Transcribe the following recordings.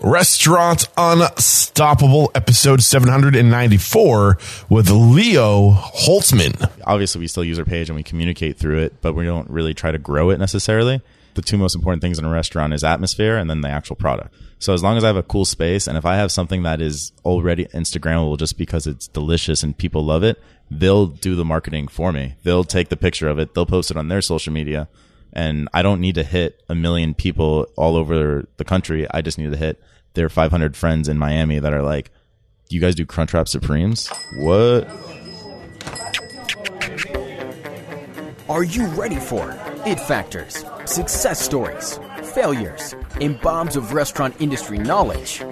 Restaurant Unstoppable, episode 794 with Leo Holtzman. Obviously, we still use our page and we communicate through it, but we don't really try to grow it necessarily. The two most important things in a restaurant is atmosphere and then the actual product. So as long as I have a cool space and if I have something that is already Instagrammable just because it's delicious and people love it, they'll do the marketing for me. They'll take the picture of it, they'll post it on their social media and I don't need to hit a million people all over the country. I just need to hit their 500 friends in Miami that are like, "You guys do Crunchwrap Supremes? What?" Are you ready for it factors, success stories, failures, and bombs of restaurant industry knowledge?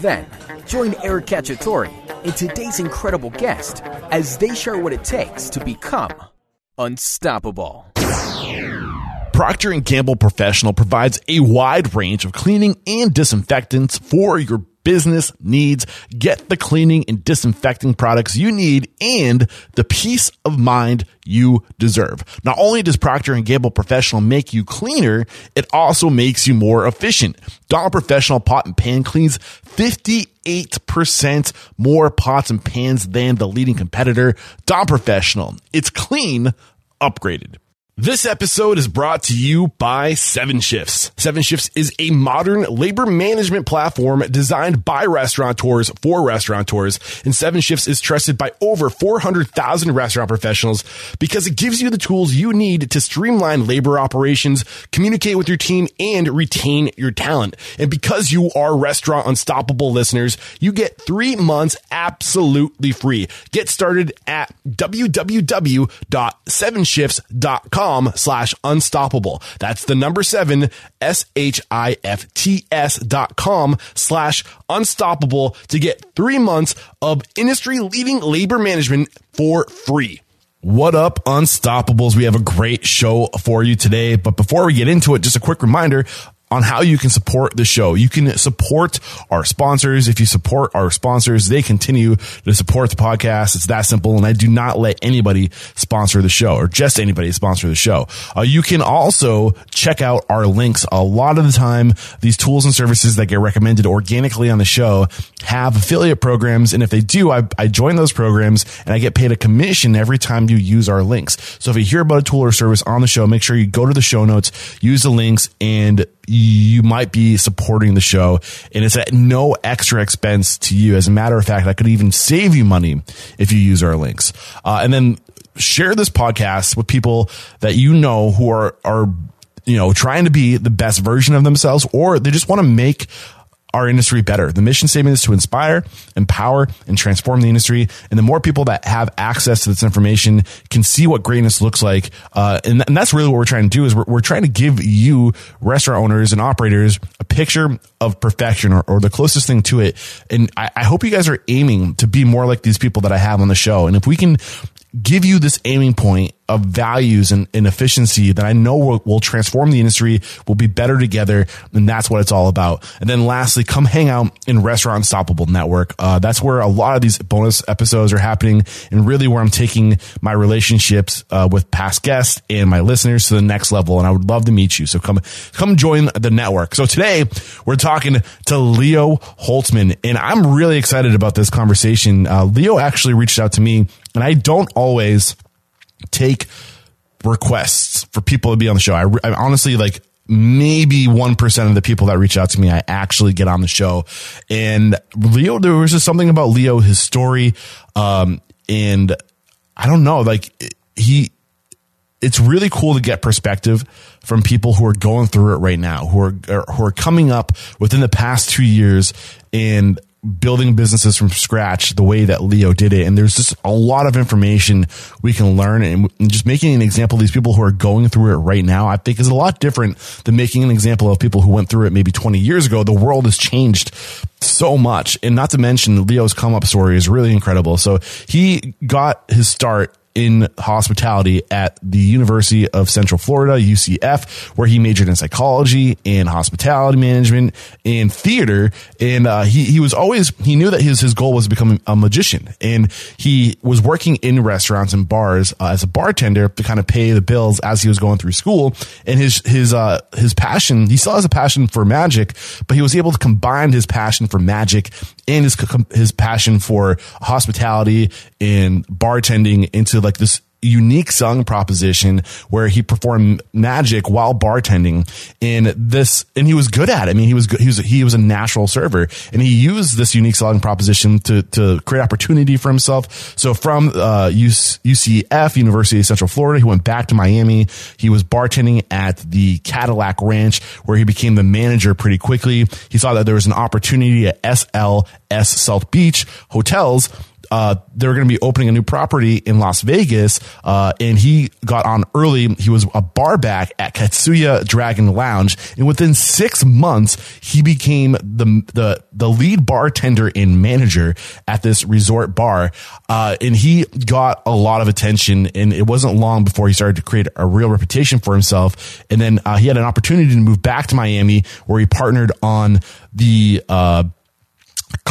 Then join Eric Cacciatore and today's incredible guest as they share what it takes to become unstoppable. Procter & Gamble Professional provides a wide range of cleaning and disinfectants for your business needs. Get the cleaning and disinfecting products you need and the peace of mind you deserve. Not only does Procter & Gamble Professional make you cleaner, it also makes you more efficient. Dawn Professional Pot and Pan cleans 58% more pots and pans than the leading competitor, Dawn Professional. It's clean, upgraded. This episode is brought to you by Seven Shifts. Seven Shifts is a modern labor management platform designed by restaurateurs for restaurateurs. And Seven Shifts is trusted by over 400,000 restaurant professionals because it gives you the tools you need to streamline labor operations, communicate with your team, and retain your talent. And because you are Restaurant Unstoppable listeners, you get three months absolutely free. Get started at www.sevenshifts.com slash unstoppable. That's the number seven, S-H-I-F-T-S dot com slash unstoppable to get three months of industry leading labor management for free. What up, Unstoppables? We have a great show for you today. But before we get into it, just a quick reminder on how you can support the show. You can support our sponsors. If you support our sponsors, they continue to support the podcast. It's that simple. And I do not let anybody sponsor the show or just anybody sponsor the show. Uh, you can also check out our links. A lot of the time, these tools and services that get recommended organically on the show have affiliate programs. And if they do, I, I join those programs and I get paid a commission every time you use our links. So if you hear about a tool or service on the show, make sure you go to the show notes, use the links and you might be supporting the show and it's at no extra expense to you. As a matter of fact, I could even save you money if you use our links. Uh, and then share this podcast with people that you know who are, are, you know, trying to be the best version of themselves or they just want to make our industry better. The mission statement is to inspire, empower, and transform the industry. And the more people that have access to this information can see what greatness looks like. Uh, and, and, that's really what we're trying to do is we're, we're, trying to give you restaurant owners and operators a picture of perfection or, or the closest thing to it. And I, I hope you guys are aiming to be more like these people that I have on the show. And if we can give you this aiming point of values and, and efficiency that I know will, will, transform the industry, We'll be better together. And that's what it's all about. And then lastly, come hang out in Restaurant Unstoppable Network. Uh, that's where a lot of these bonus episodes are happening and really where I'm taking my relationships, uh, with past guests and my listeners to the next level. And I would love to meet you. So come, come join the network. So today we're talking to Leo Holtzman and I'm really excited about this conversation. Uh, Leo actually reached out to me and I don't always take requests for people to be on the show. I, I honestly like maybe 1% of the people that reach out to me, I actually get on the show. And Leo, there was just something about Leo, his story. Um, and I don't know, like he, it's really cool to get perspective from people who are going through it right now, who are, who are coming up within the past two years and building businesses from scratch the way that Leo did it. And there's just a lot of information we can learn and just making an example of these people who are going through it right now, I think is a lot different than making an example of people who went through it maybe 20 years ago. The world has changed so much. And not to mention Leo's come up story is really incredible. So he got his start in hospitality at the University of Central Florida, UCF, where he majored in psychology and hospitality management and theater. And uh, he he was always he knew that his his goal was to become a magician, and he was working in restaurants and bars uh, as a bartender to kind of pay the bills as he was going through school. And his his uh, his passion he still has a passion for magic, but he was able to combine his passion for magic and his his passion for hospitality and bartending into like this unique song proposition where he performed magic while bartending in this and he was good at it. I mean he was good, he was he was a natural server and he used this unique selling proposition to to create opportunity for himself. So from uh, UCF University of Central Florida he went back to Miami. He was bartending at the Cadillac Ranch where he became the manager pretty quickly. He saw that there was an opportunity at SLS South Beach Hotels uh, they're going to be opening a new property in Las Vegas, uh, and he got on early. He was a bar back at Katsuya Dragon Lounge, and within six months, he became the the the lead bartender and manager at this resort bar. Uh, and he got a lot of attention, and it wasn't long before he started to create a real reputation for himself. And then uh, he had an opportunity to move back to Miami, where he partnered on the uh,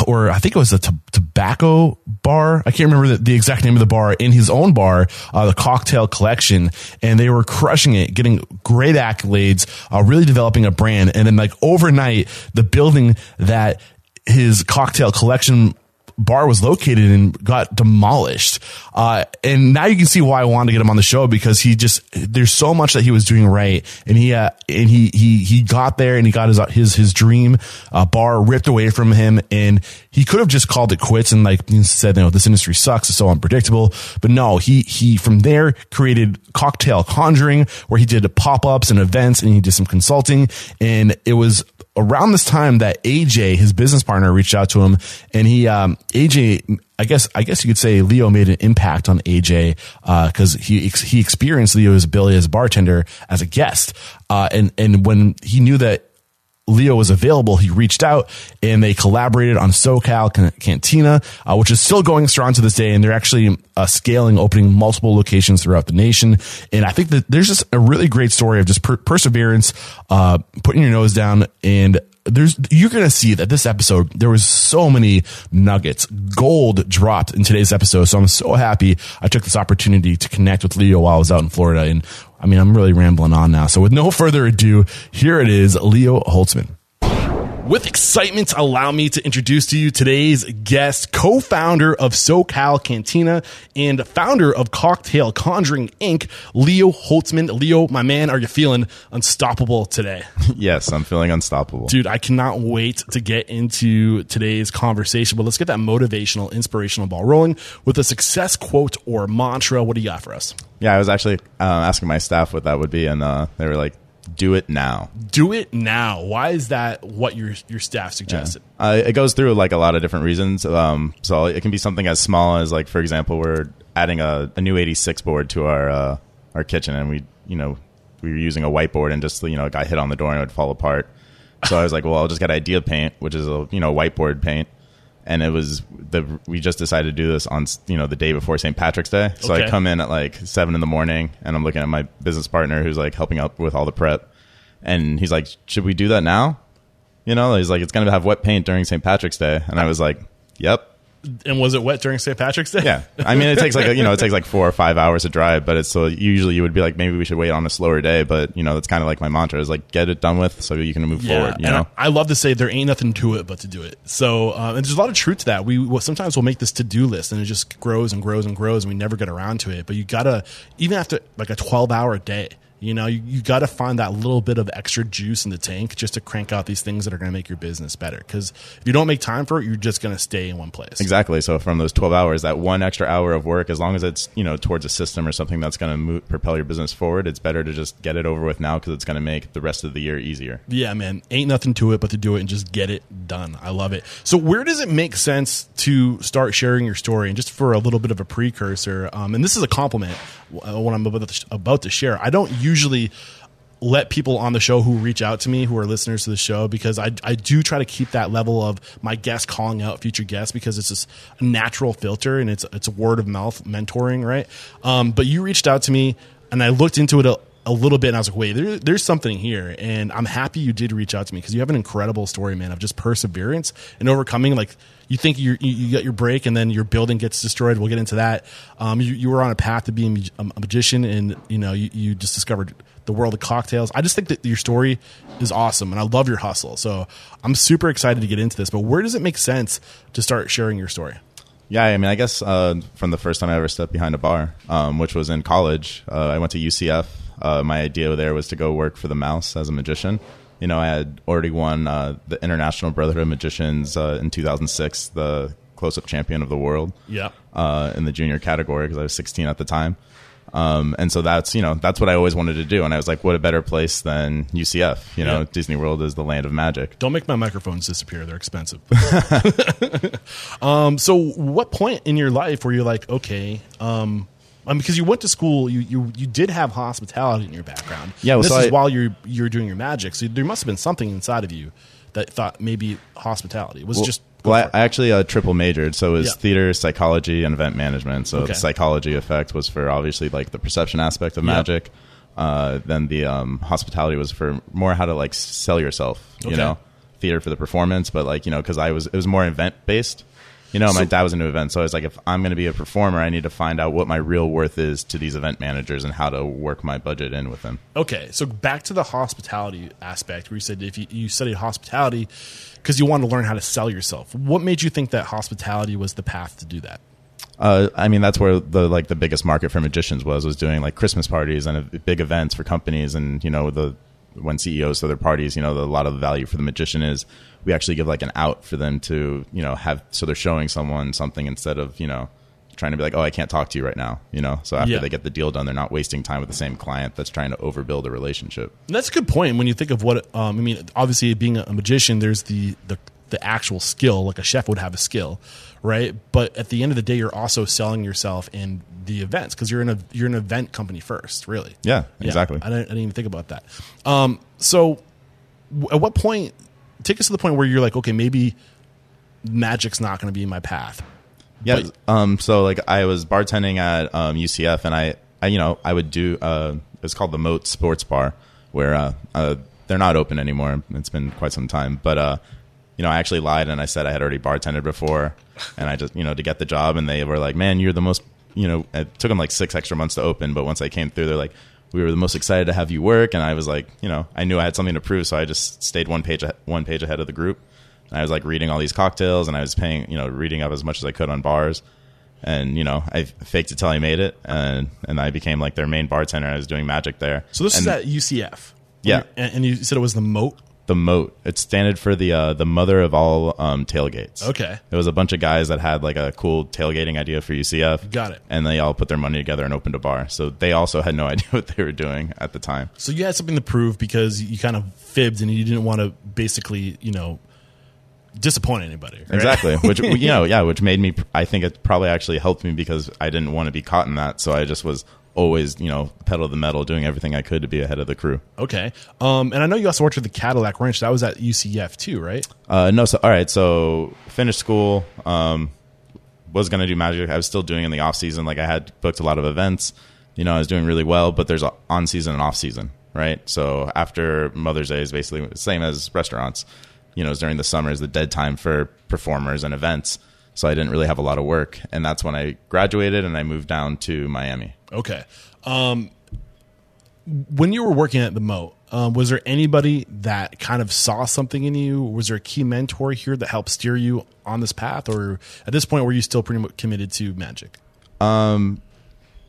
or I think it was a t- tobacco bar. I can't remember the, the, exact name of the bar in his own bar, uh, the cocktail collection. And they were crushing it, getting great accolades, uh, really developing a brand. And then like overnight, the building that his cocktail collection bar was located and got demolished. Uh, and now you can see why I wanted to get him on the show because he just there's so much that he was doing right, and he uh, and he he he got there and he got his his his dream uh, bar ripped away from him, and he could have just called it quits and like said, you know, this industry sucks, it's so unpredictable. But no, he he from there created Cocktail Conjuring, where he did pop ups and events, and he did some consulting, and it was around this time that AJ, his business partner, reached out to him, and he um, AJ, I guess I guess you could say Leo made an impact on AJ because uh, he he experienced Leo's ability as bartender as a guest, uh, and and when he knew that Leo was available, he reached out and they collaborated on SoCal Cantina, uh, which is still going strong to this day. And they're actually uh, scaling, opening multiple locations throughout the nation. And I think that there's just a really great story of just per- perseverance, uh, putting your nose down and there's you're gonna see that this episode there was so many nuggets gold dropped in today's episode so i'm so happy i took this opportunity to connect with leo while i was out in florida and I mean, I'm really rambling on now. So with no further ado, here it is, Leo Holtzman. With excitement, allow me to introduce to you today's guest, co-founder of SoCal Cantina and founder of Cocktail Conjuring Inc., Leo Holtzman. Leo, my man, are you feeling unstoppable today? yes, I'm feeling unstoppable. Dude, I cannot wait to get into today's conversation, but let's get that motivational, inspirational ball rolling with a success quote or mantra. What do you got for us? Yeah, I was actually uh, asking my staff what that would be, and uh, they were like, do it now. Do it now. Why is that what your your staff suggested? Yeah. Uh, it goes through like a lot of different reasons. Um, so it can be something as small as like, for example, we're adding a, a new 86 board to our uh, our kitchen, and we you know we were using a whiteboard, and just you know it got hit on the door and it would fall apart. So I was like, well, I'll just get IdeaPaint, which is a you know whiteboard paint and it was the we just decided to do this on you know the day before St. Patrick's Day. So okay. I come in at like seven in the morning, and I'm looking at my business partner who's like helping out with all the prep, and he's like, "Should we do that now?" You know, he's like, "It's gonna have wet paint during St. Patrick's Day," and I was like, "Yep." And was it wet during St. Patrick's Day? Yeah, I mean, it takes like a, you know, it takes like four or five hours to drive, but it's so usually you would be like, maybe we should wait on a slower day, but you know, that's kind of like my mantra is like get it done with so you can move yeah, forward. You know, I, I, love to say there ain't nothing to it but to do it. So, uh, and there's a lot of truth to that. We well, sometimes we'll make this to do list and it just grows and grows and grows, and we never get around to it. But you gotta even after like a 12 hour day you know, you, you got to find that little bit of extra juice in the tank just to crank out these things that are going to make your business better. Because if you don't make time for it, you're just going to stay in one place. Exactly. So from those 12 hours, that one extra hour of work, as long as it's, you know, towards a system or something that's going to propel your business forward, it's better to just get it over with now because it's going to make the rest of the year easier. Yeah, man. Ain't nothing to it but to do it and just get it done. I love it. So where does it make sense to start sharing your story? And just for a little bit of a precursor, um, and this is a compliment, what I'm about to, share, I don't usually let people on the show who reach out to me who are listeners to the show because I, I do try to keep that level of my guests calling out future guests because it's just a natural filter and it's it's word of mouth mentoring right? Um, but you reached out to me and I looked into it a, a little bit and I was like wait there, there's something here. And I'm happy you did reach out to me because you have an incredible story man of just perseverance and overcoming like you think you you got your break and then your building gets destroyed. We'll get into that. Um, you, you were on a path to being a magician, and you know you, you just discovered the world of cocktails. I just think that your story is awesome, and I love your hustle. So I'm super excited to get into this. But where does it make sense to start sharing your story? Yeah, I mean, I guess uh, from the first time I ever stepped behind a bar, um, which was in college, uh, I went to UCF. Uh, my idea there was to go work for the Mouse as a magician you know, I had already won uh, the International Brotherhood of Magicians uh, in 2006, the close-up champion of the world. Yeah. Uh, in the junior category because I was 16 at the time. Um, and so that's you know that's what I always wanted to do, and I was like, what a better place than UCF? You know, yeah. Disney World is the land of magic. Don't make my microphones disappear; they're expensive. um, so, what point in your life were you like, okay, um, um, because you went to school, you, you you did have hospitality in your background. Yeah, well, this so is I, while you're you're doing your magic. So there must have been something inside of you that thought maybe hospitality was well, just. Well, I, I, actually uh, triple majored, so it was Yeah. theater, psychology, and event management. So Okay. the psychology effect was for obviously like the perception aspect of Yeah. magic. Uh, then the um, hospitality was for more how to like sell yourself. You Okay. know, theater for the performance, but like you know, because I was it was more event based. You know, my dad was into events, so I was like, if I'm going to be a performer, I need to find out what my real worth is to these event managers and how to work my budget in with them. Okay, so back to the hospitality aspect, where you said if you, you studied hospitality because you wanted to learn how to sell yourself. What made you think that hospitality was the path to do that? Uh, I mean, that's where the like the biggest market for magicians was was doing like Christmas parties and uh, big events for companies, and you know the when CEOs throw their parties, you know the, a lot of the value for the magician is we actually give like an out for them to you know have so they're showing someone something instead of you know trying to be like oh I can't talk to you right now you know so after Yeah. they get the deal done they're not wasting time with the same client that's trying to overbuild a relationship. And that's a good point when you think of what um, I mean. Obviously, being a magician, there's the, the the actual skill, like a chef would have a skill, right? But at the end of the day, you're also selling yourself in the events because you're in a you're an event company first, really. Yeah, exactly. I didn't, I didn't even think about that. Um, so, w- at what point? Take us to the point where you're like, okay, maybe magic's not going to be my path. Yeah. But- um. So like I was bartending at um, UCF, and I, I, you know, I would do. Uh, it's called the Moat Sports Bar, where uh, uh, they're not open anymore. It's been quite some time, but uh, you know, I actually lied and I said I had already bartended before, and I just, you know, to get the job, and they were like, "Man, you're the most." You know, it took them like six extra months to open, but once I came through, they're like, "We were the most excited to have you work," and I was like, you know, I knew I had something to prove, so I just stayed one page one page ahead of the group. And I was like reading all these cocktails, and I was paying, you know, reading up as much as I could on bars and you know I faked it till I made it, and and I became like their main bartender. I was doing magic there. So this and is at UCF. Yeah. and, and you said it was the moat. The moat. It's standard for the uh, the mother of all um, tailgates. Okay. It was a bunch of guys that had like a cool tailgating idea for UCF. Got it. And they all put their money together and opened a bar. So they also had no idea what they were doing at the time. So you had something to prove because you kind of fibbed and you didn't want to basically, you know, disappoint anybody. right? Exactly. Which you know, yeah, which made me. I think it probably actually helped me because I didn't want to be caught in that. So I just was always, you know, pedal to the metal, doing everything I could to be ahead of the crew. Okay. Um, and I know you also worked with the Cadillac Ranch. That was at UCF too, right? Uh, no, so all right, so finished school. Um, was gonna do magic. I was still doing in the off season. Like I had booked a lot of events. You know, I was doing really well. But there's on season and off season, right? So after Mother's Day is basically the same as restaurants. You know, it's during the summer is the dead time for performers and events. So I didn't really have a lot of work, and that's when I graduated and I moved down to Miami. Okay. Um, when you were working at the moat, um, was there anybody that kind of saw something in you? Was there a key mentor here that helped steer you on this path, or at this point were you still pretty much committed to magic?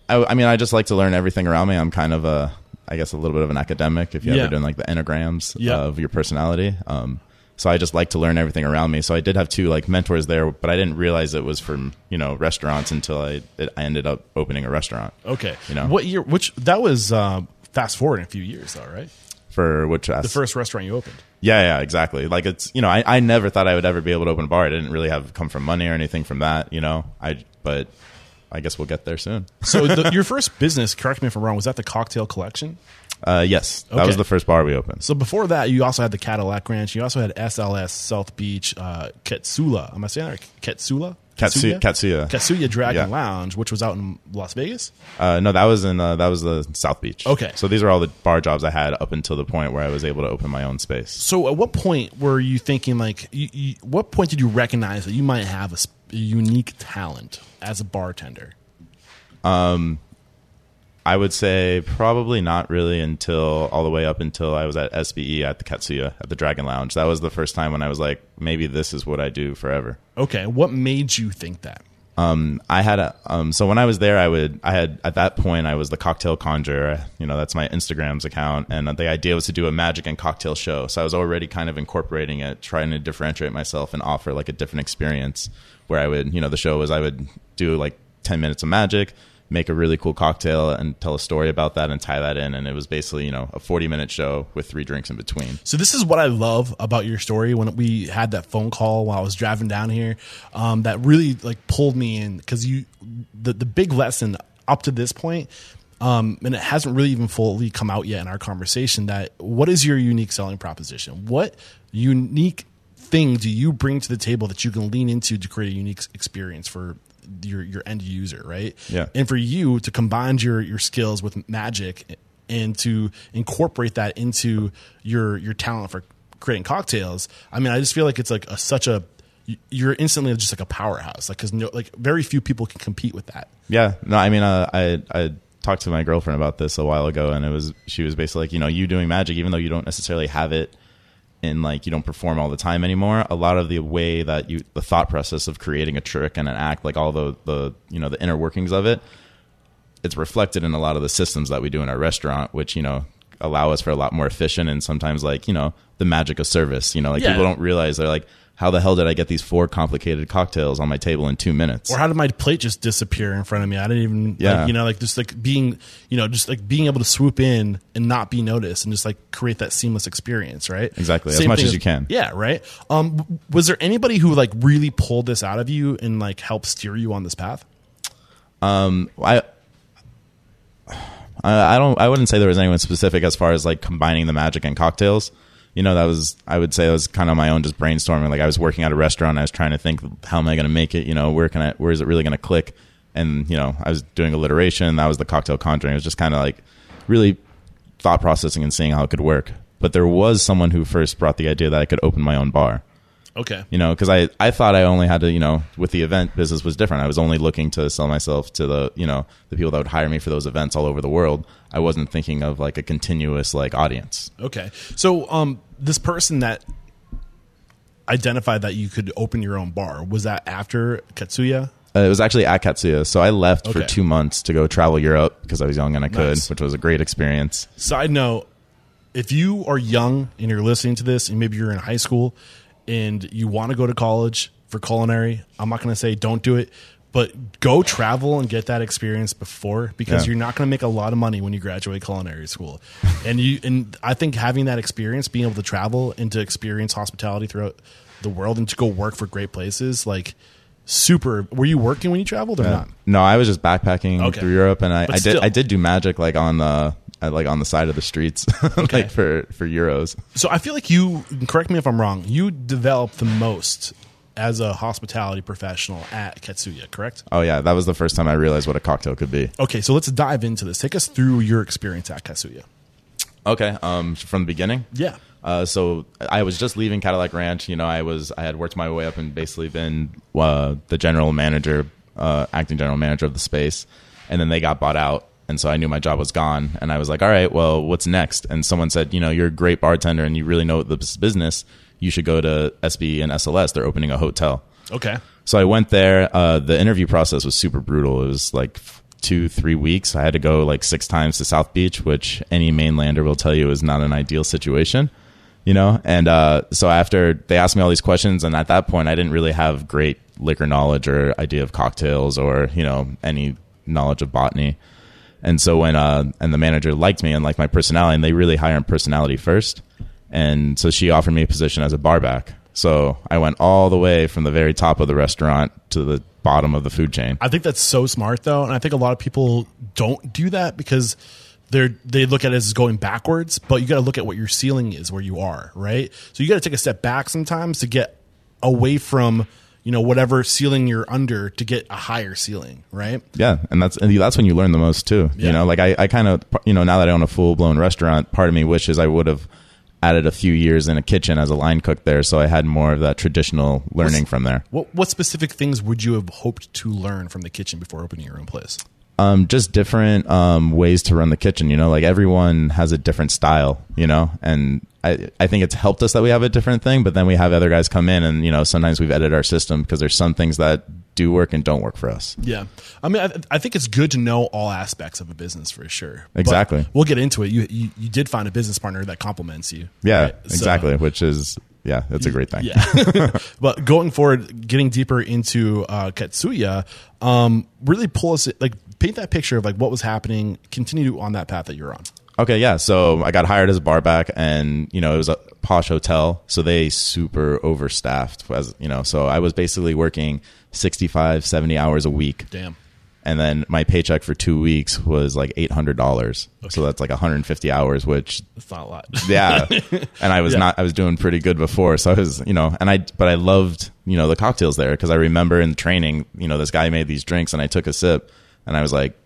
I, I mean, I just like to learn everything around me. I'm kind of a, I guess, a little bit of an academic. If you Yeah. ever doing like the enneagrams Yeah. of your personality, um, so I just like to learn everything around me. So I did have two like mentors there, but I didn't realize it was from you know restaurants until I it, I ended up opening a restaurant Okay. You know. what year? Which that was uh, fast forward in a few years, though, right? for which The first restaurant you opened. Yeah, yeah, exactly. Like it's you know I, I never thought I would ever be able to open a bar. I didn't really have come from money or anything from that. You know I but I guess we'll get there soon. So the, your first business, correct me if I'm wrong, was that the cocktail collection? Uh, yes, that was the first bar we opened. So before that, you also had the Cadillac Ranch. You also had SLS South Beach, uh, Ketsula. Am I saying that right? Ketsula? Katsuya. Katsuya. Katsuya Dragon Yeah. Lounge, which was out in Las Vegas. Uh, no, that was in uh, that was the South Beach. Okay. So these are all the bar jobs I had up until the point where I was able to open my own space. So at what point were you thinking like? You, you, what point did you recognize that you might have a, sp- a unique talent as a bartender? I would say probably not really until all the way up until I was at SBE at the Katsuya at the Dragon Lounge. That was the first time when I was like, maybe this is what I do forever. Okay, what made you think that? Um, I had a um, so when I was there, I would I had at that point I was the cocktail conjurer. You know, that's my Instagram's account, and the idea was to do a magic and cocktail show. So I was already kind of incorporating it, trying to differentiate myself and offer like a different experience. Where I would, you know, the show was I would do like ten minutes of magic, make a really cool cocktail, and tell a story about that and tie that in. And it was basically you know a forty minute show with three drinks in between. So this is what I love about your story. When we had that phone call while I was driving down here, um, that really like pulled me in because you, the the big lesson up to this point, um, and it hasn't really even fully come out yet in our conversation. That what is your unique selling proposition? What unique thing do you bring to the table that you can lean into to create a unique experience for your your end user, right? Yeah. And for you to combine your your skills with magic and to incorporate that into your your talent for creating cocktails. I mean, I just feel like it's like a, such a you're instantly just like a powerhouse, like because no, like very few people can compete with that. Yeah, no, I mean, uh, I I talked to my girlfriend about this a while ago, and it was she was basically like, you know, you doing magic, even though you don't necessarily have it in like you don't perform all the time anymore. A lot of the way that you the thought process of creating a trick and an act, like all the the you know the inner workings of it, it's reflected in a lot of the systems that we do in our restaurant, which you know allow us for a lot more efficient and sometimes like you know the magic of service. You know, like Yeah. people don't realize they're like. How the hell did I get these four complicated cocktails on my table in two minutes? Or how did my plate just disappear in front of me? I didn't even, Yeah. like, you know, like just like being, you know, just like being able to swoop in and not be noticed and just like create that seamless experience, right? Exactly, as much as you can. Yeah, right. Um, was there anybody who like really pulled this out of you and like helped steer you on this path? I I I don't I wouldn't say there was anyone specific as far as like combining the magic and cocktails. You know, that was I would say it was kind of my own just brainstorming. Like I was working at a restaurant, I was trying to think how am I going to make it. You know, where can I where is it really going to click? And you know, I was doing alliteration. That was the cocktail conjuring. It was just kind of like really thought processing and seeing how it could work. But there was someone who first brought the idea that I could open my own bar Okay. you know because i i thought i only had to you know with the event business was different i was only looking to sell myself to the you know the people that would hire me for those events all over the world i wasn't thinking of like a continuous like audience Okay. So, um, this person that identified that you could open your own bar was that after Katsuya? uh, it was actually at katsuya so i left for two months to go travel europe because i was young and i could Nice. which was a great experience Side note: If you are young and you're listening to this, and maybe you're in high school and you want to go to college for culinary, I'm not going to say don't do it, but go travel and get that experience before because Yeah. you're not going to make a lot of money when you graduate culinary school. and you and I think having that experience, being able to travel and to experience hospitality throughout the world and to go work for great places, like super. Were you working when you traveled or not? no i was just backpacking Okay. through europe and i, I did i did do magic like on the uh, like on the side of the streets Okay. like for for euros So I feel like you correct me if I'm wrong. You developed the most as a hospitality professional at Katsuya, correct? oh yeah that was the first time i realized what a cocktail could be Okay, so let's dive into this. Take us through your experience at Katsuya. okay um from the beginning Yeah. Uh, so I was just leaving Cadillac Ranch. You know, I was I had worked my way up and basically been uh, the general manager, uh, acting general manager of the space, and then they got bought out, and so I knew my job was gone. And I was like, all right, well, what's next? And someone said, you know, you're a great bartender and you really know the business. You should go to SB and SLS. They're opening a hotel. Okay. So I went there. Uh, the interview process was super brutal. It was like two, three weeks. I had to go like six times to South Beach, which any mainlander will tell you is not an ideal situation, you know? And uh, so after they asked me all these questions, and at that point, I didn't really have great liquor knowledge or idea of cocktails or, you know, any knowledge of botany. And so when uh, and the manager liked me and liked my personality, and they really hire on personality first. And so she offered me a position as a barback. So I went all the way from the very top of the restaurant to the bottom of the food chain. I think that's so smart though, and I think a lot of people don't do that because they they look at it as going backwards, but you got to look at what your ceiling is where you are, right? So you got to take a step back sometimes to get away from you know whatever ceiling you're under to get a higher ceiling, right? Yeah, and that's and that's when you learn the most too. Yeah. You know, like I, I kind of you know now that I own a full blown restaurant, part of me wishes I would have added a few years in a kitchen as a line cook there, so I had more of that traditional learning from there. What what specific things would you have hoped to learn from the kitchen before opening your own place? Um, just different um, ways to run the kitchen. You know, like everyone has a different style. You know, and I I think it's helped us that we have a different thing. But then we have other guys come in, and you know, sometimes we've edited our system because there's some things that do work and don't work for us. Yeah, I mean, I, I think it's good to know all aspects of a business for sure. But Exactly. we'll get into it. You, you you did find a business partner that complements you. Yeah, right? So- exactly. Which is yeah, that's a great thing. Yeah. but going forward, getting deeper into uh, Katsuya, um, really pull us like paint that picture of like what was happening. Continue on that path that you're on. Okay, yeah. So I got hired as a bar back, and you know it was a posh hotel, so they super overstaffed. As you know, so I was basically working 65, 70 hours a week, Damn. and then my paycheck for two weeks was like eight hundred dollars. So that's like 150 hours, which That's not a lot. yeah. And I was Yeah. not. I was doing pretty good before, so I was you know, and I but I loved you know the cocktails there because I remember in training, you know, this guy made these drinks, and I took a sip, and I was like.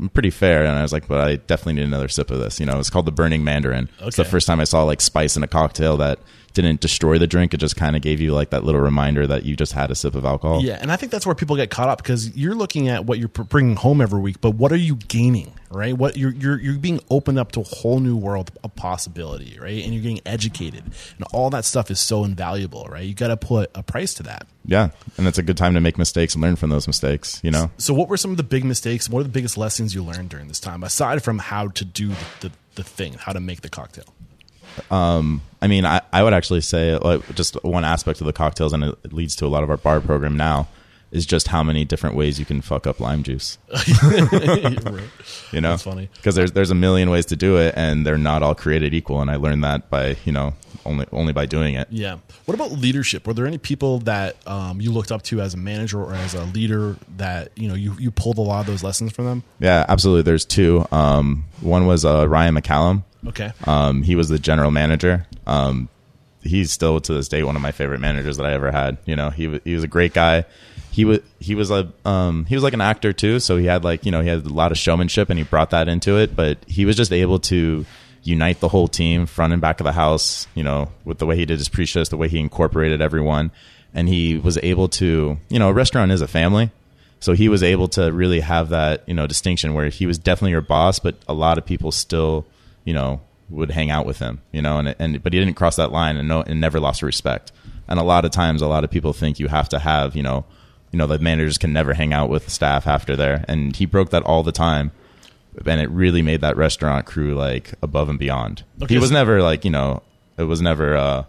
I'm pretty fair, and I was like, but I definitely need another sip of this. You know, it's called the Burning Mandarin. It's the first time I saw like spice in a cocktail that didn't destroy the drink. It just kind of gave you like that little reminder that you just had a sip of alcohol. Yeah, and I think that's where people get caught up because you're looking at what you're bringing home every week, but what are you gaining, right? What you're you're you're being opened up to a whole new world of possibility, right? And you're getting educated, and all that stuff is so invaluable, right? You got to put a price to that. Yeah, and it's a good time to make mistakes and learn from those mistakes. You know, So, what were some of the big mistakes? What are the biggest lessons you learned during this time, aside from how to do the, the, the thing, how to make the cocktail? I mean, I, I would actually say like, just one aspect of the cocktails, and it leads to a lot of our bar program now, is just how many different ways you can fuck up lime juice. Right. You know, That's funny. because there's there's a million ways to do it, and they're not all created equal. And I learned that by you know only only by doing it. Yeah. What about leadership? Were there any people that um, you looked up to as a manager or as a leader that you know you, you pulled a lot of those lessons from them? Yeah, absolutely. There's two. Um, one was uh, Ryan McCallum. Okay. Um, he was the general manager. Um, he's still to this day one of my favorite managers that I ever had. You know, he he was a great guy. He was he was a um, he was like an actor too, so he had like you know he had a lot of showmanship and he brought that into it. But he was just able to unite the whole team, front and back of the house. You know, with the way he did his pre-shows, the way he incorporated everyone, and he was able to you know a restaurant is a family. So he was able to really have that, you know, distinction where he was definitely your boss, but a lot of people still, you know, would hang out with him, you know, and and but he didn't cross that line and no and never lost respect. And a lot of times, a lot of people think you have to have, you know, you know, the managers can never hang out with the staff after there, and he broke that all the time. And it really made that restaurant crew like above and beyond. Okay, he was so- never like, you know, it was never uh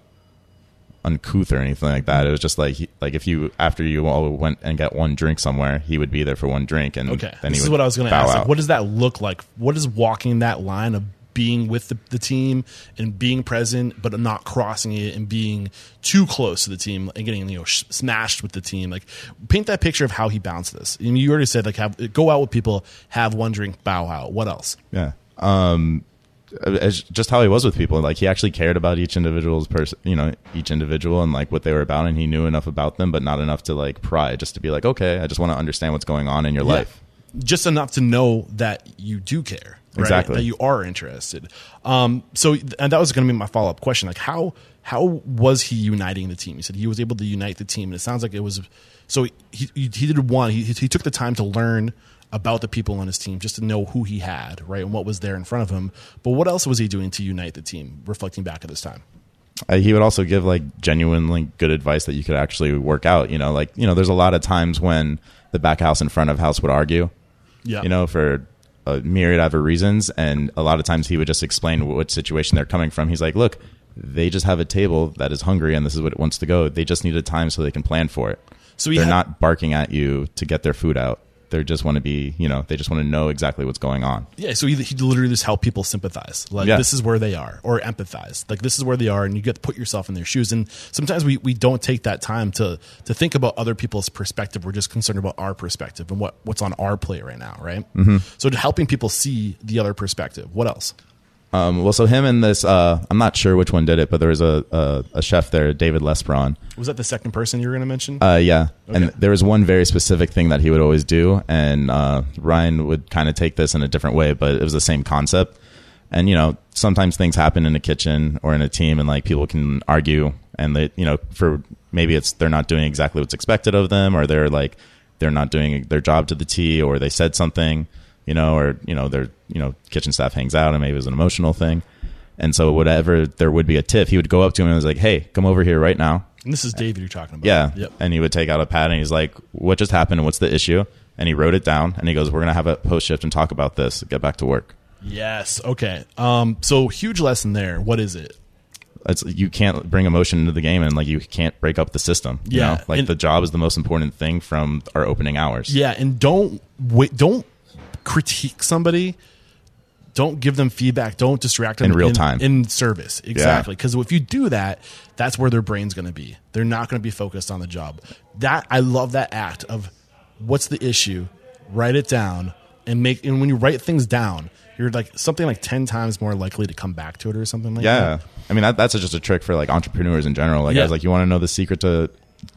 uncouth or anything like that. It was just like like if you after you all went and got one drink somewhere, he would be there for one drink, and Okay. then this he is what I was going to ask. Like, what does that look like? What is walking that line of being with the, the team and being present, but not crossing it and being too close to the team and getting you know sh- smashed with the team? Like, paint that picture of how he bounced this. I mean, you already said like have go out with people, have one drink, bow out. What else? yeah. Um, as just how he was with people, like he actually cared about each individual's person, you know, each individual and like what they were about, and he knew enough about them, but not enough to like pry, just to be like, okay, I just want to understand what's going on in your life. Just enough to know that you do care, right? Exactly. That you are interested. Um, so, and that was going to be my follow up question. Like, how how was he uniting the team? He said he was able to unite the team, and it sounds like it was. So he he, he did one. He he took the time to learn about the people on his team, just to know who he had, right, and what was there in front of him. But what else was he doing to unite the team? Reflecting back at this time. uh, he would also give like genuinely good advice that you could actually work out. You know, like you know, there's a lot of times when the back house and front of house would argue. Yeah, You know, for a myriad of reasons, and a lot of times he would just explain what situation they're coming from. He's like, "Look, they just have a table that is hungry, and this is what it wants to go. They just need a time so they can plan for it. So he they're had- not barking at you to get their food out." They just want to be, you know, they just want to know exactly what's going on. Yeah, so he, he literally just help people sympathize. Like Yeah. this is where they are, or empathize. Like this is where they are, and you get to put yourself in their shoes. And sometimes we, we don't take that time to to think about other people's perspective. We're just concerned about our perspective and what what's on our plate right now, right? Mm-hmm. So helping people see the other perspective. What else? Um, well, so him and this, uh, I'm not sure which one did it, but there was a, a, a chef there, David Lesperon. Was that the second person you were going to mention? Uh, yeah. And there was one very specific thing that he would always do. And uh, Ryan would kind of take this in a different way, but it was the same concept. And, you know, sometimes things happen in a kitchen or in a team and like people can argue and they, you know, for maybe it's they're not doing exactly what's expected of them or they're like, they're not doing their job to the T or they said something, you know, or, you know, their, you know, kitchen staff hangs out and maybe it was an emotional thing. And so whatever there would be a tiff, he would go up to him and was like, Hey, come over here right now. and this is David you're talking about. Yeah. Yep. And he would take out a pad and he's like, What just happened and what's the issue? And he wrote it down and he goes, We're gonna have a post shift and talk about this. Get back to work. Yes. Okay. Um. So huge lesson there. What is it? It's you can't bring emotion into the game and like you can't break up the system. You Yeah, know? Like and- the job is the most important thing from our opening hours. Yeah, and don't wait, don't critique somebody. Don't give them feedback. Don't distract them In real time. in service. Exactly, because if you do that, that's where their brain's going to be. They're not going to be focused on the job. That I love that act of what's the issue. Write it down and make. And when you write things down, you're like something like ten times more likely to come back to it or something like Yeah. that. Yeah. I mean that, that's just a trick for like entrepreneurs in general. Like Yeah. guys like you want to know the secret to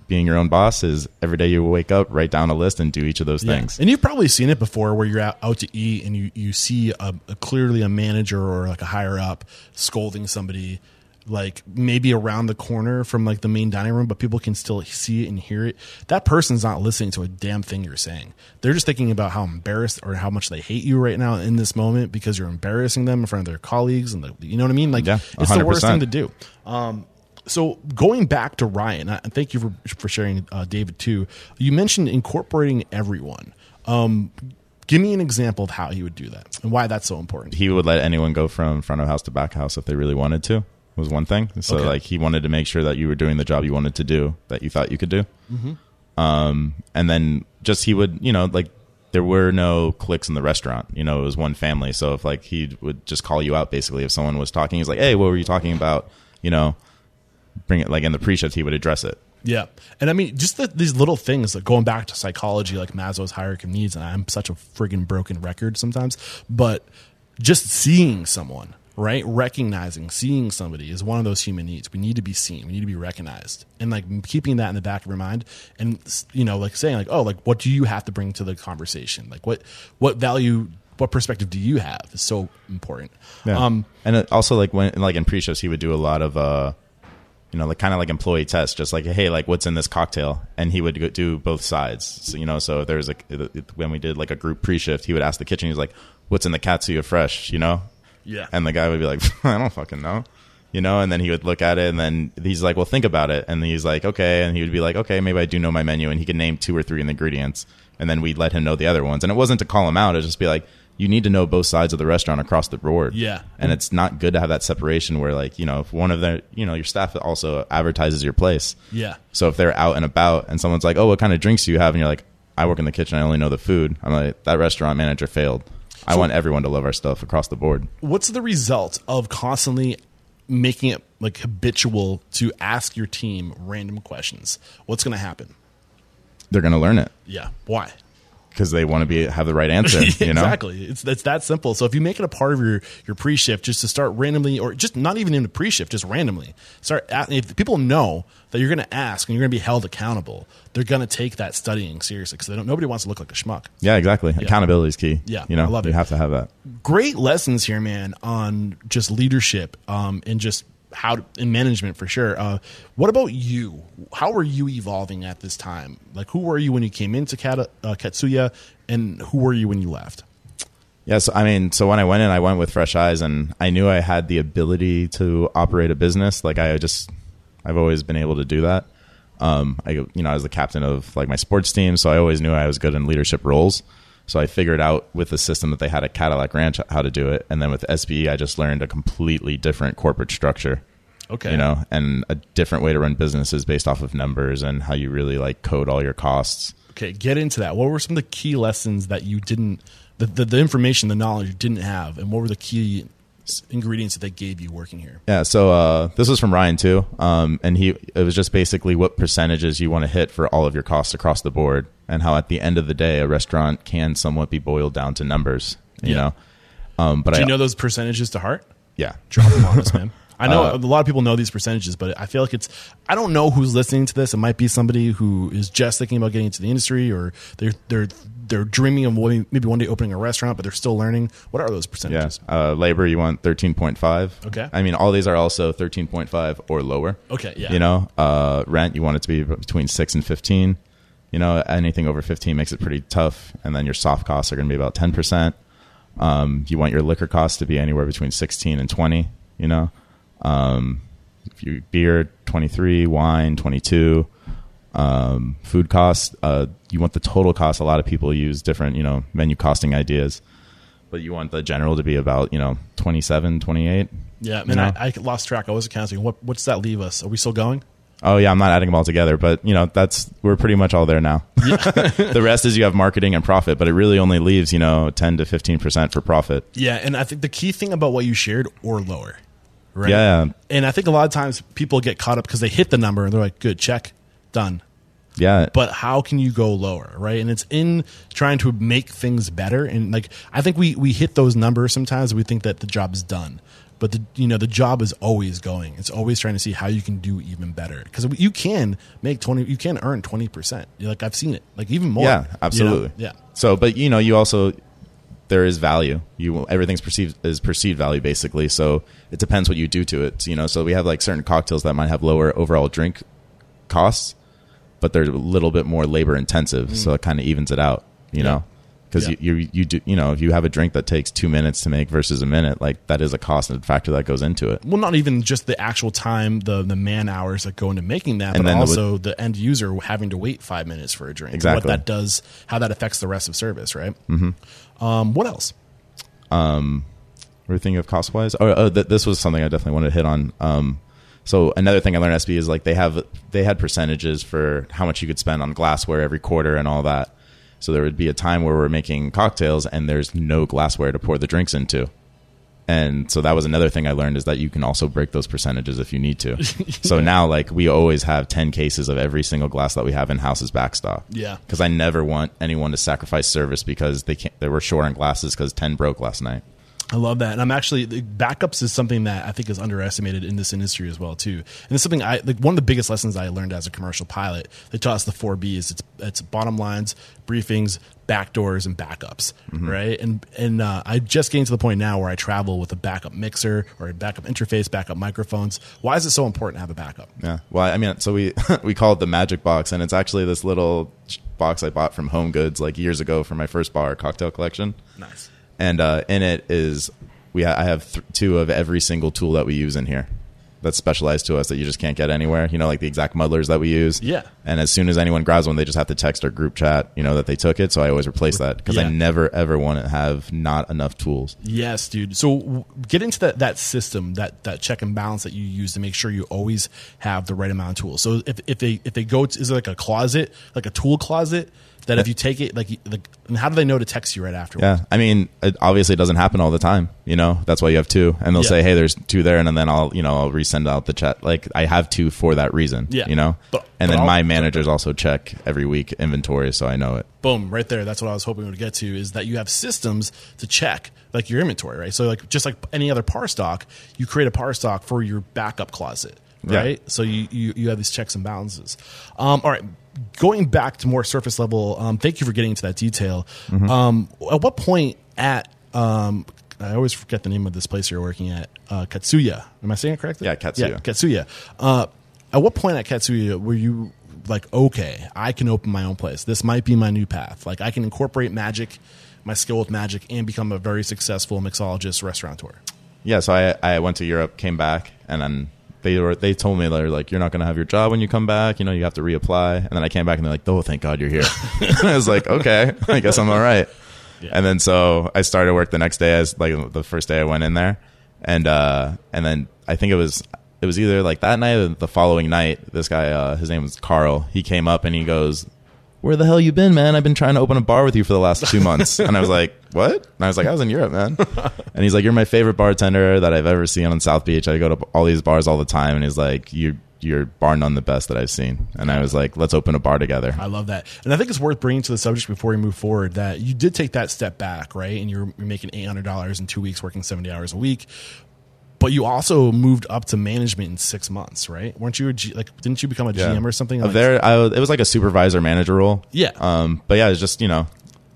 being your own boss is every day you wake up, write down a list and do each of those Yeah. things. And you've probably seen it before where you're out, out to eat and you, you see a, a clearly a manager or like a higher up scolding somebody like maybe around the corner from like the main dining room, but people can still see it and hear it. That person's not listening to a damn thing you're saying. They're just thinking about how embarrassed or how much they hate you right now in this moment because you're embarrassing them in front of their colleagues and the, you know what I mean? Like Yeah, it's the worst thing to do. Um, so going back to Ryan, and thank you for for sharing, uh, David. Too, you mentioned incorporating everyone. Um, give me an example of how he would do that and why that's so important. he would let anyone go from front of house to back house if they really wanted to was one thing so Okay. like he wanted to make sure that you were doing the job you wanted to do that you thought you could do um, and then just he would you know like there were no cliques in the restaurant you know it was one family so if like he would just call you out basically if someone was talking he's like hey what were you talking about you know bring it like in the pre-shift he would address it Yeah, and I mean just the, these little things, like going back to psychology, like Maslow's hierarchy of needs. And I'm such a friggin' broken record sometimes, but just seeing someone, right, recognizing, seeing somebody is one of those human needs. We need to be seen. We need to be recognized, and like keeping that in the back of your mind, and you know, like saying like, oh, like what do you have to bring to the conversation? Like what what value, what perspective do you have is so important. Um, and also like when like in pre-shows he would do a lot of uh you know like kind of like employee tests just like hey like what's in this cocktail? And he would do both sides. So, you know so there was like when we did like a group pre-shift he would ask the kitchen he's like what's in the katsuya fresh you know? Yeah. and the guy would be like i don't fucking know you know? And then he would look at it and then he's like well think about it. And he's like okay. And he would be like okay maybe i do know my menu. And he could name two or three ingredients. And then we'd let him know the other ones. And it wasn't to call him out. It was just be like you need to know both sides of the restaurant across the board Yeah. and it's not good to have that separation where like you know if one of the you know your staff also advertises your place Yeah. so if they're out and about and someone's like oh what kind of drinks do you have and you're like i work in the kitchen i only know the food i'm like that restaurant manager failed i want everyone to love our stuff across the board what's the result of constantly making it like habitual to ask your team random questions? What's going to happen? they're going to learn it Yeah. Why? Because they want to be have the right answer you know exactly. It's it's that simple. So if you make it a part of your your pre shift, just to start randomly, or just not even in the pre shift, just randomly start. If people know that you're going to ask and you're going to be held accountable, they're going to take that studying seriously because they don't. Nobody wants to look like a schmuck. yeah exactly accountability is key Yeah, you know I love you it. have to have that great lessons here, man, on just leadership um, and just how to, in management for sure. Uh, what about you? How are you evolving at this time? Like, who were you when you came into Kata, uh, Katsuya, and who were you when you left? Yes, I mean, so when I went in, I went with fresh eyes, and I knew I had the ability to operate a business. Like I just, I've always been able to do that. Um, I, you know, I was the captain of like my sports team, so I always knew I was good in leadership roles. So I figured out with the system that they had at Cadillac Ranch how to do it, and then with SBE, I just learned a completely different corporate structure. Okay. You know, and a different way to run businesses based off of numbers and how you really like code all your costs. Okay, get into that. What were some of the key lessons that you didn't, the, the, the information, the knowledge you didn't have, and what were the key ingredients that they gave you working here? Yeah, so uh, this was from Ryan too, um, and he it was just basically what percentages you want to hit for all of your costs across the board, and how at the end of the day, a restaurant can somewhat be boiled down to numbers. You Yeah. know, um, but Do I you know those percentages to heart? yeah, Drop them on us, man. I know Uh, a lot of people know these percentages, but I feel like it's. I don't know who's listening to this. It might be somebody who is just thinking about getting into the industry, or they're they're they're dreaming of maybe one day opening a restaurant, but they're still learning. What are those yeah. percentages? Uh, labor, you want thirteen point five. Okay. I mean, all these are also thirteen point five or lower. Okay, yeah. You know, uh, rent, you want it to be between six and fifteen. You know, anything over fifteen makes it pretty tough, and then your soft costs are going to be about ten percent. Um, you want your liquor costs to be anywhere between 16 and 20, you know. Um, if you beer 23, wine 22, um, food costs, uh, you want the total cost. A lot of people use different, you know, menu costing ideas, but you want the general to be about, you know, 27, 28. Yeah, you man, know? I, I lost track. I was counting. What what's that leave us? Are we still going? Oh yeah, I'm not adding them all together, but you know that's we're pretty much all there now. the rest is you have marketing and profit, but it really only leaves you know 10 to 15 percent for profit. Yeah, and I think the key thing about what you shared or lower, right? Yeah. and I think a lot of times people get caught up because they hit the number and they're like, "Good, check, done." Yeah, But how can you go lower, right? And it's in trying to make things better. And like, I think we we hit those numbers sometimes. We think that the job is done, but the you know the job is always going. It's always trying to see how you can do even better because you can make twenty, you can earn twenty percent. Like I've seen it, like even more. Yeah, you know? absolutely. Yeah. So, but you know, you also there is value. You everything's perceived is perceived value basically. So it depends what you do to it. You know, so we have like certain cocktails that might have lower overall drink costs, but they're a little bit more labor intensive. So it kind of evens it out. You Mm. Yeah. know. Because Yeah. you, you you do you know if you have a drink that takes two minutes to make versus a minute like that is a cost and factor that goes into it well, not even just the actual time, the the man hours that go into making that, And but then the- also the, end user having to wait five minutes for a drink. and What that does, how that affects the rest of service, right? Mm-hmm. Um, what else? We're thinking of cost wise. Oh, oh th- this was something I definitely wanted to hit on. Um, so another thing I learned at SB is like they have they had percentages for how much you could spend on glassware every quarter and all that. So there would be a time where we're making cocktails and there's no glassware to pour the drinks into. And so that was another thing I learned is that you can also break those percentages if you need to. So now like we always have 10 cases of every single glass that we have in house as backstop. Yeah. Cuz I never want anyone to sacrifice service because they can't they were short on glasses cuz 10 broke last night. I love that, and I'm actually the backups is something that I think is underestimated in this industry as well too. And it's something I like. One of the biggest lessons I learned as a commercial pilot. They taught us the four B's. It's it's bottom lines, briefings, backdoors, and backups. Right, and and uh, I just getting to the point now where I travel with a backup mixer or a backup interface, backup microphones. Why is it so important to have a backup? Yeah. Well, I mean, so we we call it the magic box, and it's actually this little box I bought from Home Goods like years ago for my first bar cocktail collection. Nice. And uh, in it is we ha- I have th- two of every single tool that we use in here that's specialized to us that you just can't get anywhere. You know, like the exact muddlers that we use. Yeah. And as soon as anyone grabs one, they just have to text our group chat. You know that they took it. So I always replace that because Yeah. I never ever want to have not enough tools. Yes, dude. So w- get into that that system, that that check and balance that you use to make sure you always have the right amount of tools. So if, if they if they go to, is it like a closet, like a tool closet that if you take it like, like and how do they know to text you right afterwards? Yeah, I mean, it obviously it doesn't happen all the time. You know, that's why you have two, and they'll Yeah. say, "Hey, there's two there," and then I'll, you know, I'll resend out the chat. Like I have two for that reason. Yeah. you know, But- and but then I'll- my managers also check every week inventory, so I know it. Boom, right there. That's what I was hoping to get to is that you have systems to check like your inventory, right? So like just like any other par stock, you create a par stock for your backup closet, Yeah. right? So you, you you have these checks and balances. Um, all right, going back to more surface level. Um, thank you for getting into that detail. Mm-hmm. Um, at what point at um, I always forget the name of this place you're working at, uh, Katsuya. Am I saying it correctly? Yeah, Katsuya. Yeah, Katsuya. Uh, at what point at Katsuya were you like, okay, I can open my own place. This might be my new path. Like, I can incorporate magic, my skill with magic, and become a very successful mixologist restaurateur. Yeah, so I I went to Europe, came back, and then they were they told me they were like, "You're not going to have your job when you come back. You know, you have to reapply." And then I came back, and they're like, "Oh, thank God you're here." I was like, "Okay, I guess I'm all right." Yeah. And then so I started work the next day as like the first day I went in there, and uh and then I think it was it was either like that night or the following night. This guy, uh, his name was Carl. He came up and he goes, "Where the hell you been, man? I've been trying to open a bar with you for the last two months." and I was like, "What?" And I was like, "I was in Europe, man." and he's like, "You're my favorite bartender that I've ever seen on South Beach. I go to all these bars all the time." And he's like, "You." You're bar none the best that I've seen, and I was like, "Let's open a bar together." I love that, and I think it's worth bringing to the subject before we move forward that you did take that step back, right? And you're, you're making eight hundred dollars in two weeks, working seventy hours a week. But you also moved up to management in six months, right? Weren't you a G, like? Didn't you become a GM or something? Like, there, I, it was like a supervisor manager role. Yeah. Um, but yeah, it's just you know,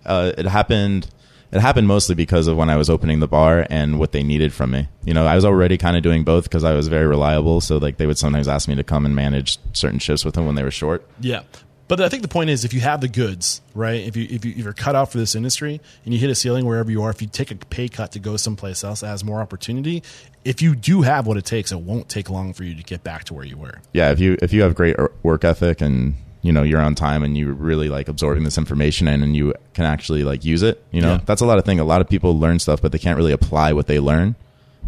uh, it happened. It happened mostly because of when I was opening the bar and what they needed from me. You know, I was already kind of doing both because I was very reliable. So like they would sometimes ask me to come and manage certain shifts with them when they were short. Yeah. But I think the point is, if you have the goods, right? If you if, you, if you're cut out for this industry and you hit a ceiling wherever you are, if you take a pay cut to go someplace else that has more opportunity, if you do have what it takes, it won't take long for you to get back to where you were. Yeah, if you if you have great work ethic and you know you're on time and you really like absorbing this information and, and you can actually like use it, you know Yeah. that's a lot of thing. A lot of people learn stuff, but they can't really apply what they learn.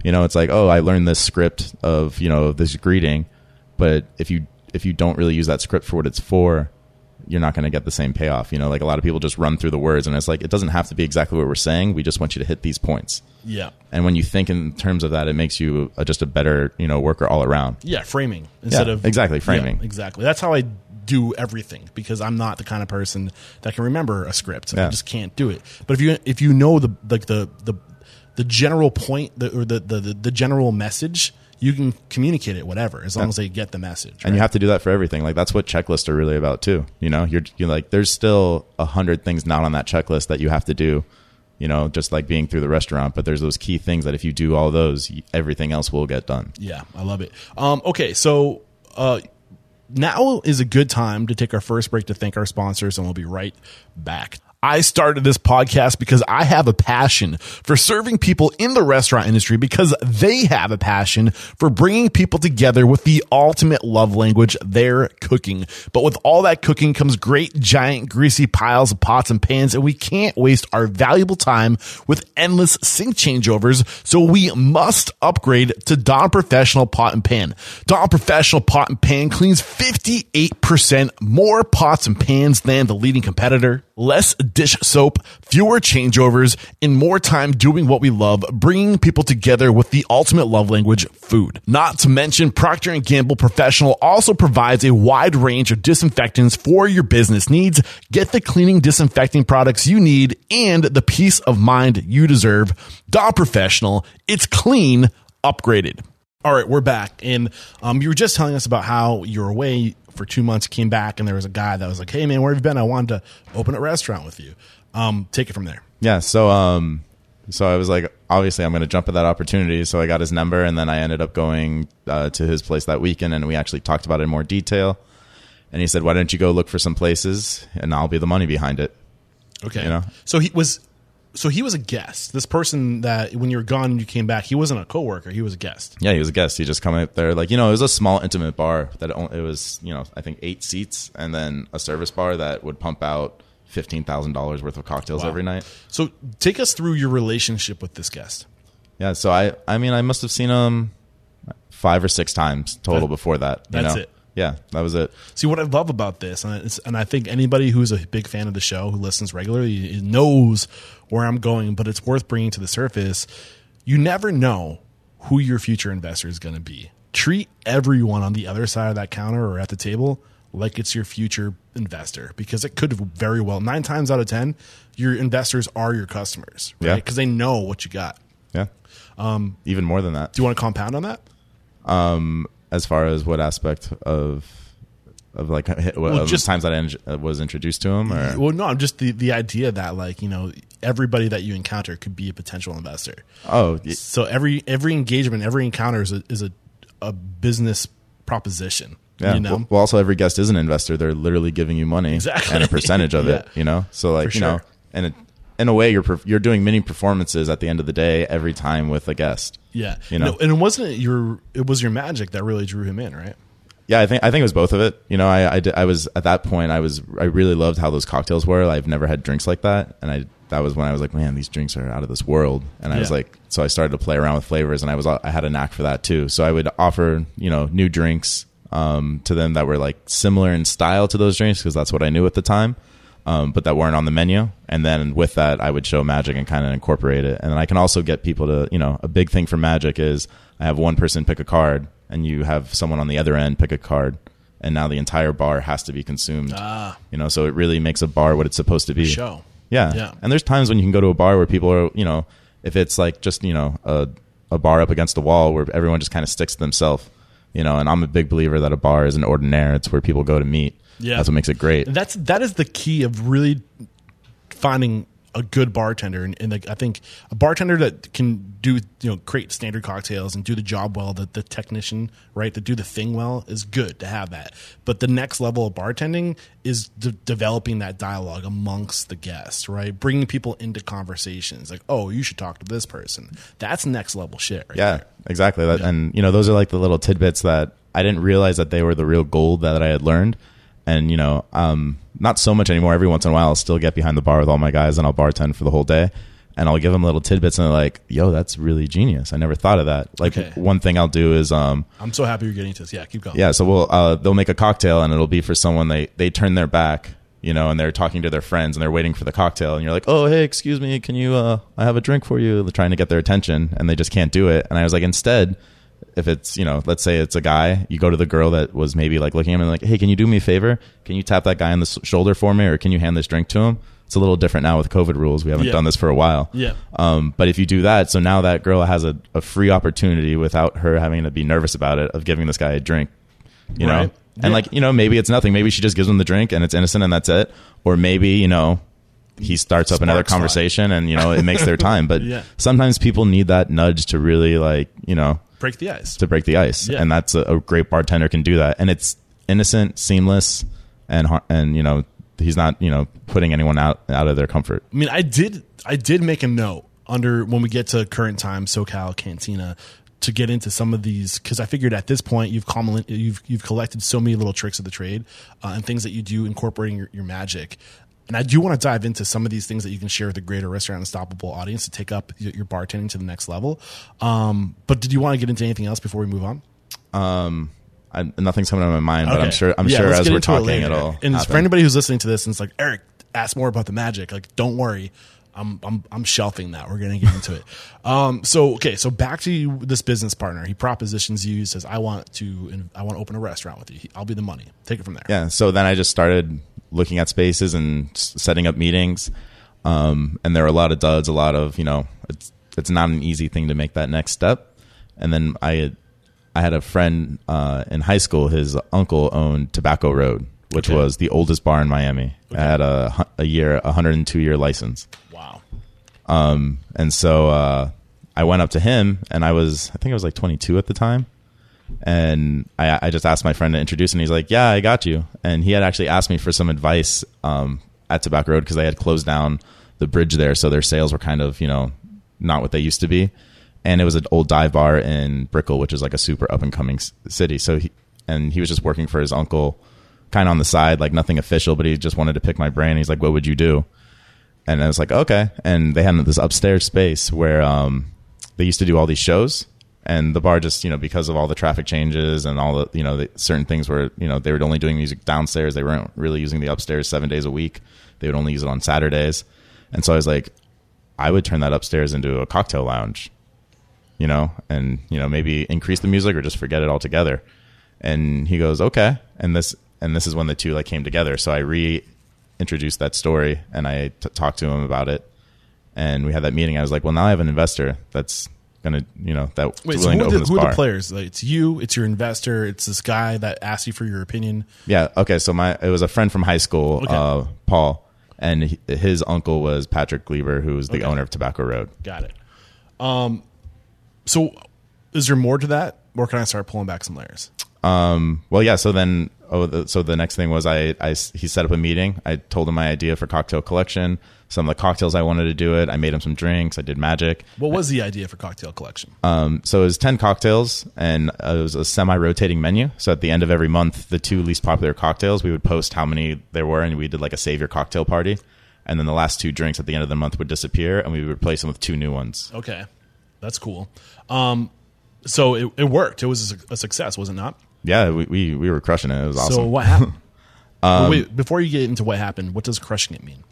You know, it's like oh, I learned this script of you know this greeting, but if you if you don't really use that script for what it's for, you're not going to get the same payoff. You know, like a lot of people just run through the words, and it's like it doesn't have to be exactly what we're saying. We just want you to hit these points. Yeah. And when you think in terms of that, it makes you a, just a better you know worker all around. Yeah, framing instead Yeah, of exactly, framing. Yeah, exactly. That's how I do everything because I'm not the kind of person that can remember a script. I just can't do it. But if you if you know the like the the the general point the, or the the the general message, you can communicate it whatever as long as they get the message. and you have to do that for everything like that's what checklists are really about too you know you're, you're like there's still a hundred things not on that checklist that you have to do you know just like being through the restaurant but there's those key things that if you do all those everything else will get done Yeah, I love it. Um, okay, so uh, now is a good time to take our first break to thank our sponsors, and we'll be right back. I started this podcast because I have a passion for serving people in the restaurant industry because they have a passion for bringing people together with the ultimate love language, their cooking. But with all that cooking comes great, giant, greasy piles of pots and pans, and we can't waste our valuable time with endless sink changeovers. So we must upgrade to Dawn Professional Pot and Pan. Dawn Professional Pot and Pan cleans 58% more pots and pans than the leading competitor. Less dish soap, fewer changeovers, and more time doing what we love, bringing people together with the ultimate love language, food. Not to mention Procter & Gamble Professional also provides a wide range of disinfectants for your business needs. Get the cleaning disinfecting products you need and the peace of mind you deserve. Dawn Professional, it's clean, upgraded. All right, we're back, and um, you were just telling us about how you were away for two months, came back, and there was a guy that was like, "Hey, man, where have you been? I wanted to open a restaurant with you." Um, take it from there. yeah so um so i was like obviously i'm going to jump at that opportunity so i got his number and then i ended up going uh, to his place that weekend and we actually talked about it in more detail and he said why don't you go look for some places and i'll be the money behind it Okay, You know? so he was, so he was a guest. This person that when you were gone and you came back, he wasn't a coworker. He was a guest. Yeah, he was a guest. He just come up there, like you know, it was a small, intimate bar that it, only, it was, you know, I think eight seats, and then a service bar that would pump out fifteen thousand dollars worth of cocktails Wow. every night. So take us through your relationship with this guest. Yeah, so I, I mean, I must have seen him five or six times total That- before that. you that's know? it. Yeah, that was it. See what I love about this, and, it's, and I think anybody who's a big fan of the show who listens regularly knows where I'm going. But it's worth bringing to the surface. You never know who your future investor is going to be. Treat everyone on the other side of that counter or at the table like it's your future investor because it could very well nine times out of ten your investors are your customers, right? Yeah. Because they know what you got. Yeah, um, even more than that. Do you want to compound on that? As far as what aspect of of like of just- times that I in- uh, was introduced to him, or Well, no, I'm just the the idea that like you know everybody that you encounter could be a potential investor. oh, So every every engagement, every encounter is a is a, a business proposition. Yeah. You know? Well, well, also every guest is an investor. They're literally giving you money Exactly. and a percentage of it. You know, so like you know, and it, in a way, you're you're doing mini performances at the end of the day every time with a guest. yeah. You know? No, and it wasn't your it was your magic that really drew him in, right? Yeah, I think I think it was both of it. You know, I I, did, I was at that point. I was I really loved how those cocktails were. I've never had drinks like that, and I that was when I was like, man, these drinks are out of this world. And I was like, so I started to play around with flavors, and I was I had a knack for that too. So I would offer you know new drinks um, to them that were like similar in style to those drinks because that's what I knew at the time. Um, but that weren't on the menu, and then with that, I would show magic and kind of incorporate it. And then I can also get people to, you know, a big thing for magic is I have one person pick a card, and you have someone on the other end pick a card, and now the entire bar has to be consumed. Ah. You know, so it really makes a bar what it's supposed to be. Show. Yeah. Yeah. And there's times when you can go to a bar where people are, you know, if it's like just, you know, a, a bar up against the wall where everyone just kind of sticks to themselves, you know, and I'm a big believer that a bar is an ordinaire. It's where people go to meet. Yeah. That's what makes it great. That's that is the key of really finding a good bartender, and, and like I think a bartender that can do you know create standard cocktails and do the job well, the the technician right, that do the thing well is good to have that. But the next level of bartending is de- developing that dialogue amongst the guests, right, bringing people into conversations. Like, oh, you should talk to this person. That's next level shit. Right Yeah, there. exactly. That, And you know, those are like the little tidbits that I didn't realize that they were the real gold that I had learned. And you know, um, not so much anymore. Every once in a while, I'll still get behind the bar with all my guys, and I'll bartend for the whole day. And I'll give them little tidbits, and they're like, "Yo, that's really genius. I never thought of that." Like Okay. one thing I'll do is, um, I'm so happy you're getting to this. Yeah, keep going. yeah, so we'll uh, they'll make a cocktail, and it'll be for someone they they turn their back, you know, and they're talking to their friends, and they're waiting for the cocktail, and you're like, "Oh, hey, excuse me, can you? Uh, I have a drink for you." They're trying to get their attention, and they just can't do it. And I was like, instead, if it's you know, let's say it's a guy, you go to the girl that was maybe like looking at him and like, "Hey, can you do me a favor? Can you tap that guy on the shoulder for me, or can you hand this drink to him?" It's a little different now with COVID rules. We haven't Yeah. done this for a while. Yeah. Um, but if you do that, so now that girl has a, a free opportunity without her having to be nervous about it of giving this guy a drink, you know? Right. And Yeah. like, you know, maybe it's nothing. Maybe she just gives him the drink and it's innocent and that's it. Or maybe, you know, he starts up another fly. conversation and, you know, it makes their time. But Yeah. sometimes people need that nudge to really like, you know, break the ice. to break the ice. Yeah. And that's a, a great bartender can do that. And it's innocent, seamless, and, and, you know, he's not, you know, putting anyone out, out of their comfort. I mean, I did I did make a note under when we get to current time SoCal Cantina to get into some of these because I figured at this point you've common, you've you've collected so many little tricks of the trade uh, and things that you do incorporating your, your magic. And I do want to dive into some of these things that you can share with the greater restaurant unstoppable audience to take up your, bartending to the next level. Um, but did you want to get into anything else before we move on? I, nothing's coming to my mind, but I'm sure. I'm Yeah, sure as we're it talking, later. it'll. And happen. for anybody who's listening to this and it's like Eric, ask more about the magic. Like, don't worry, I'm I'm I'm shelving that. We're gonna get into it. Um, so okay, so back to you, this business partner. He propositions you. He says, "I want to I want to open a restaurant with you. I'll be the money. Take it from there." yeah. So then I just started looking at spaces and setting up meetings. Um, and there are a lot of duds, a lot of you know, it's it's not an easy thing to make that next step. And then I had I had a friend uh, in high school. His uncle owned Tobacco Road, which Okay. was the oldest bar in Miami. I had a a year, a hundred and two year license. Wow. And so uh, I went up to him, and I was, I think I was like 22 at the time. And I, I just asked my friend to introduce, and he's like, "Yeah, I got you." And he had actually asked me for some advice um, at Tobacco Road because they had closed down the bridge there, so their sales were kind of, you know, not what they used to be. And it was an old dive bar in Brickell, which is like a super up and coming city. So he and he was just working for his uncle, kind of on the side, like nothing official, but he just wanted to pick my brain. He's like, "What would you do?" and I was like, okay. And they had this upstairs space where um, they used to do all these shows, and the bar just, you know, because of all the traffic changes and all the, you know, the, certain things where, you know, they were only doing music downstairs. They weren't really using the upstairs seven days a week. They would only use it on Saturdays. And so I was like, I would turn that upstairs into a cocktail lounge, you know, and, you know, maybe increase the music or just forget it altogether. And he goes, okay. And this, and this is when the two like came together. So I reintroduced that story and I t- talked to him about it. And we had that meeting. I was like, well, now I have an investor that's going to, you know, that Wait, so who, the, who are the players? Like, it's you. It's your investor. It's this guy that asked you for your opinion. Yeah. Okay. So my it was a friend from high school, Okay. uh, Paul, and he, his uncle was Patrick Gleber, who's the Okay. owner of Tobacco Road. Got it. Um, so is there more to that, or can I start pulling back some layers? Um, well, yeah. So then oh, the, so the next thing was I, I he set up a meeting. I told him my idea for cocktail collection, some of the cocktails I wanted to do it. I made him some drinks. I did magic. What was the idea for cocktail collection? Um, so it was 10 cocktails and uh, it was a semi rotating menu. So at the end of every month, the two least popular cocktails, we would post how many there were and we did like a savior cocktail party. And then the last two drinks at the end of the month would disappear and we would replace them with two new ones. Okay, that's cool. Um, so it, it worked. It was a, a success, was it not? Yeah, we, we, we were crushing it. It was awesome. So what happened? But wait, before you get into what happened, what does crushing it mean?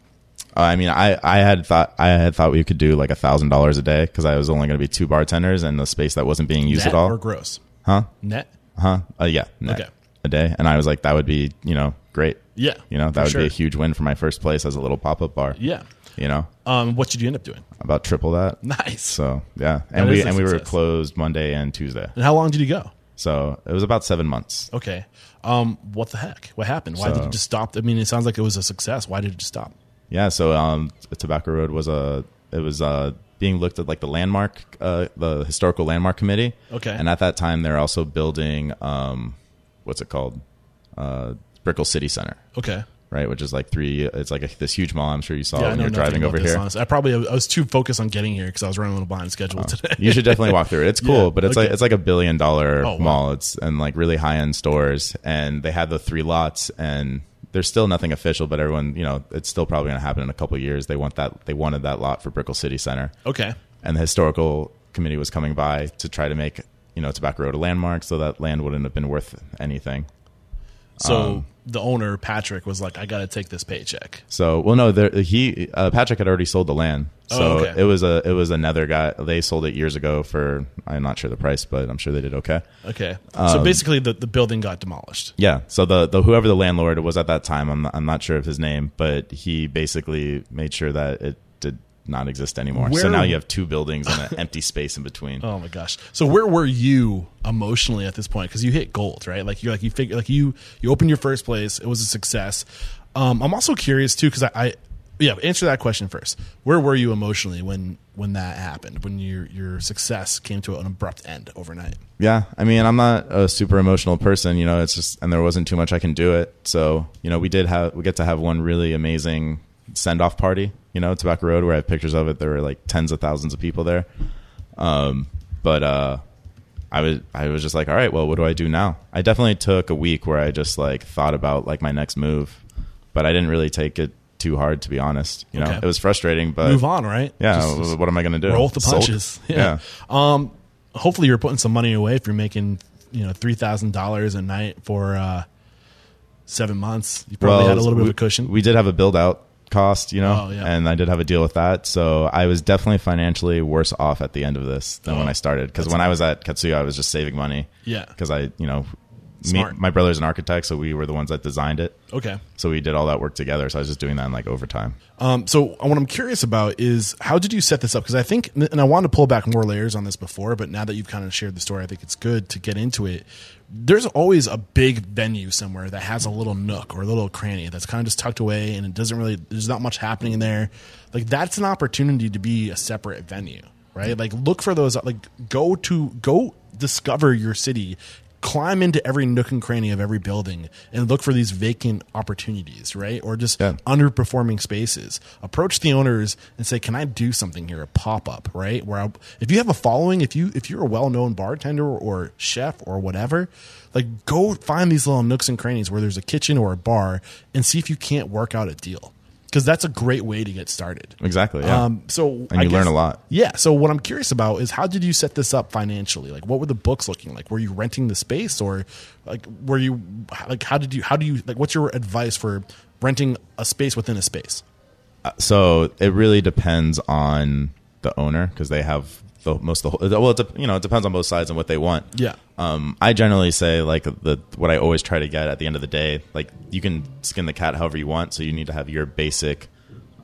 Uh, I mean, I, I had thought I had thought we could do like a thousand dollars a day because I was only going to be two bartenders and the space that wasn't being used Net at all. or gross? huh? Net. Huh? Uh, yeah. net Okay. A day, and I was like, that would be you know great. Yeah, You know, that would sure. be a huge win for my first place as a little pop up bar. Yeah. You know, Um, what did you end up doing? about triple that. Nice. So yeah, and That we and we were closed Monday and Tuesday. And how long did you go? So it was about seven months. Okay. Um, what the heck? What happened? Why did So- it just stop? I mean, it sounds like it was a success. Why did it just stop? Yeah, so um, Tobacco Road was a it was uh, being looked at like the landmark, uh, the historical landmark committee. Okay. and at that time they're also building um, what's it called, uh, Brickell City Center, Okay. Right? Which is like three. It's like a, this huge mall. I'm sure you saw Yeah, when you're driving over this, here. honestly. I probably I was too focused on getting here because I was running a little behind schedule oh. today. you should definitely walk through it. It's cool, Yeah, but it's okay. like it's like a billion dollar Oh, wow. mall. It's and like really high end stores, and they had the three lots, and there's still nothing official, but everyone, you know, it's still probably going to happen in a couple of years. They want that. They wanted that lot for Brickell City Center, okay. and the historical committee was coming by to try to make you know Tobacco Road a landmark, so that land wouldn't have been worth anything. So Um, the owner Patrick was like, "I got to take this paycheck." So, well, no, there, he uh, Patrick had already sold the land, so Oh, okay. it was a it was another guy. They sold it years ago for I'm not sure the price, but I'm sure they did okay. Okay. Um, so basically, the, the building got demolished. Yeah. So the, the whoever the landlord was at that time, I'm not, I'm not sure of his name, but he basically made sure that it not exist anymore. so now you have two buildings and an empty space in between. Oh my gosh! So where were you emotionally at this point? Because you hit gold, right? Like you're like you figure like you you opened your first place. It was a success. Um, I'm also curious too because I, I yeah answer that question first. Where were you emotionally when when that happened? When your your success came to an abrupt end overnight? Yeah. I mean, I'm not a super emotional person, you know, it's just, and there wasn't too much I can do it. So, you know, we did have, we get to have one really amazing send off party, you know, Tobacco Road where I have pictures of it. There were like tens of thousands of people there. Um, but, uh, I was I was just like, all right, well, what do I do now? I definitely took a week where I just like thought about like my next move, but I didn't really take it too hard to be honest. You know, Okay. it was frustrating, but Move on, right? Yeah, Just- what am I going to do? roll with the punches. Yeah. Um, hopefully you're putting some money away if you're making you know three thousand dollars a night for uh, seven months. You probably had a little bit we, of a cushion. We did have a build out cost, you know, Oh, yeah. and I did have a deal with that. So I was definitely financially worse off at the end of this than when Oh, I started. Because when I was at Katsuya, I was just saving money. Yeah. Because I, you know, me, my brother's an architect, so we were the ones that designed it. okay. So we did all that work together. So I was just doing that in like overtime. Um, so what I'm curious about is how did you set this up? Because I think, and I wanted to pull back more layers on this before, but now that you've kind of shared the story, I think it's good to get into it. There's always a big venue somewhere that has a little nook or a little cranny that's kind of just tucked away, and it doesn't really. There's not much happening in there. Like that's an opportunity to be a separate venue, right? Like look for those. Like go to go discover your city climb into every nook and cranny of every building and look for these vacant opportunities, right? Or just Yeah. underperforming spaces. Approach the owners and say, "Can I do something here? A pop up, right? Where I, if you have a following, if you if you're a well known bartender or chef or whatever, like go find these little nooks and crannies where there's a kitchen or a bar and see if you can't work out a deal." Because that's a great way to get started. Exactly. Yeah. Um, so And you learn a lot. Yeah. So what I'm curious about is how did you set this up financially? Like, what were the books looking like? Were you renting the space, or like were you like how did you how do you like what's your advice for renting a space within a space? so it really depends on the owner because they have the most of the whole, well, it, you know, it depends on both sides and what they want. Yeah. Um, I generally say like the what I always try to get at the end of the day, like you can skin the cat however you want. So you need to have your basic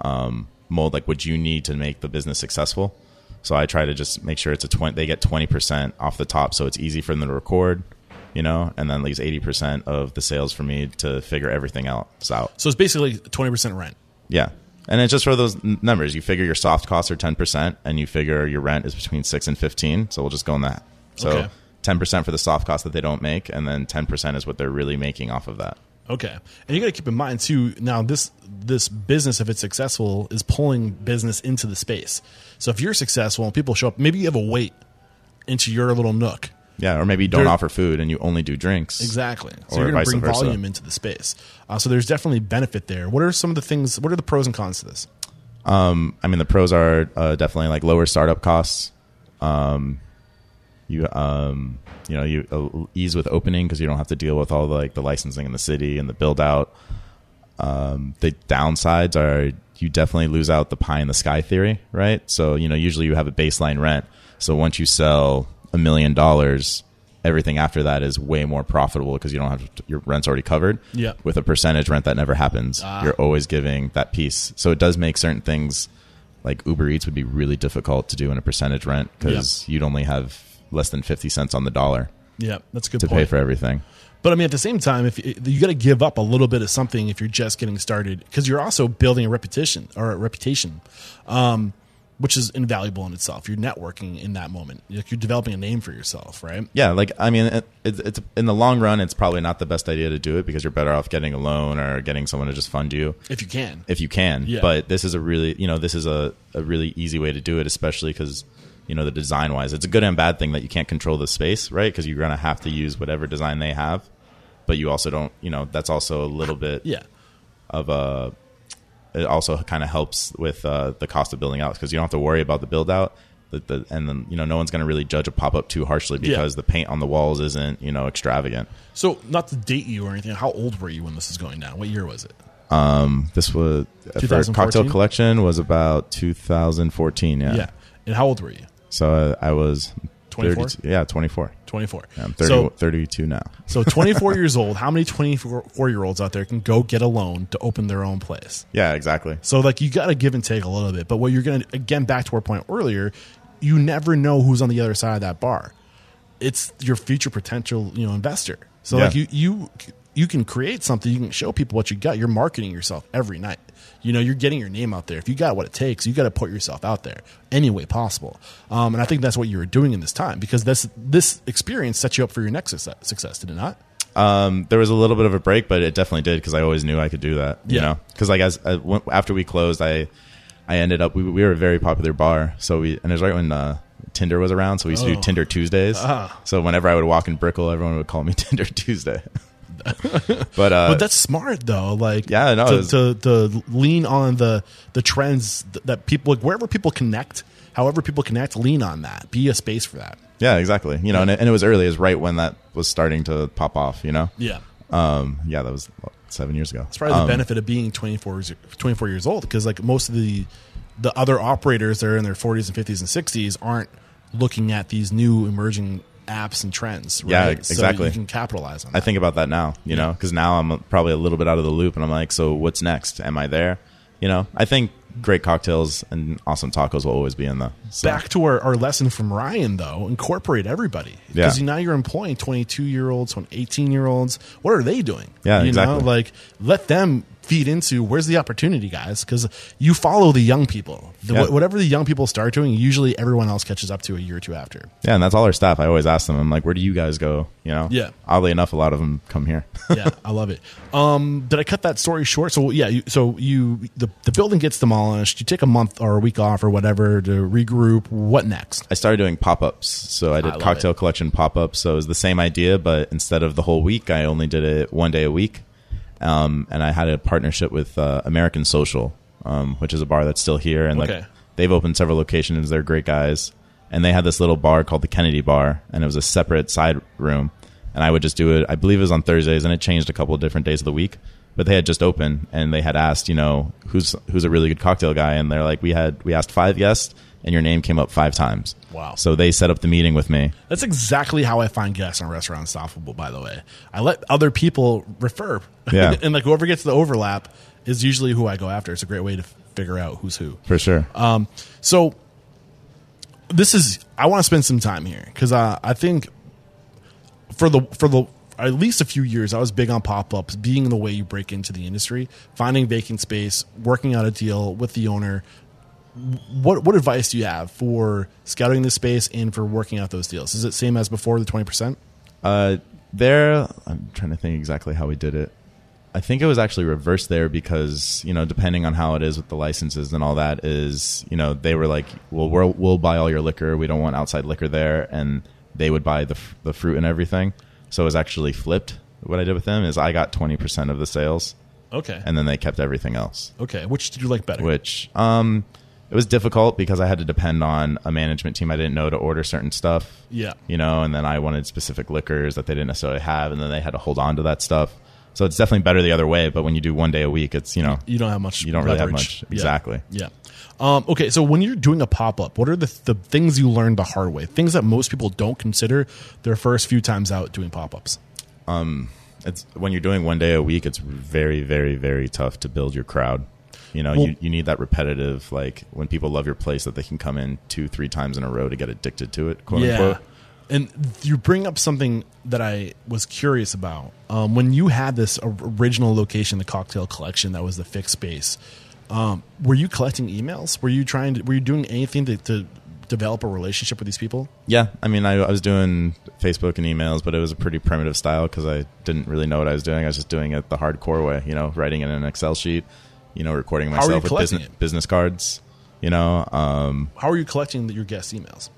um, mold, like what you need to make the business successful. So I try to just make sure it's a twenty. They get twenty percent off the top, so it's easy for them to record, you know, and then leaves eighty percent of the sales for me to figure everything else out. So it's basically twenty percent rent. Yeah. And it's just for those n- numbers. You figure your soft costs are 10% and you figure your rent is between 6 and 15. So we'll just go on that. So Okay. 10% for the soft cost that they don't make, and then 10% is what they're really making off of that. Okay, and you got to keep in mind too. Now, this this business, if it's successful, is pulling business into the space. So if you're successful and people show up, maybe you have a wait into your little nook. Yeah, or maybe you don't offer food and you only do drinks. Exactly. So Or you're going to bring versa. volume into the space. Uh, so there's definitely benefit there. What are some of the things? What are the pros and cons to this? Um, I mean, the pros are uh, definitely like lower startup costs. Um, you um, you know, you uh, ease with opening because you don't have to deal with all the, like the licensing in the city and the build out. Um, the downsides are you definitely lose out the pie in the sky theory, right? So you know, usually you have a baseline rent. So once you sell a million dollars, everything after that is way more profitable because you don't have to, your rent's already covered. Yeah. With a percentage rent that never happens, you're always giving that piece. So it does make certain things like Uber Eats would be really difficult to do in a percentage rent because you'd only have less than fifty cents on the dollar Yeah, that's a good to point. pay for everything. But I mean, at the same time, if you, you got to give up a little bit of something if you're just getting started, because you're also building a repetition or a reputation, um, which is invaluable in itself. You're networking in that moment. Like you're developing a name for yourself, right? Yeah, like I mean, it, it's it's in the long run, it's probably not the best idea to do it because you're better off getting a loan or getting someone to just fund you If you can. if you can. Yeah. But this is a really, you know, this is a, a really easy way to do it, especially because you know the design wise, it's a good and bad thing that you can't control the space, right? Because you're gonna have to use whatever design they have, but you also don't, you know, that's also a little bit yeah. of a. It also kind of helps with uh, the cost of building out because you don't have to worry about the build out. The, the, and then you know no one's going to really judge a pop up too harshly Yeah. because the paint on the walls isn't you know extravagant. So, not to date you or anything, how old were you when this was going down? What year was it? This was for 2014? cocktail collection was about 2014. Yeah. Yeah. And how old were you? So uh, I was 24? 32 Yeah, 24. 24. I'm 30, So, 32 now. so 24 years old. How many 24 year olds out there can go get a loan to open their own place? Yeah, exactly. So like you got to give and take a little bit. But what you're going to again back to our point earlier, you never know who's on the other side of that bar. It's your future potential, you know, investor. So like you you you can create something, you can show people what you got. You're marketing yourself every night. You know, you're getting your name out there. If you got what it takes, you got to put yourself out there any way possible. Um, and I think that's what you were doing in this time because this this experience set you up for your next success, success did it not? Um, there was a little bit of a break, but it definitely did because I always knew I could do that. You Yeah. know, because like as I went, after we closed, I I ended up we, we were a very popular bar. So we and it was right when uh, Tinder was around, so we used to Oh. do Tinder Tuesdays. Ah. So whenever I would walk in Brickell, everyone would call me Tinder Tuesday. but uh, but that's smart though like Yeah, no, to, was- to, to lean on the the trends that people like wherever people connect however people connect lean on that be a space for that yeah, exactly. You know, and, it, and it was early. It was right when that was starting to pop off. You know. yeah Um, yeah, that was seven years ago. it's probably Um, the benefit of being 24 years, 24 years old because like most of the the other operators that are in their 40s and 50s and 60s aren't looking at these new emerging apps and trends right? Yeah, so exactly. you can capitalize on I think about that now, you know, because now I'm probably a little bit out of the loop, and I'm like, so what's next? Am I there? You know, I think great cocktails and awesome tacos will always be in the so, back to our, our lesson from Ryan, though, incorporate everybody. Yeah. Because now you're employing 22 year olds, 18 year olds. What are they doing? Yeah, you exactly. Know? Like, let them feed into where's the opportunity, guys? Because you follow the young people. The, Yeah. Whatever the young people start doing, usually everyone else catches up to a year or two after. Yeah, and that's all our staff. I always ask them, I'm like, where do you guys go? You know, Yeah. Oddly enough, a lot of them come here. yeah, I love it. Um, did I cut that story short? So yeah, you, so you the the building gets demolished. You take a month or a week off or whatever to regroup. What next? I started doing pop ups. So I did I cocktail it. collection pop ups. So it was the same idea, but instead of the whole week, I only did it one day a week. Um, and I had a partnership with uh, American Social, um, which is a bar that's still here. And Okay. like they've opened several locations. They're great guys. And they had this little bar called the Kennedy Bar, and it was a separate side room. And I would just do it. I believe it was on Thursdays, and it changed a couple of different days of the week. But they had just opened, and they had asked, you know, who's who's a really good cocktail guy, and they're like, we had we asked five guests, and your name came up five times. Wow. So they set up the meeting with me. That's exactly how I find guests on Restaurant Unstoppable, by the way. I let other people refer. Yeah. and like whoever gets the overlap is usually who I go after. It's a great way to figure out who's who. For sure. Um, so this is I want to spend some time here because uh, I think for the for the at least a few years I was big on pop ups being the way you break into the industry, finding vacant space, working out a deal with the owner, what what advice do you have for scouting this space and for working out those deals? Is it same as before the twenty percent? Uh, there, I'm trying to think exactly how we did it. I think it was actually reversed there because you know, depending on how it is with the licenses and all that, is you know they were like, well, we'll, we'll buy all your liquor. We don't want outside liquor there, and they would buy the f- the fruit and everything. So it was actually flipped. What I did with them is I got twenty percent of the sales, Okay. and then they kept everything else. okay. Which did you like better? Which um, it was difficult because I had to depend on a management team. I didn't know to order certain stuff. Yeah. you know, and then I wanted specific liquors that they didn't necessarily have, and then they had to hold on to that stuff. So it's definitely better the other way. But when you do one day a week, it's you know You don't have much. You don't really have leverage. much. Exactly. Yeah. Um, okay, so when you're doing a pop up, what are the the things you learned the hard way? Things that most people don't consider their first few times out doing pop ups. it's when you're doing one day a week, it's very very very tough to build your crowd. You know, Well- you, you need that repetitive, like when people love your place, that they can come in two, three times in a row to get addicted to it, quote unquote. And you bring up something that I was curious about. Um, when you had this original location, the cocktail collection, that was the fixed space. Um, were you collecting emails? Were you trying to? Were you doing anything to, to develop a relationship with these people? Yeah, I mean, I, I was doing Facebook and emails, but it was a pretty primitive style because I didn't really know what I was doing. I was just doing it the hardcore way, you know, writing in an Excel sheet, you know, recording How are you myself with business, it? business cards, you know, um, How are you collecting the, your guest emails?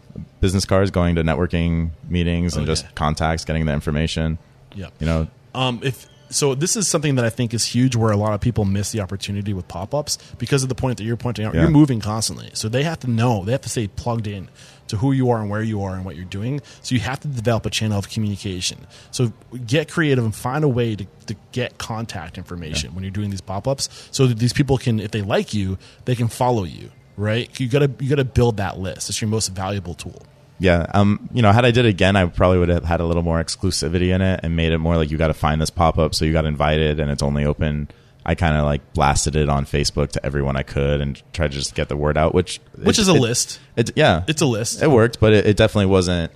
business cards, going to networking meetings and Okay. just contacts, getting the information, Yeah. you know. Um, if so, this is something that I think is huge, where a lot of people miss the opportunity with pop ups because of the point that you're pointing out. Yeah. You're moving constantly, so they have to know, they have to stay plugged in to who you are and where you are and what you're doing. So you have to develop a channel of communication. So get creative and find a way to, to get contact information when you're doing these pop ups, so that these people can, if they like you, they can follow you. Right? You gotta you gotta build that list. It's your most valuable tool. Yeah, um, you know, had I did it again, I probably would have had a little more exclusivity in it and made it more like you got to find this pop up, so you got invited and it's only open. I kind of like blasted it on Facebook to everyone I could and tried to just get the word out, which Which it- is a it- list. It, yeah, It's a list. it worked, but it, it definitely wasn't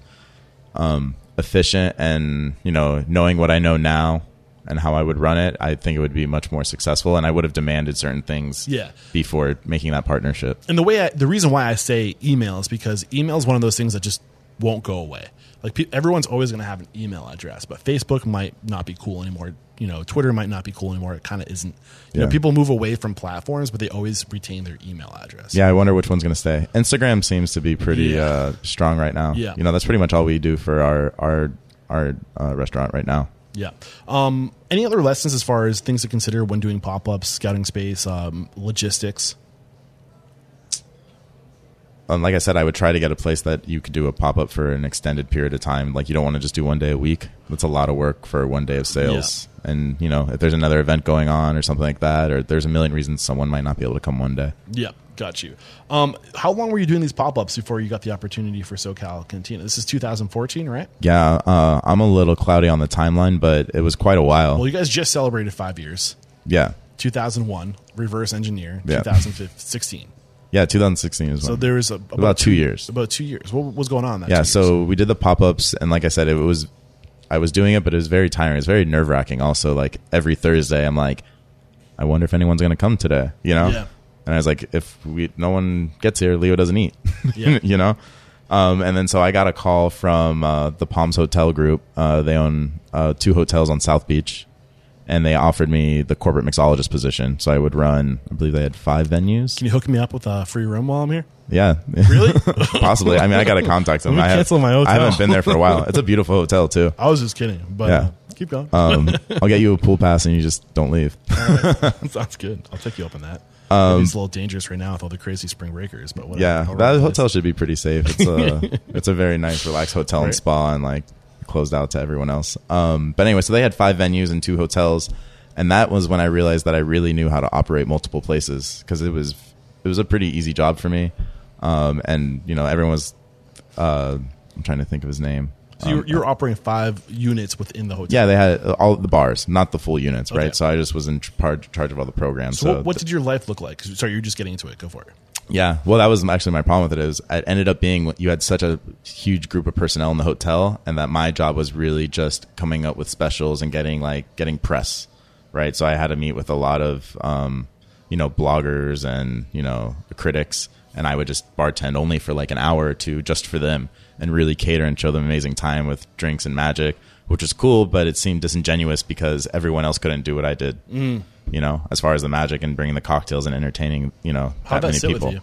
um, efficient. And you know, knowing what I know now and how I would run it, I think it would be much more successful. And I would have demanded certain things Yeah. before making that partnership. and the way I, the reason why I say email is because email is one of those things that just won't go away. Like pe- everyone's always going to have an email address, but Facebook might not be cool anymore. You know, Twitter might not be cool anymore. It kind of isn't. You know, people move away from platforms, but they always retain their email address. Yeah, I wonder which one's going to stay. Instagram seems to be pretty Yeah. uh, strong right now. Yeah. you know, that's pretty much all we do for our our our uh, restaurant right now. Yeah. Um, any other lessons as far as things to consider when doing pop ups, scouting space, um, logistics? Um, like I said, I would try to get a place that you could do a pop up for an extended period of time. Like you don't want to just do one day a week. That's a lot of work for one day of sales. And you know, if there's another event going on or something like that, or there's a million reasons someone might not be able to come one day. Yeah, got you. Um, how long were you doing these pop ups before you got the opportunity for SoCal Cantina? This is 2014, right? Yeah, uh, I'm a little cloudy on the timeline, but it was quite a while. Well, you guys just celebrated five years. yeah, 2001, reverse engineer, Yeah. 2016. Yeah, 2016 is So when. there was a, about two years. About two years. What was going on? That yeah so we did the pop-ups and like i said it was i was doing it but it was very tiring it's very nerve-wracking also like every thursday i'm like i wonder if anyone's going to come today you know Yeah. and i was like if we no one gets here leo doesn't eat Yeah. you know um, and then so i got a call from uh, the palms hotel group uh, they own uh, two hotels on south beach and they offered me the corporate mixologist position so i would run i believe they had five venues Can you hook me up with a free room while I'm here? yeah, Really? possibly. I mean, I got to contact them. I have, my hotel. I haven't been there for a while. It's a beautiful hotel too. I was just kidding, but Yeah. uh, keep going. Um, I'll get you a pool pass and you just don't leave. Sounds good. I'll take you up on that. Maybe it's a little dangerous right now with all the crazy spring breakers, but whatever. Yeah, that hotel should be pretty safe. It's a it's a very nice, relaxed hotel and spa, and like closed out to everyone else. Um, but anyway, so they had five venues and two hotels, and that was when I realized that I really knew how to operate multiple places because it was it was a pretty easy job for me. Um, and you know, everyone was. Uh, I'm trying to think of his name. So you're, Um, you're operating five units within the hotel. Yeah, they had all the bars, not the full units, Okay. right? So I just was in char- charge of all the programs. So, So, what, what did your life look like? Sorry, you're just getting into it. Go for it. Yeah, well, that was actually my problem with it. Is it ended up being you had such a huge group of personnel in the hotel, and that my job was really just coming up with specials and getting like getting press, right? So I had to meet with a lot of um, you know bloggers and you know critics and I would just bartend only for like an hour or two just for them and really cater and show them amazing time with drinks and magic, which was cool, but it seemed disingenuous because everyone else couldn't do what I did. Mm. You know, as far as the magic and bringing the cocktails and entertaining, you know, How'd that that many sit people. with you?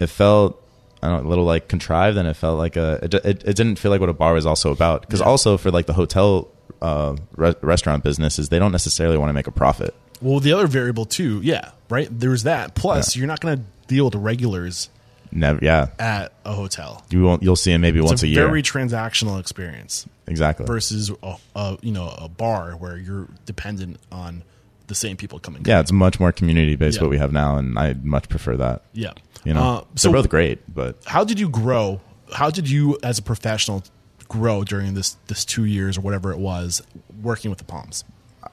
It felt I don't know, a little like contrived, and it felt like a. It, it, it didn't feel like what a bar was also about. Because Yeah. also for like the hotel uh, re- restaurant businesses, they don't necessarily want to make a profit. Well, the other variable too, yeah, right. There's that. Plus, you're not going to deal with regulars Never, yeah. at a hotel. You won't. You'll see him maybe It's once a a year. very transactional experience exactly. versus a, a you know a bar where you're dependent on the same people coming. yeah, it's much more community based Yeah. what we have now, and I much prefer that. yeah. You know, Uh, so they're both great, but how did you grow? How did you, as a professional, grow during this this two years or whatever it was working with the Palms?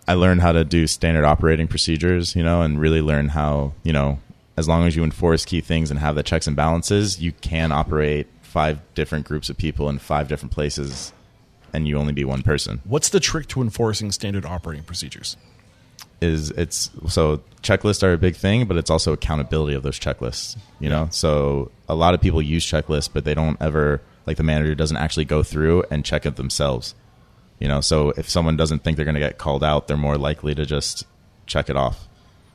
I learned how to do standard operating procedures, you know, and really learn how, you know, as long as you enforce key things and have the checks and balances, you can operate five different groups of people in five different places and you only be one person. What's the trick to enforcing standard operating procedures? Is it's so checklists are a big thing, but it's also accountability of those checklists, you know? So a lot of people use checklists, but they don't ever like the manager doesn't actually go through and check it themselves. You know, so if someone doesn't think they're going to get called out, they're more likely to just check it off.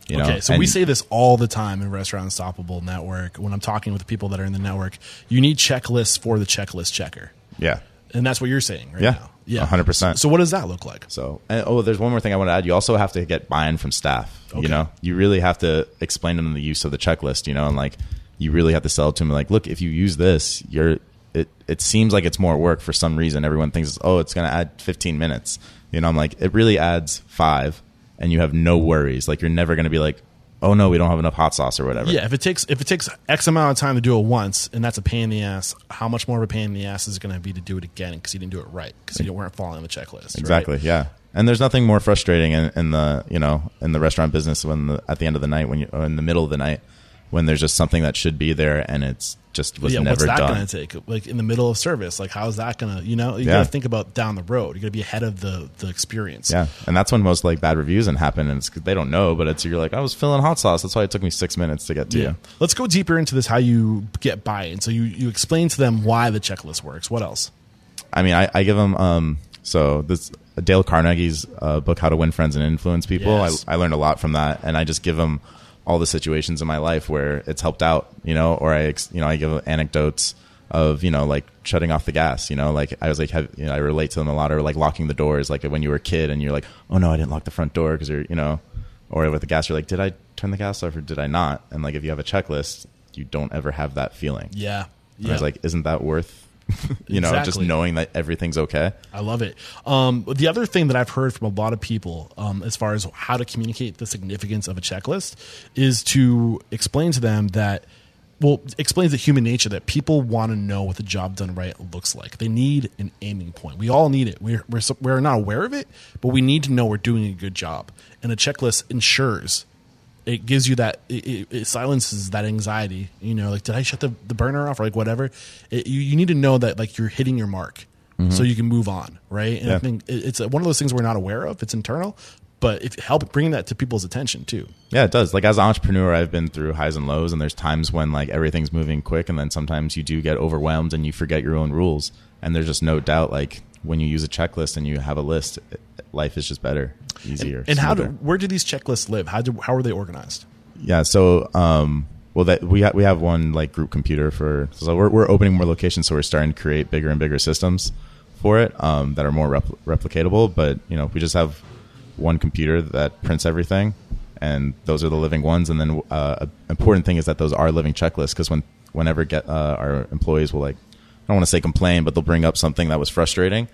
You know, okay, so we say this all the time in Restaurant Unstoppable Network when I'm talking with people that are in the network. You need checklists for the checklist checker, yeah. and that's what you're saying right Yeah, now. Yeah, 100%. So what does that look like? So, and, oh, there's one more thing I want to add. You also have to get buy-in from staff. Okay. You know, you really have to explain to them the use of the checklist. You know, and like you really have to sell it to them. Like, look, if you use this, you're. It it seems like it's more work for some reason. Everyone thinks, oh, it's going to add 15 minutes. You know, I'm like, it really adds five, and you have no worries. Like, you're never going to be like, oh no, we don't have enough hot sauce or whatever. Yeah, if it takes if it takes X amount of time to do it once, and that's a pain in the ass, how much more of a pain in the ass is it going to be to do it again because you didn't do it right because you weren't following the checklist? right? Exactly. Yeah. And there's nothing more frustrating in, in the you know in the restaurant business when the, at the end of the night when you or in the middle of the night when there's just something that should be there and it's just was yeah, never what's that done. going to take? Like in the middle of service, like how's that going to? You know, you Yeah. got to think about down the road. You got to be ahead of the the experience. Yeah, and that's when most like bad reviews and happen, and it's 'cause they don't know, but it's you're like I was filling hot sauce. That's why it took me six minutes to get to Yeah. you. Let's go deeper into this. How you get buy-in? So you you explain to them why the checklist works. What else? I mean, I, I give them um so this Dale Carnegie's uh, book How to Win Friends and Influence People. Yes. I, I learned a lot from that, and I just give them all the situations in my life where it's helped out, you know, or I you know I give anecdotes of you know like shutting off the gas, you know, like I was like have, you know I relate to them a lot, or like locking the doors, like when you were a kid and you're like, oh no, I didn't lock the front door because you're you know, or with the gas you're like, did I turn the gas off or did I not? And like if you have a checklist, you don't ever have that feeling. Yeah, And I was like, isn't that worth, you know, just knowing that everything's okay? I love it. Um, the other thing that I've heard from a lot of people, um, as far as how to communicate the significance of a checklist, is to explain to them that, well, explains the human nature that people want to know what the job done right looks like. They need an aiming point. We all need it. We're, we're, we're not aware of it, but we need to know we're doing a good job. And a checklist ensures it gives you that it, it, it silences that anxiety you know like did i shut the, the burner off? Or like whatever. It, you, you need to know that like you're hitting your mark mm-hmm. so you can move on right? And i think it, it's one of those things we're not aware of. It's internal but if help bringing that to people's attention too. Yeah, it does. Like as an entrepreneur, I've been through highs and lows, and there's times when like everything's moving quick, and then sometimes you do get overwhelmed and you forget your own rules. And there's just no doubt, like when you use a checklist and you have a list, life is just better, easier. and how do where do these checklists live how do how are they organized Yeah. So, um, well, that we ha- we have one like group computer for. So we're we're opening more locations, so we're starting to create bigger and bigger systems for it um, that are more repl- replicatable. But you know, we just have one computer that prints everything, and those are the living ones. And then uh, an important thing is that those are living checklists because when whenever get uh, our employees will like, don't want to say complain, but they'll bring up something that was frustrating.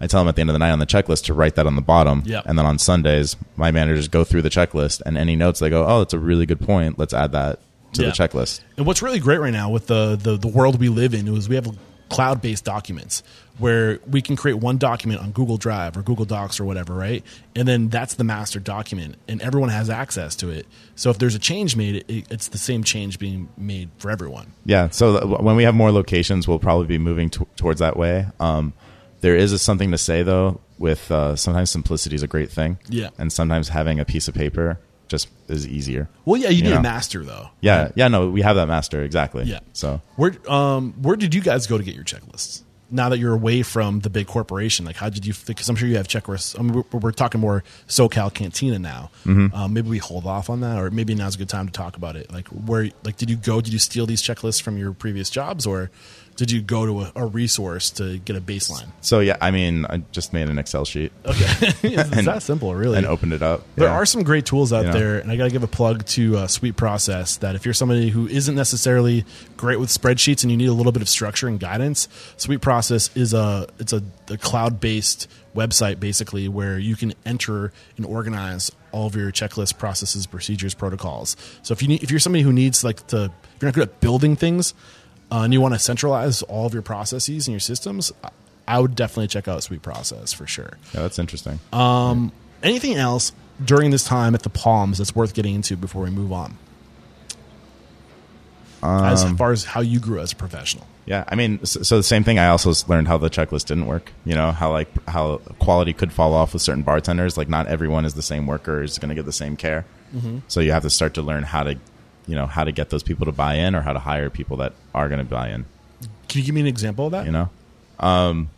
I tell them at the end of the night on the checklist to write that on the bottom. Yeah. And then on Sundays, my managers go through the checklist and any notes they go, oh, that's a really good point. Let's add that to Yeah. the checklist. And what's really great right now with the, the, the world we live in is we have cloud based documents where we can create one document on Google Drive or Google Docs or whatever, right? And then that's the master document, and everyone has access to it. So if there's a change made, it, it's the same change being made for everyone. Yeah. So when we have more locations, we'll probably be moving t- towards that way. Um, there is a, something to say though. With uh, sometimes simplicity is a great thing. Yeah. And sometimes having a piece of paper just is easier. Well, yeah, you, need know? a master though. Yeah, yeah, no, we have that master exactly. Yeah. So Where um where did you guys go to get your checklists? Now that you're away from the big corporation, like how did you? Because I'm sure you have checklists. I mean, we're, we're talking more SoCal Cantina now. Mm-hmm. Um, maybe we hold off on that, or maybe now's a good time to talk about it. Like where, like, did you go? Did you steal these checklists from your previous jobs, or did you go to a, a resource to get a baseline? so yeah, I mean, I just made an Excel sheet Okay, it's And- that simple, really. and opened it up. There Yeah. are some great tools out You know? there, and I got to give a plug to uh, SweetProcess. That if you're somebody who isn't necessarily great with spreadsheets and you need a little bit of structure and guidance, SweetProcess is a it's a, a cloud based website basically where you can enter and organize all of your checklist processes, procedures, protocols. So if you need, if you're somebody who needs like to if you're not good at building things uh, and you want to centralize all of your processes and your systems, I- would definitely check out SweetProcess for sure. Yeah, that's interesting. Um, anything else during this time at the Palms that's worth getting into before we move on? as um, far as how you grew as a professional. Yeah, I mean, so, so the same thing. I also learned how the checklist didn't work. You know, how like how quality could fall off with certain bartenders. Like, not everyone is the same worker is going to get the same care. Mm-hmm. So you have to start to learn how to, you know, how to get those people to buy in, or how to hire people that are going to buy in. Can you give me an example of that? You know, um,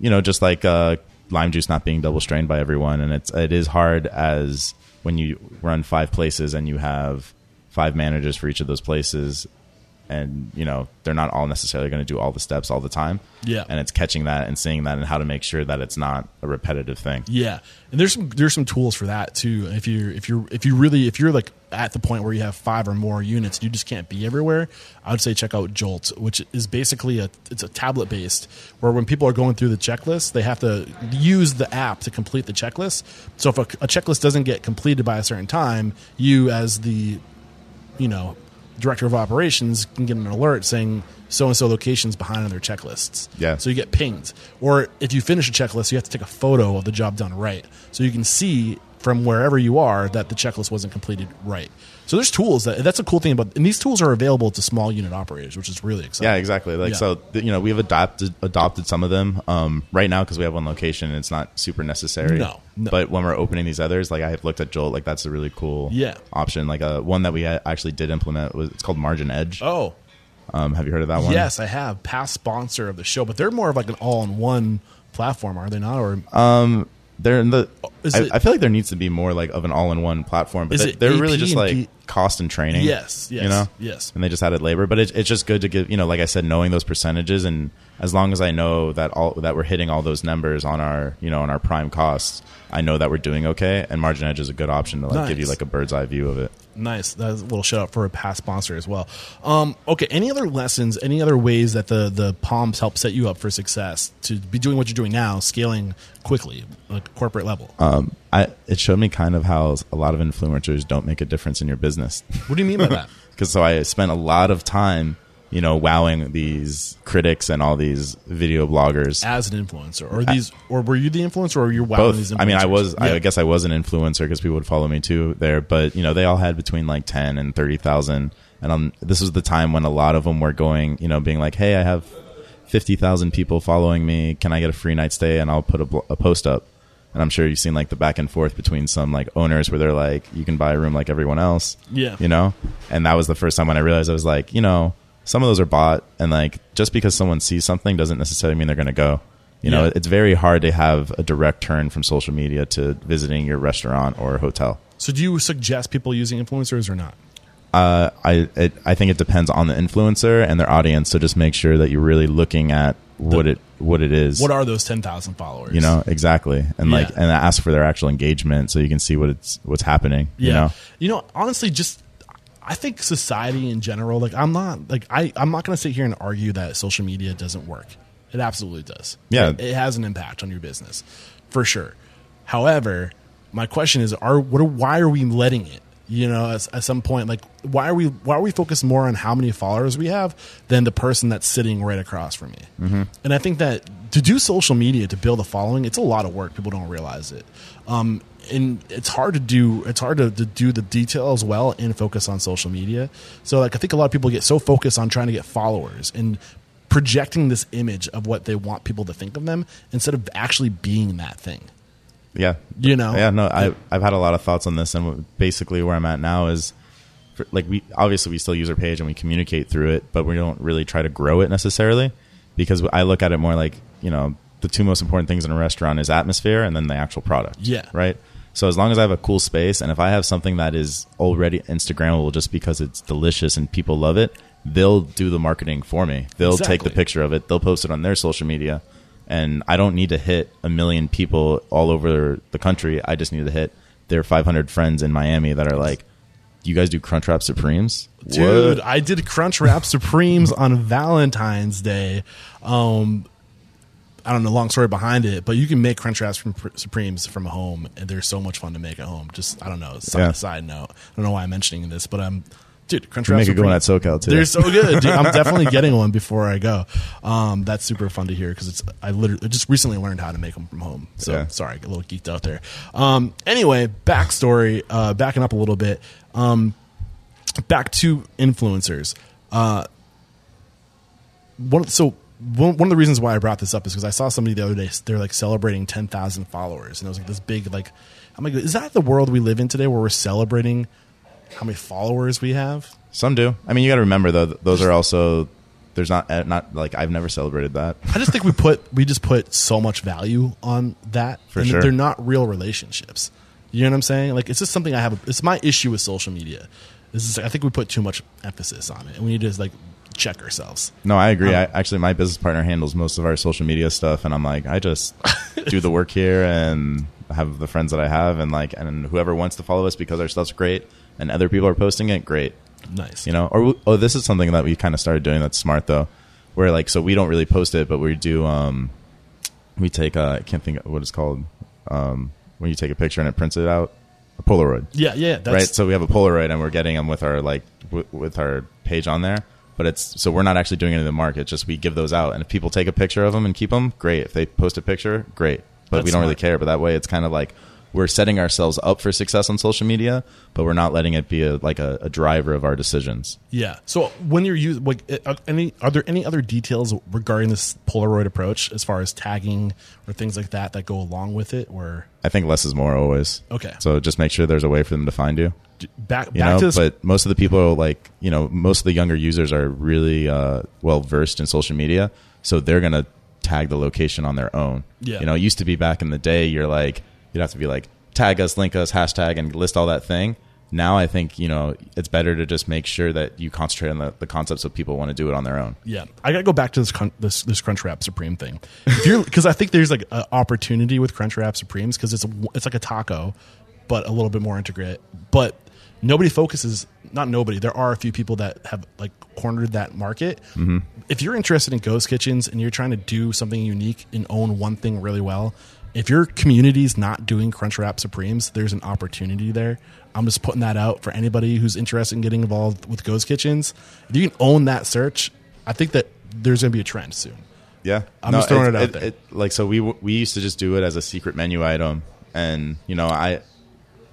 you know, just like uh, lime juice not being double strained by everyone, and it's it is hard as when you run five places and you have five managers for each of those places and you know they're not all necessarily going to do all the steps all the time Yeah. and it's catching that and seeing that and how to make sure that it's not a repetitive thing Yeah, and there's some there's some tools for that too. If you if you're if you really if you're like at the point where you have five or more units, you just can't be everywhere. I would say check out Jolt, which is basically a it's a tablet based where when people are going through the checklist, they have to use the app to complete the checklist. So if a, a checklist doesn't get completed by a certain time, you as the you know director of operations can get an alert saying so and so locations behind on their checklists. Yeah. So you get pinged. Or if you finish a checklist, you have to take a photo of the job done right, so you can see from wherever you are that the checklist wasn't completed right. So there's tools that that's a cool thing about, and these tools are available to small unit operators, which is really exciting. yeah exactly like Yeah. so you know we've adopted adopted some of them um, right now because we have one location and it's not super necessary No, no. but when we're opening these others like i have looked at jolt like that's a really cool Yeah. option like a one that we actually did implement was it's called MarginEdge Oh, um, have you heard of that one yes, I have past sponsor of the show, but they're more of like an all-in-one platform, are they not? Or they're in the. I, it- I feel like there needs to be more like of an all-in-one platform, but they, they're really just like P- cost and training. Yes, yes, you know, yes. And they just added labor, but it, it's just good to give you know, like I said, knowing those percentages, and as long as I know that all that we're hitting all those numbers on our you know on our prime costs, I know that we're doing okay. And MarginEdge is a good option to like give you like a bird's eye view of it. Nice. That's a little shout out for a past sponsor as well. Um, okay. Any other lessons? Any other ways that the the Palms help set you up for success to be doing what you're doing now, scaling quickly, like corporate level? Um, I it showed me kind of how a lot of influencers don't make a difference in your business. what do you mean by that? because so I spent a lot of time, you know, wowing these critics and all these video bloggers. As an influencer, or these, or were you the influencer, or you're wowing these? Influencers? I mean, I was. Yeah. I guess I was an influencer because people would follow me too there. But you know, they all had between like ten and thirty thousand. And um, this was the time when a lot of them were going, you know, being like, "Hey, I have fifty thousand people following me. Can I get a free night stay?" And I'll put a, blo- a post up. And I'm sure you've seen like the back and forth between some like owners where they're like, "You can buy a room like everyone else." Yeah. you know. And that was the first time when I realized I was like, you know, some of those are bought, and like just because someone sees something doesn't necessarily mean they're going to go. You know, Yeah. it's very hard to have a direct turn from social media to visiting your restaurant or hotel. So, do you suggest people using influencers or not? Uh, I it, I think it depends on the influencer and their audience. So just make sure that you're really looking at what it what it is. What are those ten thousand followers? you know exactly, and like and ask for their actual engagement so you can see what it's what's happening. Yeah. You know, You know, honestly, just I think society in general, like I'm not like I I'm not going to sit here and argue that social media doesn't work. It absolutely does. Yeah. it, it has an impact on your business for sure. However, my question is, are what? Are, why are we letting it? You know, at, at some point, like why are we why are we focused more on how many followers we have than the person that's sitting right across from me? Mm-hmm. And I think that to do social media to build a following, it's a lot of work. People don't realize it. Um, and it's hard to do it's hard to, to do the details well and focus on social media so like i think a lot of people get so focused on trying to get followers and projecting this image of what they want people to think of them instead of actually being that thing yeah, You know? yeah. No, I I've had a lot of thoughts on this, and basically where I'm at now is. For, like we obviously we still use our page and we communicate through it, but we don't really try to grow it necessarily because I look at it more like you know the two most important things in a restaurant is atmosphere and then the actual product. Yeah. Right. So as long as I have a cool space and if I have something that is already Instagrammable just because it's delicious and people love it, they'll do the marketing for me. They'll take the picture of it. They'll post it on their social media. And I don't need to hit a million people all over the country. I just need to hit their 500 friends in Miami that are like, you guys do Crunchwrap Supremes? Dude, What? I did Crunchwrap Supremes on Valentine's Day. Um, I don't know, long story behind it, but you can make Crunchwrap Sup- Supremes from home, and they're so much fun to make at home. Just I don't know, side, Yeah. side note. I don't know why I'm mentioning this, but I'm, dude, Crunchwrap make a good one at SoCal too. They're so good. Dude. I'm definitely getting one before I go. Um, that's super fun to hear because it's I literally I just recently learned how to make them from home. So Yeah. sorry, I got a little geeked out there. Um, anyway, backstory, uh, backing up a little bit. Um, back to influencers. Uh, one so one, one of the reasons why I brought this up is because I saw somebody the other day. They're like celebrating ten thousand followers, and it was like this big like. I'm like, is that the world we live in today, where we're celebrating how many followers we have? Some do. I mean, you got to remember though, those are also there's not uh, not like I've never celebrated that. I just think we put we just put so much value on that. For and sure. they're not real relationships. You know what I'm saying? Like it's just something I have. It's my issue with social media. This is I think we put too much emphasis on it, and we need to like check ourselves. No, I agree. Um, I, actually, my business partner handles most of our social media stuff, and I'm like, I just do the work here and have the friends that I have, and like, and whoever wants to follow us because our stuff's great, and other people are posting it, great. Nice. You know, or we- oh, this is something that we kind of started doing that's smart though, where like, so we don't really post it, but we do. um We take uh, I can't think of what it's called um when you take a picture and it prints it out, a Polaroid Yeah, yeah. That's, right? So we have a Polaroid, and we're getting them with our like w- with our page on there. But it's so we're not actually doing it in the market. Just we give those out, and if people take a picture of them and keep them, great. If they post a picture, great. But That's we don't really care. But that way, it's kind of like we're setting ourselves up for success on social media, but we're not letting it be a, like a, a driver of our decisions. Yeah. So when you're using, like, any are there any other details regarding this Polaroid approach as far as tagging or things like that that go along with it? Or I think less is more always. Okay. So just make sure there's a way for them to find you. back you back know to this, but most of the people are like you know most of the younger users are really uh, well versed in social media so they're gonna tag the location on their own Yeah. you know it used to be back in the day you're like you'd have to be like tag us link us hashtag and list all that thing now i think you know it's better to just make sure that you concentrate on the, the concept so people want to do it on their own Yeah, I gotta go back to this crunch, this this Crunchwrap Supreme thing. Because I think there's like an opportunity with Crunchwrap Supremes because it's a, it's like a taco, but a little bit more intricate. But nobody focuses. Not nobody. There are a few people that have like cornered that market. Mm-hmm. If you're interested in ghost kitchens and you're trying to do something unique and own one thing really well, if your community's not doing Crunchwrap Supremes, there's an opportunity there. I'm just putting that out for anybody who's interested in getting involved with ghost kitchens. If you can own that search, I think that there's going to be a trend soon. Yeah, I'm just throwing it out there. like so, we we used to just do it as a secret menu item, and you know, I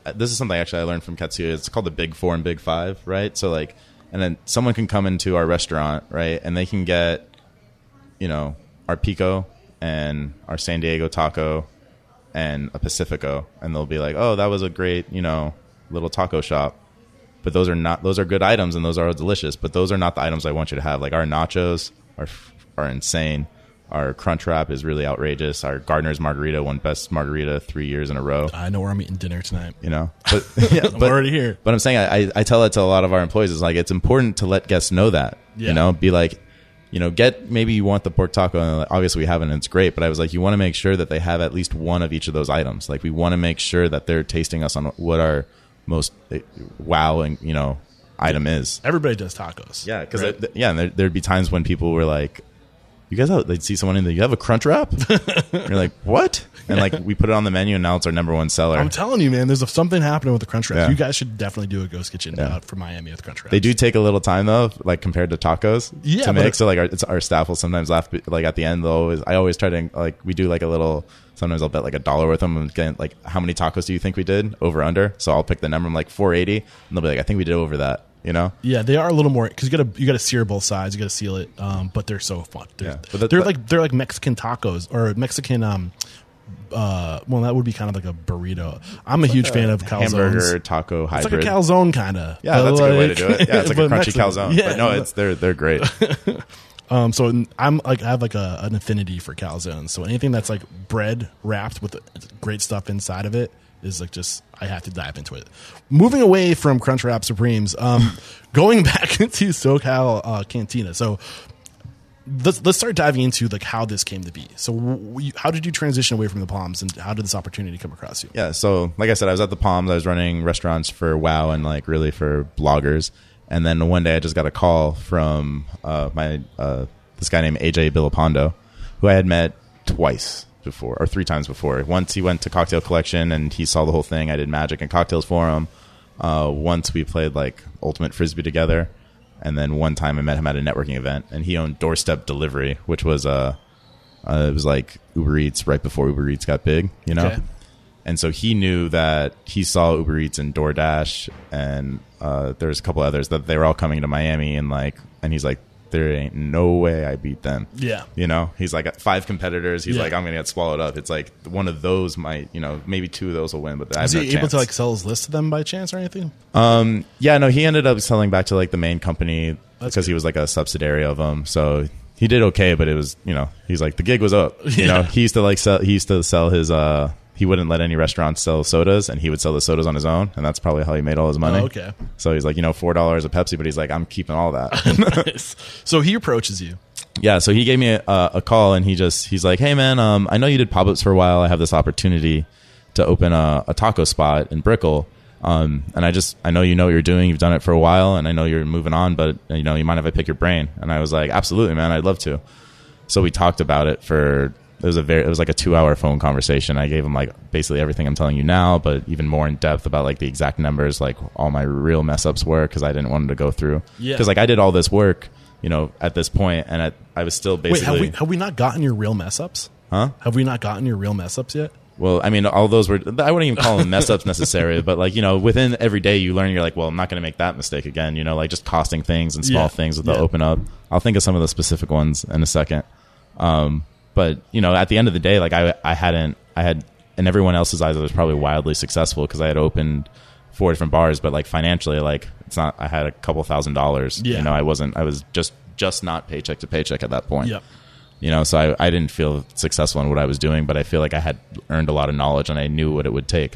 uh, this is something actually I learned from Katsuya. It's called the Big Four and Big Five, right? So like, and then someone can come into our restaurant, right, and they can get, you know, our pico and our San Diego taco and a Pacifico, and they'll be like, oh, that was a great, you know, little taco shop. But those are not; those are good items, and those are delicious. But those are not the items I want you to have. Like our nachos are are insane. Our crunch wrap is really outrageous. Our Gardner's margarita won best margarita three years in a row. I know where I'm eating dinner tonight. You know, but yeah, I'm already here. But I'm saying I, I, I tell that to a lot of our employees. Is like it's important to let guests know that. Yeah. You know, be like, you know, get maybe you want the pork taco. And like, obviously, we haven't. and It's great, but I was like, you want to make sure that they have at least one of each of those items. Like we want to make sure that they're tasting us on what our most eh, wowing, you know, item is. Everybody does tacos. Yeah, because right? yeah, and there'd be times when people were like, "You guys, have, they'd see someone in there. You have a crunch wrap?" You're like, "What?" And like we put it on the menu, and now it's our number one seller. I'm telling you, man, there's a, something happening with the Crunch wrap. Yeah. You guys should definitely do a ghost kitchen Yeah. out for Miami with Crunch wrap. they do take a little time though, like compared to tacos Yeah, to make. So like our, it's, our staff will sometimes laugh, like at the end always. I always try to like we do like a little. Sometimes I'll bet like a dollar with them and get like how many tacos do you think we did over under? So I'll pick the number. I'm like 480, and they'll be like, I think we did over that. You know? Yeah, they are a little more because you got to you got to sear both sides. You got to seal it, um, but they're so fun. They're, Yeah, but that- they're but- like they're like Mexican tacos or Mexican um, uh, well, that would be kind of like a burrito. I'm a huge fan of calzones. hamburger taco hybrid. It's like a calzone kind of. yeah, that's a good way to do it. Yeah, it's like a crunchy calzone. Yeah, but no, it's they're they're great. Um, so I'm like I have like a, an affinity for calzones. So anything that's like bread wrapped with great stuff inside of it is like just I have to dive into it. Moving away from Crunchwrap Supremes, um, going back into SoCal uh, Cantina. So let's let's start diving into like how this came to be. So w- how did you transition away from the Palms, and how did this opportunity come across you? Yeah, so like I said, I was at the Palms. I was running restaurants for Wow and like really for bloggers. And then one day I just got a call from uh, my uh, this guy named AJ Billapondo, who I had met twice before or three times before. Once he went to Cocktail Collection and he saw the whole thing. I did magic and cocktails for him. Uh, once we played like Ultimate Frisbee together, and then one time I met him at a networking event, and he owned Doorstep Delivery, which was uh, uh, it was like Uber Eats right before Uber Eats got big, you know. Okay. And so he knew that he saw Uber Eats and DoorDash, and uh, there's a couple others that they were all coming to Miami, and like, and he's like, there ain't no way I beat them. Yeah. you know, he's like five competitors. He's Yeah. like, I'm gonna get swallowed up. It's like one of those might, you know, maybe two of those will win, but I have Was no he able to like sell his list to them by chance or anything? Um, yeah, no, he ended up selling back to like the main company That's because good. he was like a subsidiary of them. So he did okay, but it was you know he's like the gig was up. You know, he used to like sell. He used to sell his. uh He wouldn't let any restaurants sell sodas, and he would sell the sodas on his own, and that's probably how he made all his money. Oh, okay. So he's like, you know, four dollars a Pepsi, but he's like, I'm keeping all that. Nice. So he approaches you. yeah so he gave me a, a call and he just he's like hey man um, i know you did pop-ups for a while i have this opportunity to open a, a taco spot in brickell um, and i just i know you know what you're doing you've done it for a while and i know you're moving on but you know you mind if i pick your brain and i was like absolutely man i'd love to so we talked about it for it was a very it was like a two hour phone conversation i gave him like basically everything i'm telling you now but even more in depth about like the exact numbers like all my real mess ups were because i didn't want him to go through Yeah. because like i did all this work you know at this point and I, I was still basically Wait, have we have we not gotten your real mess ups? Huh? Have we not gotten your real mess ups yet? well i mean all those were i wouldn't even call them mess ups necessarily but like you know within every day you learn you're like well i'm not going to make that mistake again you know like just costing things and small Yeah. things with the Yeah. open up i'll think of some of the specific ones in a second um, but you know at the end of the day like i i hadn't i had in everyone else's eyes i was probably wildly successful because i had opened four different bars but like financially like it's not i had a couple thousand dollars Yeah. you know i wasn't i was just just not paycheck to paycheck at that point Yep. you know so I, I didn't feel successful in what i was doing but i feel like i had earned a lot of knowledge and i knew what it would take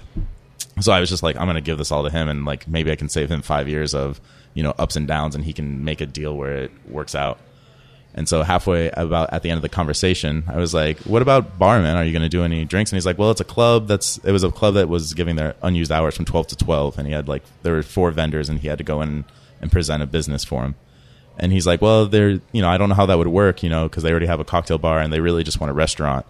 so i was just like i'm going to give this all to him and like maybe i can save him five years of you know ups and downs and he can make a deal where it works out and so halfway about at the end of the conversation i was like what about barman are you going to do any drinks and he's like well it's a club that's it was a club that was giving their unused hours from 12 to 12 and he had like there were four vendors and he had to go in and present a business for him and he's like, well, they're, you know, I don't know how that would work, you know, because they already have a cocktail bar and they really just want a restaurant.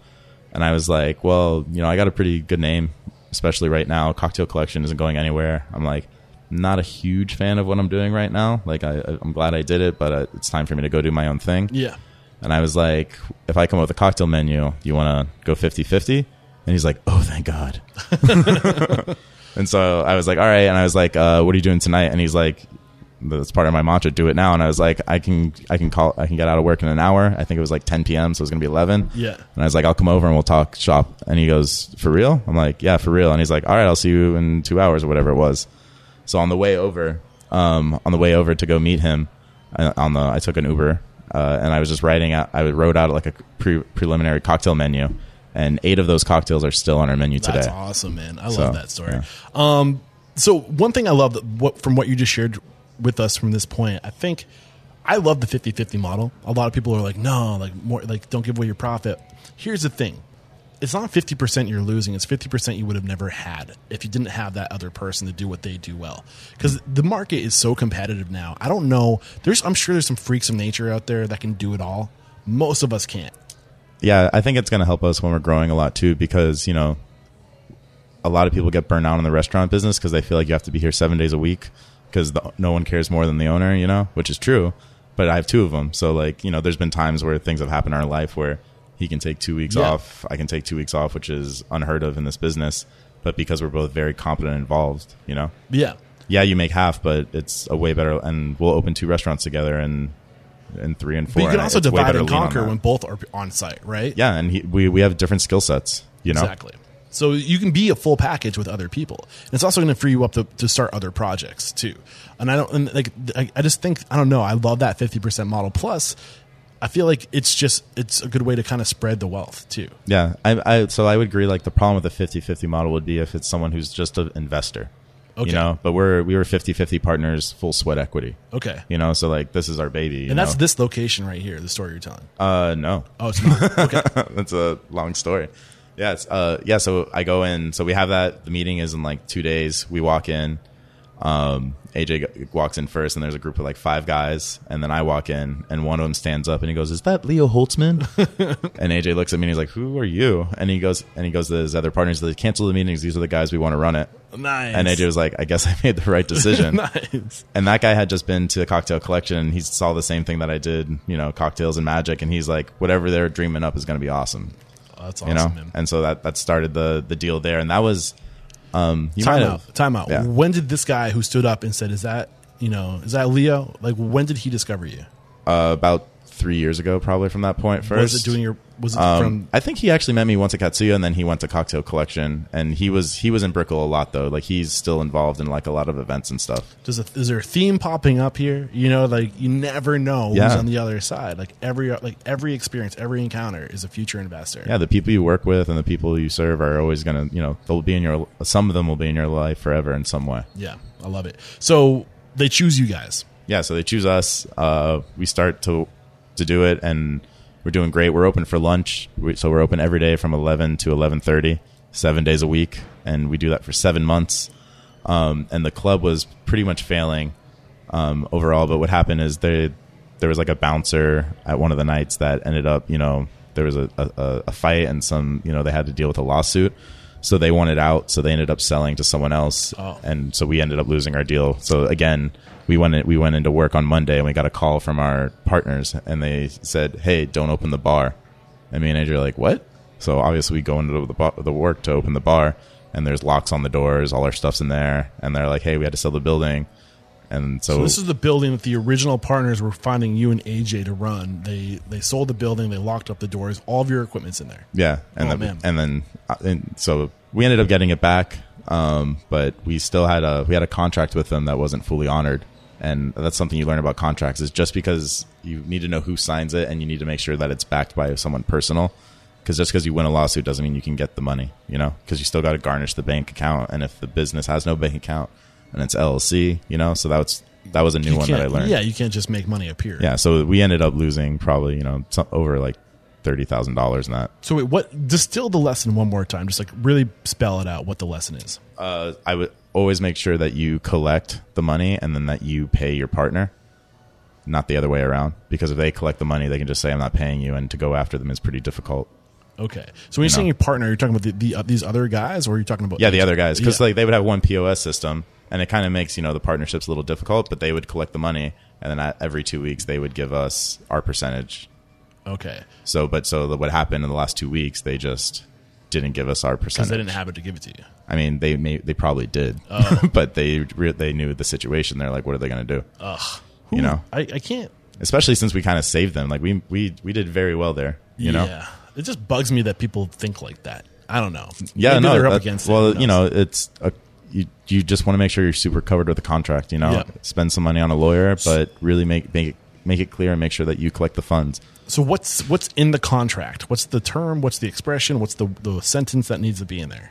And I was like, well, you know, I got a pretty good name, especially right now. Cocktail Collection isn't going anywhere. I'm like, not a huge fan of what I'm doing right now. Like, I, I'm glad I did it, but uh, it's time for me to go do my own thing. Yeah. And I was like, if I come up with a cocktail menu, you want to go 50 50? And he's like, oh, thank God. and so I was like, all right. And I was like, uh, what are you doing tonight? And he's like, that's part of my mantra, do it now. And I was like, I can, I can call, I can get out of work in an hour. I think it was like 10 p.m. So it was going to be 11. Yeah. And I was like, I'll come over and we'll talk shop. And he goes, for real? I'm like, yeah, for real. And he's like, all right, I'll see you in two hours or whatever it was. So on the way over, um, on the way over to go meet him, uh, on the I took an Uber, uh, and I was just writing out. I wrote out like a pre- preliminary cocktail menu, and eight of those cocktails are still on our menu That's today. awesome, man. I So, love that story. Um, so one thing I love that what from what you just shared with us from this point, I think I love the 50-50 model. A lot of people are like, no, like more like don't give away your profit. Here's the thing. It's not 50% you're losing. It's 50% you would have never had if you didn't have that other person to do what they do well. Because the market is so competitive now. I don't know. There's, I'm sure there's some freaks of nature out there that can do it all. Most of us can't. yeah, I think it's going to help us when we're growing a lot too, because you know, a lot of people get burned out in the restaurant business because they feel like you have to be here seven days a week because no one cares more than the owner, you know, which is true. But I have two of them, so like you know, there's been times where things have happened in our life where he can take two weeks Yeah. off, I can take two weeks off, which is unheard of in this business. But because we're both very competent and involved, you know, Yeah. yeah, you make half, but it's a way better. And we'll open two restaurants together, and in three and four. But you can also way divide and conquer when both are on site, right? yeah, and he, we we have different skill sets. You know, Exactly. So you can be a full package with other people. And it's also going to free you up to, to start other projects too. And I don't and like I, I just think I don't know. I love that fifty percent model. Plus, I feel like it's just it's a good way to kind of spread the wealth too. Yeah, I, I so I would agree. Like the problem with the 50-50 model would be if it's someone who's just an investor. Okay. You know, but we're we were 50-50 partners, full sweat equity. Okay. You know, so like this is our baby. And that's know? this location right here. The story you're telling. Uh, no, Oh, it's not. Okay. that's a long story. Yeah, it's, uh, yeah. So I go in. So we have that. The meeting is in like two days. We walk in. Um, AJ walks in first, and there's a group of like five guys, and then I walk in, and one of them stands up and he goes, "Is that Leo Holtzman?" and AJ looks at me and he's like, "Who are you?" And he goes, and he goes to his other partners, "They cancel the meetings. These are the guys we want to run it." nice. And AJ was like, "I guess I made the right decision." nice. And that guy had just been to the cocktail collection and he saw the same thing that I did, you know, cocktails and magic. And he's like, whatever they're dreaming up is going to be awesome, Oh, that's you awesome, know? man. And so that, that started the, the deal there. And that was, um, you Time out. Time out. Yeah. When did this guy who stood up and said, "Is that you know, is that Leo?" Like, when did he discover you? uh, about three years ago, probably from that point. point first. Was it doing your? Was it Um, from? I think he actually met me once at Katsuya, and then he went to Cocktail Collection, and he was he was in Brickell a lot though. Like he's still involved in like a lot of events and stuff. Does a, is there a theme popping up here? You know, like you never know who's on the other side. Like every like every experience, every encounter is a future investor. Yeah, the people you work with and the people you serve are always gonna, you know, they'll be in your. Some of them will be in your life forever in some way. Yeah, I love it. So they choose you guys. yeah, so they choose us. Uh, we start to to do it, and we're doing great. We're open for lunch, so we're open every day from eleven to eleven thirty, seven days a week, and we do that for seven months. Um, and the club was pretty much failing um, overall. But what happened is they there was like a bouncer at one of the nights that ended up, you know, there was a, a, a fight and some, you know, they had to deal with a lawsuit. So they wanted out, so they ended up selling to someone else, Oh. and so we ended up losing our deal. So again, we went in, we went into work on Monday, and we got a call from our partners, and they said, "Hey, don't open the bar." And me and Andrew are like, "What?" So obviously we go into the bar, the work to open the bar, and there's locks on the doors, all our stuff's in there, and they're like, "Hey, we had to sell the building," and so, So this is the building that the original partners were finding you and AJ to run. They they sold the building. They locked up the doors. All of your equipment's in there. Yeah, and Oh, then man. and then uh, and so we ended up getting it back, um, but we still had a we had a contract with them that wasn't fully honored, and that's something you learn about contracts is just because you need to know who signs it and you need to make sure that it's backed by someone personal. Because just because you win a lawsuit doesn't mean you can get the money, you know. Because you still got to garnish the bank account, and if the business has no bank account and it's LLC, you know, so that's that was a new You one that I learned. Yeah, you can't just make money appear. yeah. So we ended up losing probably you know some, over like thirty thousand dollars in that. So wait, what? Distill the lesson one more time. Just like really spell it out. What the lesson is. uh, I would always make sure that you collect the money and then that you pay your partner, not the other way around. Because if they collect the money, they can just say, "I'm not paying you," and to go after them is pretty difficult. Okay. So when you're saying your partner, you're talking about the, the uh, these other guys, or are you talking about Yeah, the other guys, because Yeah. like they would have one POS system, and it kind of makes you know the partnerships a little difficult. But they would collect the money, and then every two weeks they would give us our percentage. Okay. So, but so the, what happened in the last two weeks, they just didn't give us our Because percentage. they didn't have it to give it to you. I mean, they may, they probably did, but they re- they knew the situation. They're like, what are they going to do? Who- You know. I, I can't. especially since we kind of saved them. Like we we we did very well there. You know. Yeah. It just bugs me that people think like that. I don't know. Yeah. Maybe no. they're up that- against well, you know, it's a, you you just want to make sure you're super covered with the contract. You know, Yeah. spend some money on a lawyer, but really make make it make it clear and make sure that you collect the funds. So what's what's in the contract? What's the term? What's the expression? What's the the sentence that needs to be in there?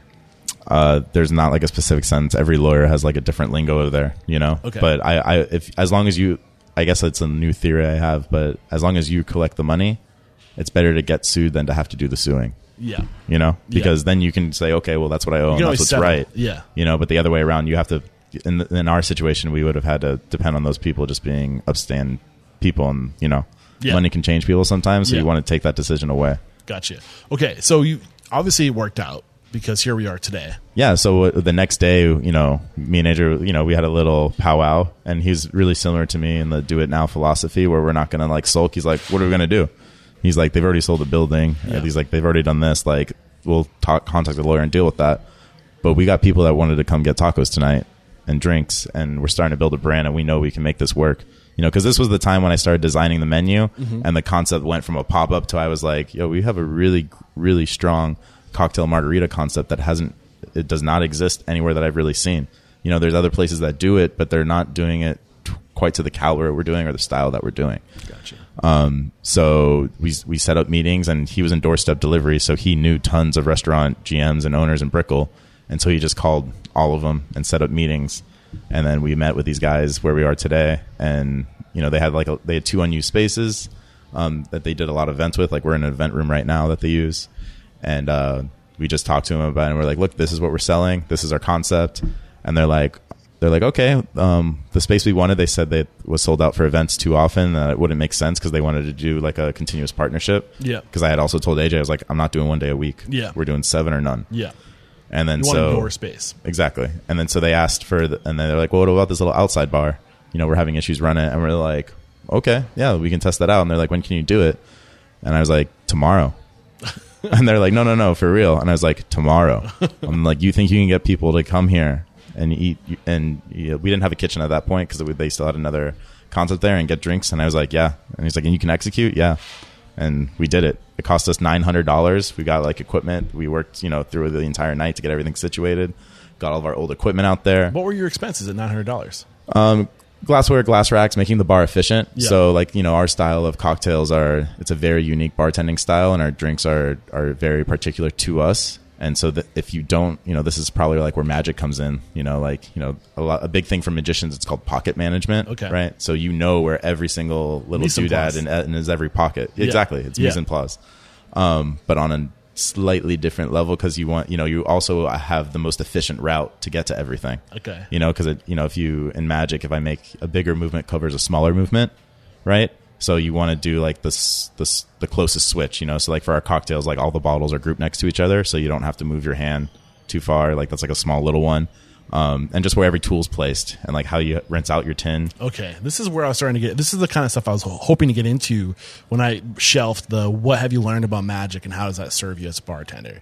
Uh, there's not like a specific sentence. Every lawyer has like a different lingo there, you know. Okay. But I, I, if as long as you, I guess it's a new theory I have. But as long as you collect the money, it's better to get sued than to have to do the suing. Yeah. You know, Yeah. because then you can say, okay, well, that's what I owe, and that's what's settle. right. Yeah. You know, but the other way around, you have to. In in our situation, we would have had to depend on those people just being upstand people, and you know, Yeah. money can change people sometimes. So Yeah. you want to take that decision away. Gotcha. Okay. So you obviously it worked out because here we are today. Yeah. So uh, the next day, you know, me and Andrew, you know, we had a little powwow, and he's really similar to me in the do it now philosophy, where we're not going to like sulk. He's like, "What are we going to do?" He's like, "They've already sold the building." Yeah. He's like, "They've already done this. Like, we'll talk, contact the lawyer and deal with that." But we got people that wanted to come get tacos tonight, and drinks, and we're starting to build a brand, and we know we can make this work. You know, because this was the time when I started designing the menu, mm-hmm. and the concept went from a pop up to I was like, yo, we have a really, really strong cocktail margarita concept that hasn't, it does not exist anywhere that I've really seen. You know, there's other places that do it, but they're not doing it t- quite to the caliber we're doing or the style that we're doing. Gotcha. Um, so we we set up meetings, and he was in doorstep delivery, so he knew tons of restaurant GMs and owners in Brickell, and so he just called all of them and set up meetings, and then we met with these guys where we are today, and you know they had like a, they had two unused spaces um, that they did a lot of events with, like we're in an event room right now that they use, and uh, we just talked to them about it, and we're like, look, this is what we're selling, this is our concept, and they're like. They're like, okay, um, the space we wanted, they said that was sold out for events too often. That it wouldn't make sense because they wanted to do like a continuous partnership. Yeah. Because I had also told AJ, I was like, I'm not doing one day a week. Yeah. We're doing seven or none. Yeah. And then You so door space. exactly. And then so they asked for, the, and then they're like, well, what about this little outside bar? You know, we're having issues running, and we're like, okay, yeah, we can test that out. And they're like, when can you do it? And I was like, tomorrow. and they're like, no, no, no, for real. And I was like, tomorrow. I'm like, you think you can get people to come here and eat? And you know, we didn't have a kitchen at that point because they still had another concept there and get drinks. And I was like, yeah. And he's like, and you can execute, yeah. And we did it. It cost us nine hundred dollars. We got like equipment. We worked, you know, through the entire night to get everything situated. Got all of our old equipment out there What were your expenses at nine hundred dollars? um, glassware, glass racks, making the bar efficient. Yeah. So, like you know, our style of cocktails are it's a very unique bartending style, and our drinks are are very particular to us. And so, that if you don't, you know, this is probably like where magic comes in. You know, like you know, a, lot, a big thing for magicians, it's called pocket management. Okay. right. So you know where every single little Mise doodad in, in is every pocket. Exactly, it's Yeah. mise en place. Um, but on a slightly different level because you want, you know, you also have the most efficient route to get to everything Okay. you know because you know if you in magic if i make a bigger movement covers a smaller movement right so you want to do like this this the closest switch you know so like for our cocktails like all the bottles are grouped next to each other so you don't have to move your hand too far like that's like a small little one um, and just where every tool's placed and like how you rinse out your tin Okay, this is where I was starting to get. This is the kind of stuff I was hoping to get into when I shelved the "What have you learned about magic and how does that serve you as a bartender?"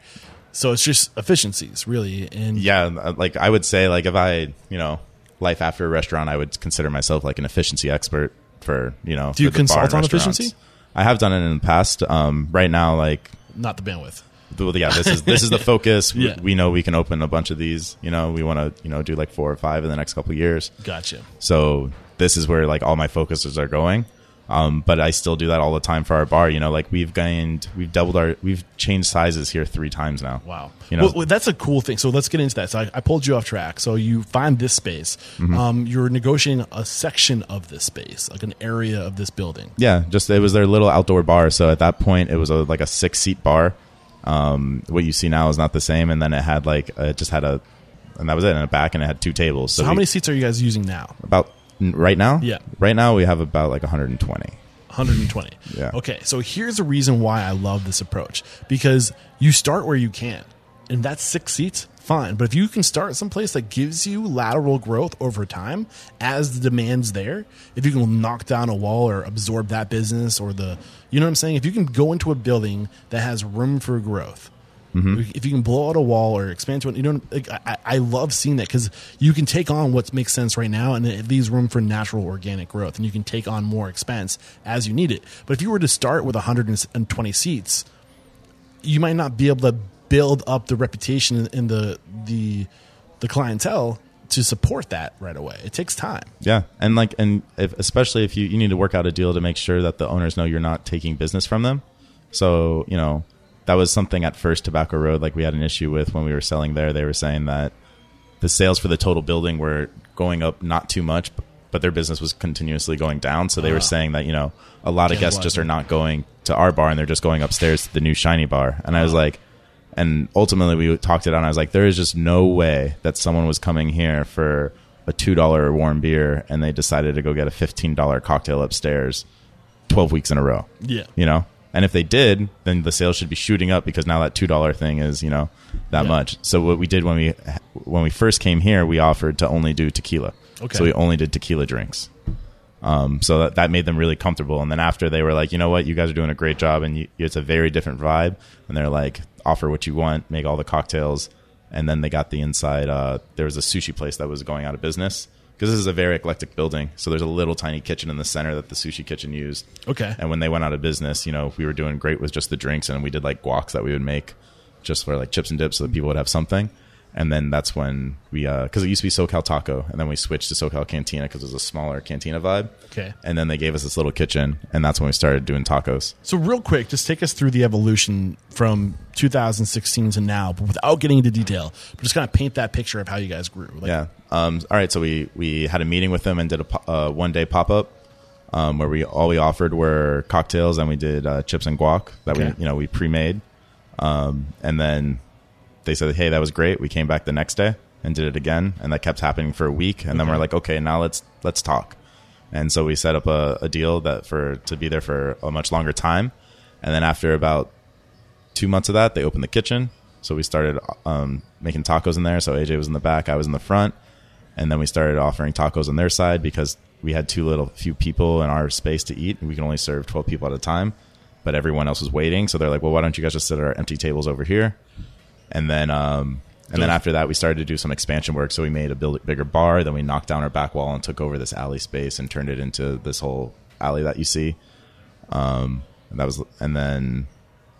So it's just efficiencies, really. And yeah uh, like i would say like if i you know life after a restaurant i would consider myself like an efficiency expert for you know Do you for the bar consult on efficiency? i have done it in the past um, right now like not the bandwidth. Well, yeah, this is this is the focus. We- Yeah. We know we can open a bunch of these. You know, we want to you know do like four or five in the next couple of years. Gotcha. So this is where like all my focuses are going. Um, but I still do that all the time for our bar. You know, like we've gained, we've doubled our, we've changed sizes here three times now. Wow. You know, well, well, that's a cool thing. So let's get into that. So I, I pulled you off track. So you find this space. Mm-hmm. Um, you're negotiating a section of this space, like an area of this building. yeah, just it was their little outdoor bar. So at that point, it was a, like a six seat bar. Um, what you see now is not the same. And then it had like, it just had a, and that was it in the back, and it had two tables. So how we- many seats are you guys using now? About right now? Yeah. Right now we have about like 120. 120. Yeah. Okay, so here's the reason why I love this approach because you start where you can, and that's six seats, fine. But if you can start someplace that gives you lateral growth over time as the demand's there, if you can knock down a wall or absorb that business or the, you know what I'm saying? If you can go into a building that has room for growth, Mm-hmm. if you can blow out a wall or expand to it, you know, like, I, I love seeing that because you can take on what makes sense right now, and it leaves room for natural organic growth, and you can take on more expense as you need it. But if you were to start with 120 seats, you might not be able to build up the reputation and the the the clientele to support that right away. It takes time. Yeah, and like, and if, especially if you you need to work out a deal to make sure that the owners know you're not taking business from them. So you know that was something at first Tobacco Road like we had an issue with when we were selling there. They were saying that the sales for the total building were going up not too much, but, their business was continuously going down. So they were saying that you know a lot of guests just are not going to our bar and they're just going upstairs to the new shiny bar. And I was like. And ultimately, we talked it out. And I was like, "There is just no way that someone was coming here for a two dollar warm beer, and they decided to go get a fifteen dollar cocktail upstairs, twelve weeks in a row. Yeah. you know. And if they did, then the sales should be shooting up because now that two dollar thing is you know that Yeah. much. So what we did when we when we first came here, we offered to only do tequila. Okay. So we only did tequila drinks. Um, so that, that made them really comfortable. And then after they were like, you know what, you guys are doing a great job, and you, it's a very different vibe. And they're like, offer what you want, make all the cocktails. and then they got the inside. Uh, there was a sushi place that was going out of business because this is a very eclectic building. So there's a little tiny kitchen in the center that the sushi kitchen used. Okay. And when they went out of business, you know, we were doing great with just the drinks, and we did like guacs that we would make just for like chips and dips, so that people would have something. And then that's when we, because it used to be SoCal Taco, and then we switched to SoCal Cantina because it was a smaller cantina vibe. Okay. And then they gave us this little kitchen, and that's when we started doing tacos. So real quick, just take us through the evolution from 2016 to now, but without getting into detail. But just kind of paint that picture of how you guys grew. Like, Yeah. Um, all right. So we we had a meeting with them and did a uh, one day pop up um, where we all we offered were cocktails and we did uh, chips and guac that Okay. we you know we pre made. Um, and then they said, "Hey, that was great." We came back the next day and did it again, and that kept happening for a week. And then we're like, "Okay, now let's let's talk." And so we set up a, a deal that for to be there for a much longer time. And then after about two months of that, they opened the kitchen. So we started um, making tacos in there. So AJ was in the back, I was in the front, and then we started offering tacos on their side because we had too little few people in our space to eat. We can only serve twelve people at a time, but everyone else was waiting. So they're like, "Well, why don't you guys just sit at our empty tables over here?" And then, um, and then after that, we started to do some expansion work. So we made a build, bigger bar. Then we knocked down our back wall and took over this alley space and turned it into this whole alley that you see. Um, and that was, and then,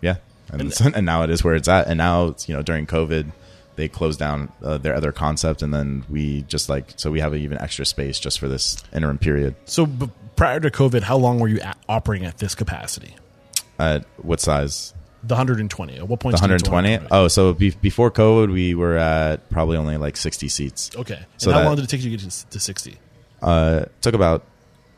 yeah, and, and now it is where it's at. And now, it's, you know, during COVID, they closed down uh, their other concept, and then we just like so we have even extra space just for this interim period. So b- prior to COVID, how long were you at, operating at this capacity? At what size? The 120. At what point? The 120. Oh, so be- before COVID, we were at probably only like 60 seats. Okay. And So how that- long did it take you to get to, to 60? Uh, took about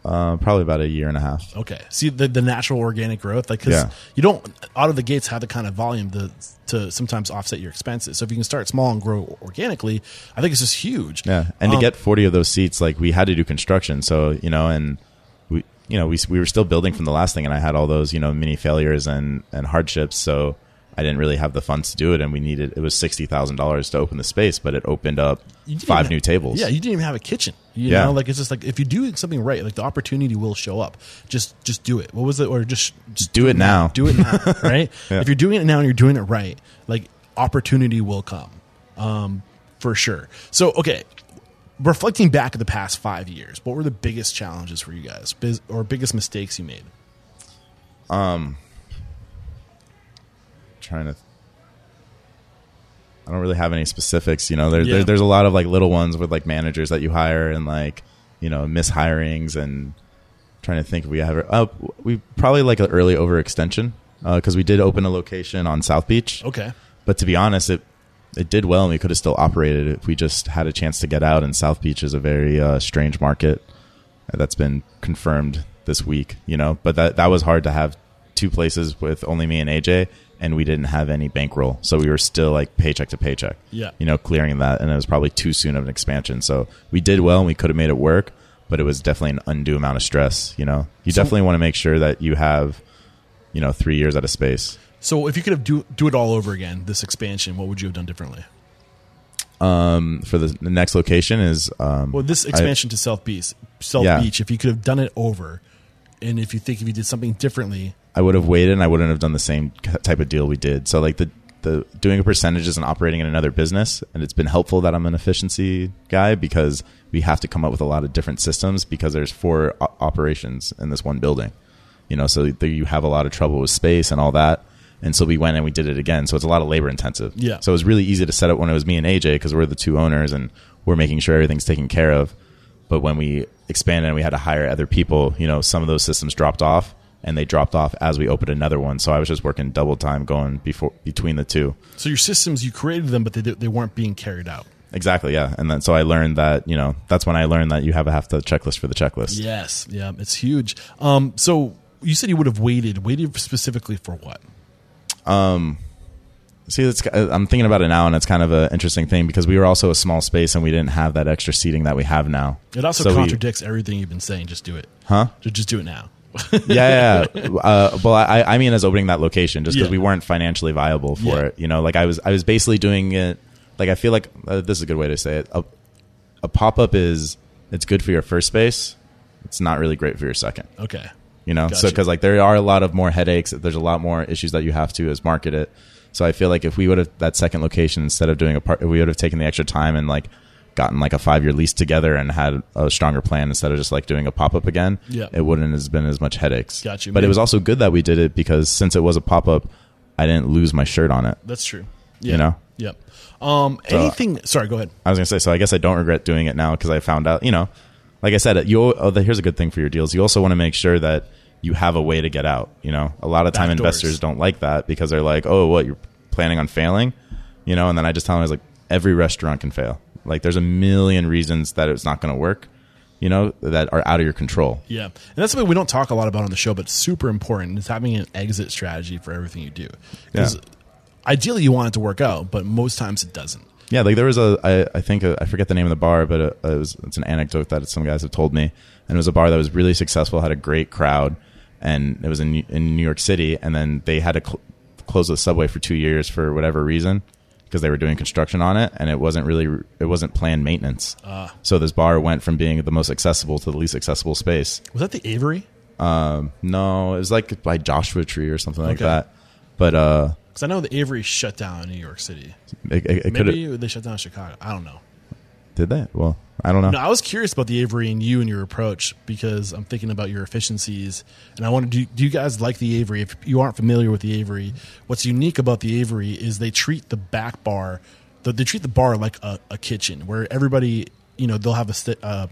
uh, probably about a year and a half. Okay. See the the natural organic growth, like because Yeah. you don't out of the gates have the kind of volume to to sometimes offset your expenses. So if you can start small and grow organically, I think it's just huge. Yeah, and Um, to get forty of those seats, like we had to do construction. So you know, and you know, we we were still building from the last thing, and I had all those you know mini failures and and hardships. So I didn't really have the funds to do it, and we needed it was sixty thousand dollars to open the space, but it opened up five even- new tables. Yeah, you didn't even have a kitchen. You Yeah. know, like it's just like if you do something right, like the opportunity will show up. Just just do it. What was it? Or just just do it now. Do it now, right? Yeah. If you're doing it now and you're doing it right, like opportunity will come, um, for sure. So okay, reflecting back at the past five years, what were the biggest challenges for you guys, Biz- or biggest mistakes you made? Um, trying to. I don't really have any specifics. You know, there, Yeah. there, there's a lot of like little ones with like managers that you hire and like you know mishirings and trying to think if we ever. Oh, we probably like an early overextension because we did open a location on South Beach. Okay, But to be honest, it it did well, and we could have still operated if we just had a chance to get out. And South Beach is a very uh, strange market that's been confirmed this week. You know, but that that was hard to have two places with only me and AJ, and we didn't have any bankroll, so we were still like paycheck to paycheck. Yeah. you know, clearing that, and it was probably too soon of an expansion. So we did well, and we could have made it work, but it was definitely an undue amount of stress. You know, you So- definitely want to make sure that you have, you know, three years at a space. So if you could have do do it all over again, this expansion, what would you have done differently? Um, for the, the next location is um, Well, this I- expansion to South Beach, South Yeah. Beach, if you could have done it over, and if you think if you did something differently, I would have waited and I wouldn't have done the same type of deal we did. So like the the doing a percentages and operating in another business, and it's been helpful that I'm an efficiency guy because we have to come up with a lot of different systems because there's four o- operations in this one building. You know, so you have a lot of trouble with space and all that. And so we went and we did it again. So it's a lot of labor intensive. Yeah. So it was really easy to set up when it was me and AJ because we're the two owners and we're making sure everything's taken care of. But when we expanded and we had to hire other people, you know, some of those systems dropped off and they dropped off as we opened another one. So I was just working double time going before between the two. so your systems you created them, but they they weren't being carried out. Exactly, yeah. And then so I learned that, you know, that's when I learned that you have to have the checklist for the checklist. Yes, yeah, it's huge. Um, so you said you would have waited, waited specifically for what? See, it's, I'm thinking about it now, and it's kind of an interesting thing because we were also a small space and we didn't have that extra seating that we have now. It also So we- contradicts everything you've been saying. Just do it, Huh? Just do it now. yeah, yeah. yeah. Uh, well, I, I mean, as opening that location, just because Yeah. we weren't financially viable for Yeah. it. You know, like I was, I was basically doing it. Like I feel like uh, this is a good way to say it. A, a pop up is it's good for your first space. It's not really great for your second. Okay, You know, so because like there are a lot of more headaches. There's a lot more issues that you have to as market it. So I feel like if we would have that second location instead of doing a part, we would have taken the extra time and like gotten like a five year lease together and had a stronger plan instead of just like doing a pop up again, Yeah. it wouldn't have been as much headaches. Got you. But it was also good that we did it because since it was a pop up, I didn't lose my shirt on it. That's true. Yeah. You know? Yep. Um, anything? sorry, go ahead. I was gonna say, so I guess I don't regret doing it now because I found out, you know, like I said, you. Oh, here's a good thing for your deals. You also want to make sure that you have a way to get out. You know, a lot of time investors don't like that because they're like, oh, what you're planning on failing, you know, and then I just tell them, I was like, every restaurant can fail. Like, there's a million reasons that it's not going to work, you know, that are out of your control. Yeah, and that's something we don't talk a lot about on the show, but super important is having an exit strategy for everything you do. Because Yeah. ideally, you want it to work out, but most times it doesn't. Yeah, like there was a, I, I think, I I forget the name of the bar, but it, it was, it's an anecdote that some guys have told me. And it was a bar that was really successful, had a great crowd, and it was in, New- in New York City. And then they had to cl- close the subway for two years for whatever reason because they were doing construction on it, and it wasn't really, it wasn't planned maintenance. so this bar went from being the most accessible to the least accessible space. Was that the Aviary? Um, no, it was like by Joshua Tree or something like Okay. that. But uh, Because I know the Aviary shut down in New York City. it, it, it Maybe they shut down Chicago. I don't know. did that. Well, I don't know. No, I was curious about the Aviary and you and your approach because I'm thinking about your efficiencies, and I want to do. Do you guys like the Aviary? If you aren't familiar with the Aviary, what's unique about the Aviary is they treat the back bar, the, they treat the bar like a, a kitchen where everybody, you know, they'll have a uh,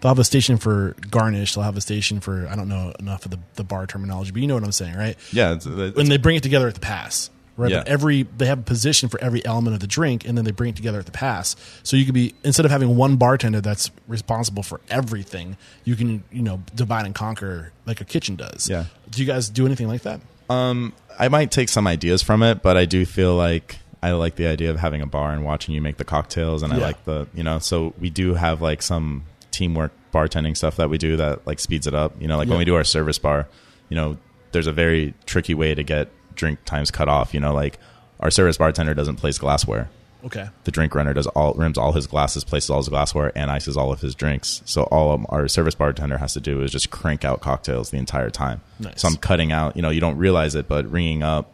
they'll have a station for garnish, they'll have a station for I don't know enough of the, the bar terminology, but you know what I'm saying, right? Yeah, it's, it's, and they bring it together at the pass. Right, Yeah. but every they have a position for every element of the drink, and then they bring it together at the pass. So you could be instead of having one bartender that's responsible for everything, you can you know divide and conquer like a kitchen does. Yeah. Do you guys do anything like that? Um, I might take some ideas from it, but I do feel like I like the idea of having a bar and watching you make the cocktails, and I Yeah. like the you know. So we do have like some teamwork bartending stuff that we do that like speeds it up. You know, like Yeah. when we do our service bar, you know, there's a very tricky way to get drink times cut off. You know, like our service bartender doesn't place glassware. Okay. The drink runner does all rims all his glasses, places all his glassware, and ices all of his drinks. So all our service bartender has to do is just crank out cocktails the entire time. Nice. So I'm cutting out. You know, you don't realize it, but ringing up.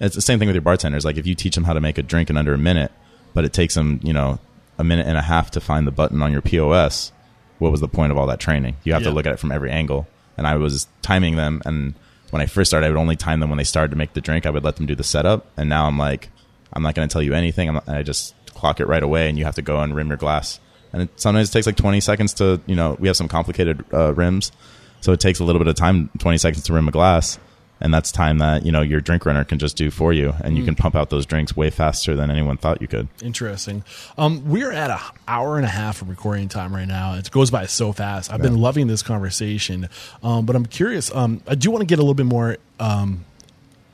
It's the same thing with your bartenders. Like if you teach them how to make a drink in under a minute, but it takes them, you know, a minute and a half to find the button on your POS. What was the point of all that training? You have Yeah. to look at it from every angle. And I was timing them, and when I first started, I would only time them when they started to make the drink. I would let them do the setup, and now I'm like, I'm not going to tell you anything. Not, I just clock it right away, and you have to go and rim your glass. And it, sometimes it takes like 20 seconds to, you know, we have some complicated uh, rims, so it takes a little bit of time, 20 seconds to rim a glass, and that's time that you know your drink runner can just do for you, and you can pump out those drinks way faster than anyone thought you could. Interesting. Um, we're at an hour and a half of recording time right now. It goes by so fast. I've been loving this conversation, um, but I'm curious. Um, I do want to get a little bit more. Um,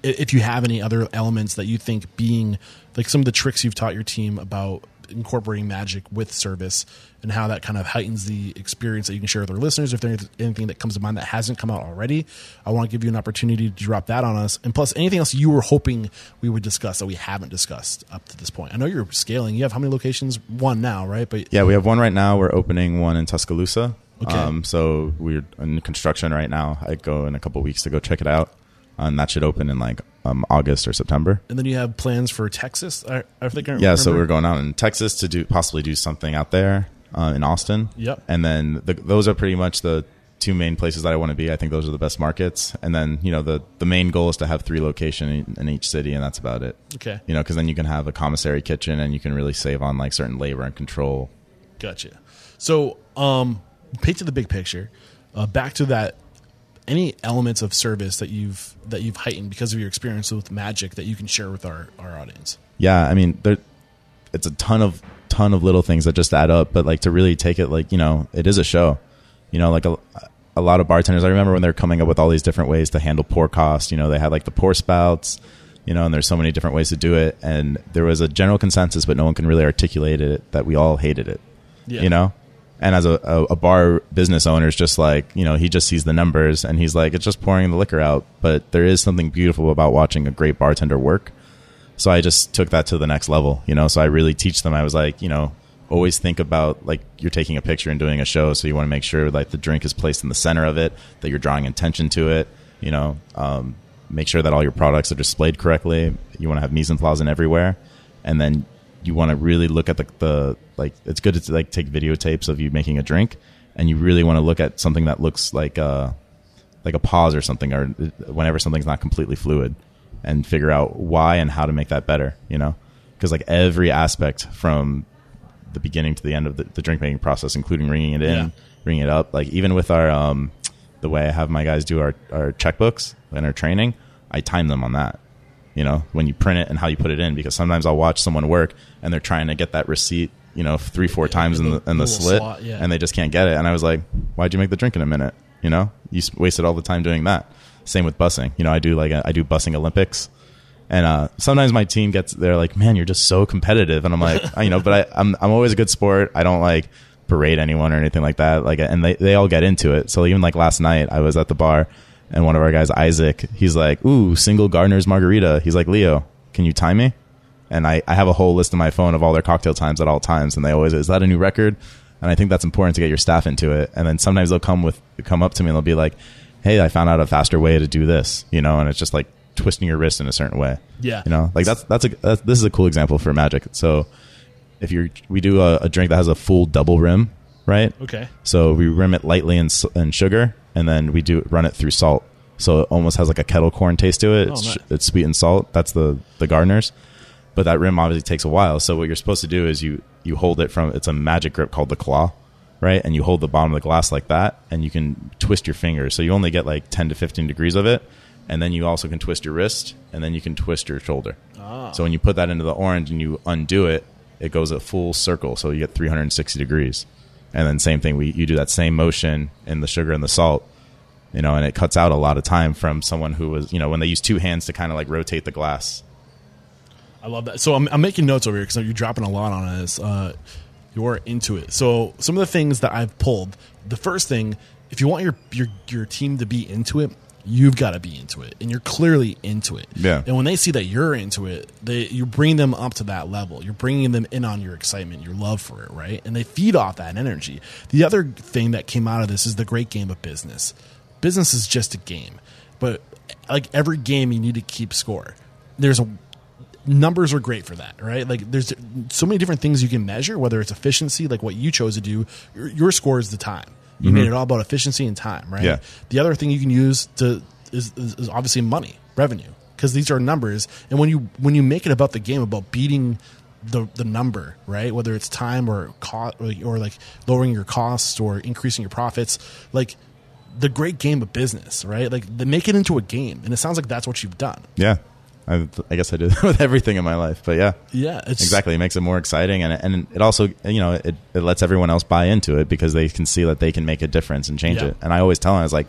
if you have any other elements that you think being like some of the tricks you've taught your team about incorporating magic with service and how that kind of heightens the experience that you can share with our listeners if there's anything that comes to mind that hasn't come out already i want to give you an opportunity to drop that on us and plus anything else you were hoping we would discuss that we haven't discussed up to this point i know you're scaling you have how many locations one now right but Yeah, we have one right now. We're opening one in Tuscaloosa. Okay. Um, so we're in construction right now. I go in a couple weeks to go check it out, and that should open in like um, August or September. and then you have plans for texas i, I think I Yeah, so we're going out in Texas to do possibly do something out there uh, in Austin. Yep. And then the, those are pretty much the two main places that I want to be. I think those are the best markets. And then you know the the main goal is to have three location in, in each city, and that's about it. okay You know, because then you can have a commissary kitchen, and you can really save on like certain labor and control. Gotcha. So, um, paint to the big picture. Uh, back to that. Any elements of service that you've that you've heightened because of your experience with magic that you can share with our our audience? yeah i mean there it's a ton of ton of little things that just add up but like to really take it like you know it is a show you know like a, a lot of bartenders i remember when they're coming up with all these different ways to handle pour cost you know they had like the pour spouts you know and there's so many different ways to do it and there was a general consensus but no one can really articulate it that we all hated it Yeah. you know and as a, a, a bar business owner is just like you know he just sees the numbers and he's like it's just pouring the liquor out but there is something beautiful about watching a great bartender work so I just took that to the next level, you know. So I really teach them. I was like, you know, always think about like you're taking a picture and doing a show, so you want to make sure like the drink is placed in the center of it, that you're drawing attention to it. You know, um, make sure that all your products are displayed correctly. You want to have mise en place in everywhere, and then you want to really look at the, the like. It's good to like take videotapes of you making a drink, and you really want to look at something that looks like a like a pause or something, or whenever something's not completely fluid, and figure out why and how to make that better. You know, because like every aspect from the beginning to the end of the, the drink making process, including ringing it in, Yeah. ringing it up. Like even with our um, the way I have my guys do our our checkbooks and our training, I time them on that. You know, when you print it and how you put it in, because sometimes I'll watch someone work and they're trying to get that receipt, you know, three four times in the in the slit, slot, yeah. and they just can't get it. And I was like, why'd you make the drink in a minute? You know, you wasted all the time doing that. Same with busing. You know, I do like a, I do busing Olympics. And uh, sometimes my team gets they're like, "Man, you're just so competitive," and I'm like, you know, but I, I'm I'm always a good sport. I don't like berate anyone or anything like that. Like, and they they all get into it. So even like last night, I was at the bar, and one of our guys, Isaac, he's like, "Ooh, single Gardner's margarita." He's like, "Leo, can you time me?" And I I have a whole list in my phone of all their cocktail times at all times, and they always is that a new record? And I think that's important to get your staff into it. And then sometimes they'll come with come up to me and they'll be like, "Hey, I found out a faster way to do this," you know, and it's just like twisting your wrist in a certain way. Yeah. you know, like that's that's a that's, this is a cool example for Magic. So if you're we do a, a drink that has a full double rim, right? Okay. So we rim it lightly in, in sugar, and then we do run it through salt. So it almost has like a kettle corn taste to it. Oh, It's, nice. it's sweet and salt. That's the the gardeners. But that rim obviously takes a while. So what you're supposed to do is you you hold it from it's a magic grip called the claw, right? And you hold the bottom of the glass like that, and you can twist your fingers. So you only get like 10 to 15 degrees of it, and then you also can twist your wrist, and then you can twist your shoulder. Ah. So when you put that into the orange and you undo it, it goes a full circle. So you get 360 degrees. And then same thing, we you do that same motion in the sugar and the salt, you know, and it cuts out a lot of time from someone who was, you know, when they use two hands to kind of like rotate the glass. I love that. So I'm, I'm making notes over here because you're dropping a lot on us. Uh, you're into it. So some of the things that I've pulled. The first thing, if you want your your your team to be into it, you've got to be into it, and you're clearly into it. Yeah. And when they see that you're into it, they you bring them up to that level. You're bringing them in on your excitement, your love for it, right? And they feed off that energy. The other thing that came out of this is the great game of business. Business is just a game, but like every game, you need to keep score. There's a numbers are great for that, right? Like there's so many different things you can measure, whether it's efficiency, like what you chose to do. Your, your score is the time. You made mm-hmm. it all about efficiency and time, right? Yeah. The other thing you can use to is, is, is obviously money, revenue, because these are numbers. And when you when you make it about the game, about beating the the number, right? Whether it's time or cost, or, or like lowering your costs or increasing your profits, like the great game of business, right? Like they make it into a game, and it sounds like that's what you've done. Yeah. I, I guess I do that with everything in my life, but yeah. Yeah, it's Exactly. It makes it more exciting and, and it also, you know, it, it lets everyone else buy into it because they can see that they can make a difference and change Yeah. it. And I always tell them, I was like,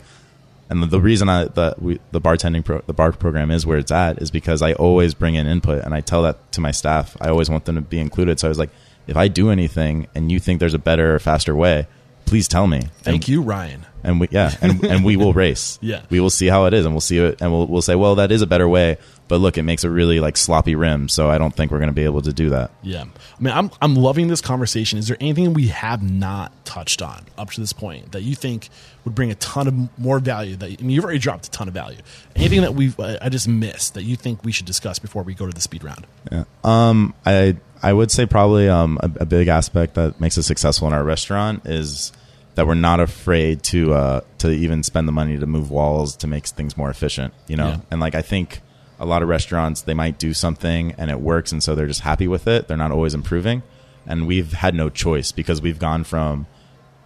and the, the reason I, the, we, the bartending, pro, the bar program is where it's at is because I always bring in input and I tell that to my staff. I always want them to be included. So I was like, if I do anything and you think there's a better or faster way, please tell me. Thank you, Ryan. And we yeah and, and we will race Yeah. we will see how it is and we'll see it and we'll, we'll say well that is a better way but look it makes a really like sloppy rim so i don't think we're going to be able to do that Yeah. I mean, I'm, I'm loving this conversation. Is there anything we have not touched on up to this point that you think would bring a ton of more value? That I mean, you've already dropped a ton of value. Anything that we've I I just missed that you think we should discuss before we go to the speed round? yeah um i i would say probably um, a, a big aspect that makes us successful in our restaurant is that we're not afraid to uh, to even spend the money to move walls to make things more efficient you know? Yeah. and like i think a lot of restaurants they might do something and it works and so they're just happy with it. They're not always improving. And we've had no choice because we've gone from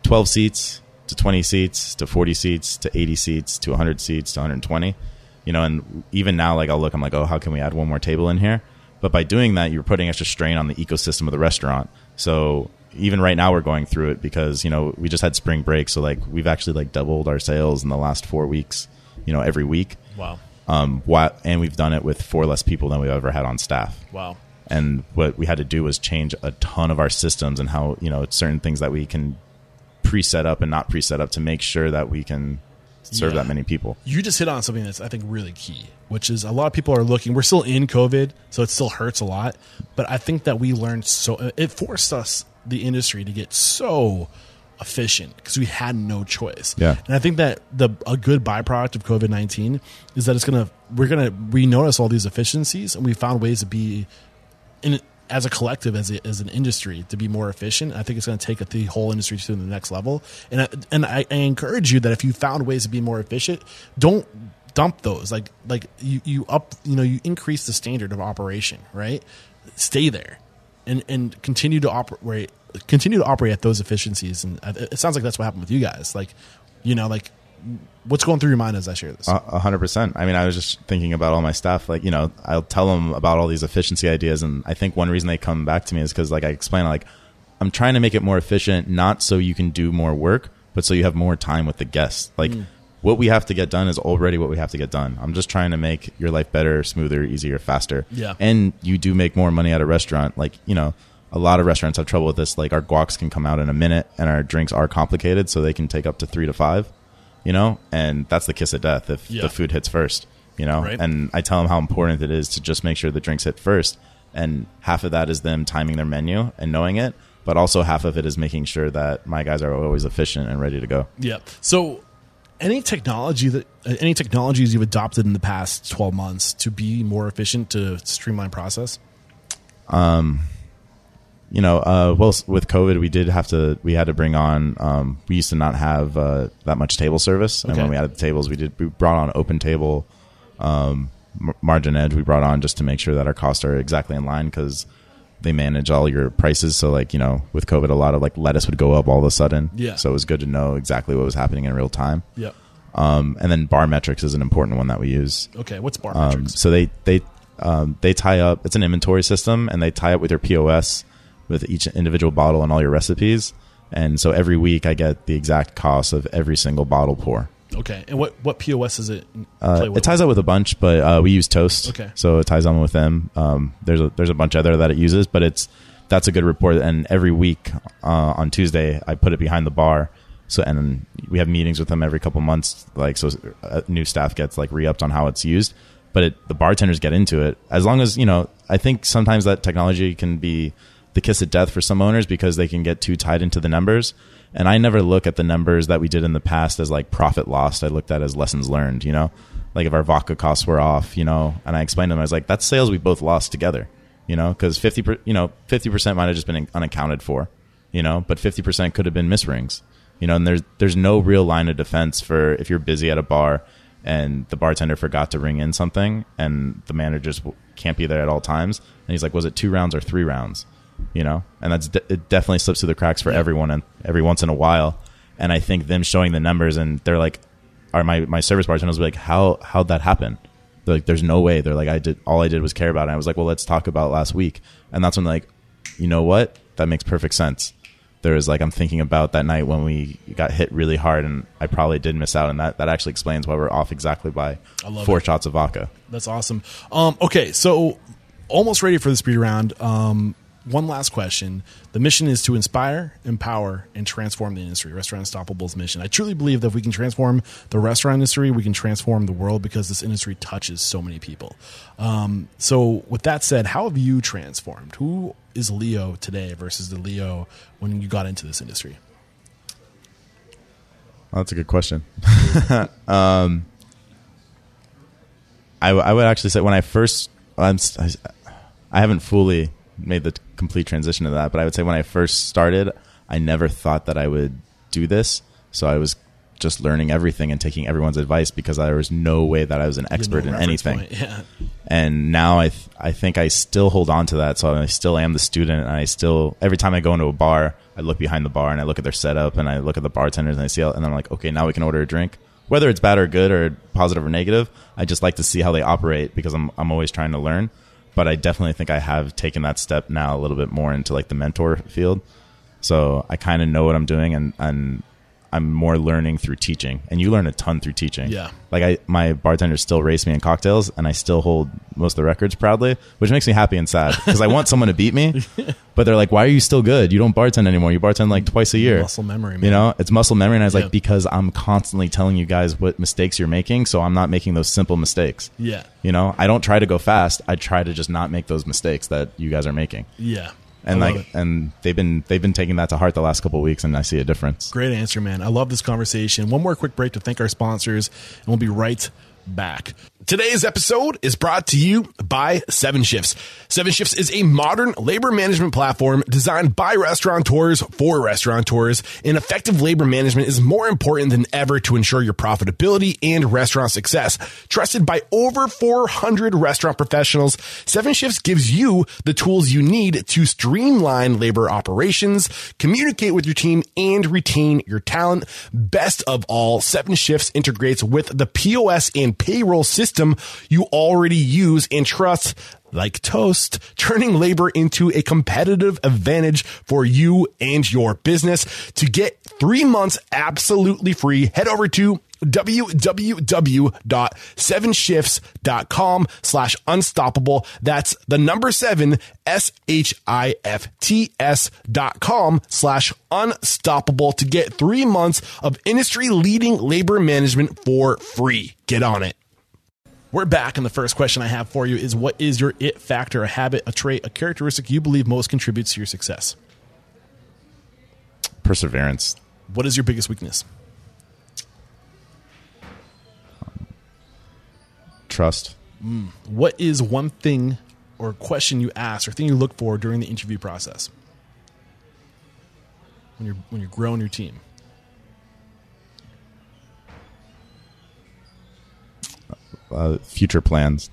12 seats to 20 seats to 40 seats to 80 seats to 100 seats to 120 you know? And even now like i'll look i'm like oh how can we add one more table in here? But by doing that you're putting extra strain on the ecosystem of the restaurant. So even right now we're going through it because you know we just had spring break so like we've actually like doubled our sales in the last four weeks you know every week Wow. um why, and we've done it with four less people than we've ever had on staff Wow. and what we had to do was change a ton of our systems and how you know certain things that we can pre-set up and not pre-set up to make sure that we can serve Yeah. that many people You just hit on something that's I think really key, which is a lot of people are looking. We're still in COVID, so it still hurts a lot. But I think that we learned so it forced us the industry to get so efficient because we had no choice. Yeah. And I think that the a good byproduct of COVID nineteen is that it's gonna we're gonna we notice all these efficiencies and we found ways to be in as a collective as a, as an industry to be more efficient. I think it's going to take the whole industry to the next level. And I, and I, I encourage you that if you found ways to be more efficient, don't dump those. Like like you you up you know you increase the standard of operation, right? Stay there. And, and continue to operate continue to operate at those efficiencies and it sounds like that's what happened with you guys like you know like what's going through your mind as I share this? A hundred percent. I mean, I was just thinking about all my staff. Like, you know, I'll tell them about all these efficiency ideas, and I think one reason they come back to me is because, like, I explain, like, I'm trying to make it more efficient, not so you can do more work, but so you have more time with the guests. Like, mm. what we have to get done is already what we have to get done. I'm just trying to make your life better, smoother, easier, faster. Yeah. And you do make more money at a restaurant. Like, you know, a lot of restaurants have trouble with this. Like, our guacs can come out in a minute, and our drinks are complicated, so they can take up to three to five you know, and that's the kiss of death if yeah. the food hits first, you know. Right. And I tell them how important it is to just make sure the drinks hit first, and half of that is them timing their menu and knowing it, but also half of it is making sure that my guys are always efficient and ready to go. Yeah. So any technology that any technologies you've adopted in the past 12 months to be more efficient to streamline process um you know, uh, well, with COVID, we did have to, we had to bring on, um, we used to not have uh, that much table service. And okay. when we added the tables, we did, we brought on OpenTable, um, MarginEdge, we brought on just to make sure that our costs are exactly in line because they manage all your prices. So, like, you know, with COVID, a lot of like lettuce would go up all of a sudden. Yeah. So it was good to know exactly what was happening in real time. Yep. Um, and then BarMetrics is an important one that we use. Okay. What's bar um, metrics? So they, they, um, they tie up, it's an inventory system and they tie up with your POS with each individual bottle and all your recipes. And so every week I get the exact cost of every single bottle pour. Okay. And what, what POS is it? Uh, it ties up with a bunch, but uh, we use Toast. Okay. So it ties on with them. Um, there's a, there's a bunch other that it uses, but it's that's a good report. And every week uh, on Tuesday, I put it behind the bar. So and we have meetings with them every couple months. Like so, uh, new staff gets like re-upped on how it's used, but it, the bartenders get into it as long as you know. I think sometimes that technology can be the kiss of death for some owners because they can get too tied into the numbers. And I never look at the numbers that we did in the past as like profit lost. I looked at as lessons learned, you know, like if our vodka costs were off, you know, and I explained to them, I was like, that's sales we both lost together, you know, because 50, per, you know, 50% might have just been unaccounted for, you know, but 50% could have been misrings, you know, and there's, there's no real line of defense for if you're busy at a bar and the bartender forgot to ring in something and the manager just can't be there at all times. And he's like, was it two rounds or three rounds? You know, and that's de- it definitely slips through the cracks for yeah. everyone and every once in a while. And I think them showing the numbers and they're like, are my, my service bartenders like, how, how'd that happen? They're like, there's no way. They're like, I did, all I did was care about it. And I was like, well, let's talk about last week. And that's when like, you know what? That makes perfect sense. There was like, I'm thinking about that night when we got hit really hard and I probably did miss out. And that, that actually explains why we're off exactly by four it. shots of vodka. That's awesome. Um, okay. So almost ready for the speed round. Um, one last question. The mission is to inspire, empower, and transform the industry. Restaurant Unstoppable's mission. I truly believe that if we can transform the restaurant industry, we can transform the world because this industry touches so many people. Um, so, with that said, how have you transformed? Who is Leo today versus the Leo when you got into this industry? Well, that's a good question. um, I, I would actually say when I first, I'm, I haven't fully made the complete transition to that. But I would say when I first started, I never thought that I would do this. So I was just learning everything and taking everyone's advice because there was no way that I was an expert no in anything. Yeah. And now I th- I think I still hold on to that. So I still am the student, and I still every time I go into a bar, I look behind the bar and I look at their setup and I look at the bartenders and I see, how, and I'm like, okay, now we can order a drink. Whether it's bad or good or positive or negative, I just like to see how they operate because I'm I'm always trying to learn but I definitely think I have taken that step now a little bit more into like the mentor field. So I kind of know what I'm doing and, and I'm more learning through teaching, and you learn a ton through teaching. Yeah, like I, my bartenders still race me in cocktails, and I still hold most of the records proudly, which makes me happy and sad because I want someone to beat me. But they're like, "Why are you still good? You don't bartend anymore. You bartend like twice a year." Muscle memory, man. you know, it's muscle memory. And I was like, because I'm constantly telling you guys what mistakes you're making, so I'm not making those simple mistakes. Yeah, you know, I don't try to go fast. I try to just not make those mistakes that you guys are making. Yeah, and like it. and they've been they've been taking that to heart the last couple of weeks, and I see a difference. Great answer, man. I love this conversation. One more quick break to thank our sponsors, and we'll be right back. Today's episode is brought to you by Seven Shifts. Seven Shifts is a modern labor management platform designed by restaurateurs for restaurateurs. And effective labor management is more important than ever to ensure your profitability and restaurant success. Trusted by over 400 restaurant professionals, Seven Shifts gives you the tools you need to streamline labor operations, communicate with your team, and retain your talent. Best of all, Seven Shifts integrates with the POS and payroll system you already use and trust like toast, turning labor into a competitive advantage for you and your business. To get three months absolutely free, head over to www.sevenshifts.com slash unstoppable. That's the number seven, S-H-I-F-T-S dot com slash unstoppable to get three months of industry leading labor management for free. Get on it. We're back, and the first question I have for you is What is your it factor, a habit, a trait, a characteristic you believe most contributes to your success? Perseverance. What is your biggest weakness? Trust. Mm. What is one thing or question you ask or thing you look for during the interview process when you're when you're growing your team? Uh, future plans.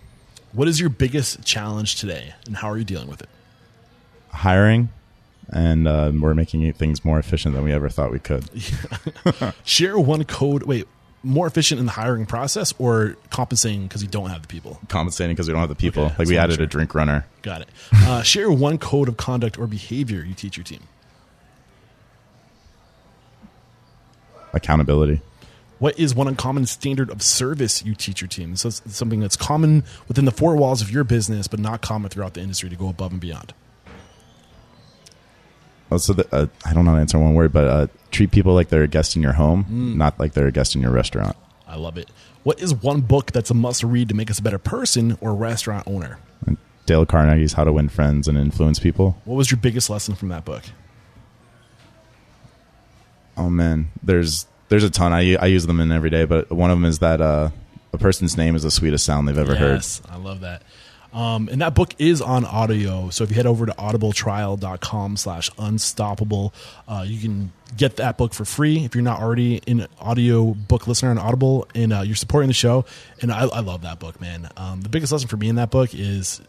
What is your biggest challenge today, and how are you dealing with it? Hiring. And uh, we're making things more efficient than we ever thought we could. Share one code. Wait, more efficient in the hiring process or compensating because you don't have the people? Compensating because we don't have the people. Okay, like we added sure. a drink runner. Got it. Uh, share one code of conduct or behavior you teach your team. Accountability. What is one uncommon standard of service you teach your team? So it's something that's common within the four walls of your business, but not common throughout the industry to go above and beyond. Also, the, uh, I don't know how to answer one word, but uh, treat people like they're a guest in your home, Mm. not like they're a guest in your restaurant. I love it. What is one book that's a must read to make us a better person or restaurant owner? Dale Carnegie's How to Win Friends and Influence People. What was your biggest lesson from that book? Oh man, there's there's a ton. I I use them in every day, but one of them is that uh, a person's name is the sweetest sound they've ever heard. Yes, I love that. Um, and that book is on audio. So if you head over to audibletrial.com slash unstoppable, uh, you can get that book for free if you're not already an audio book listener on Audible and uh, you're supporting the show. And I, I love that book, man. Um, the biggest lesson for me in that book is,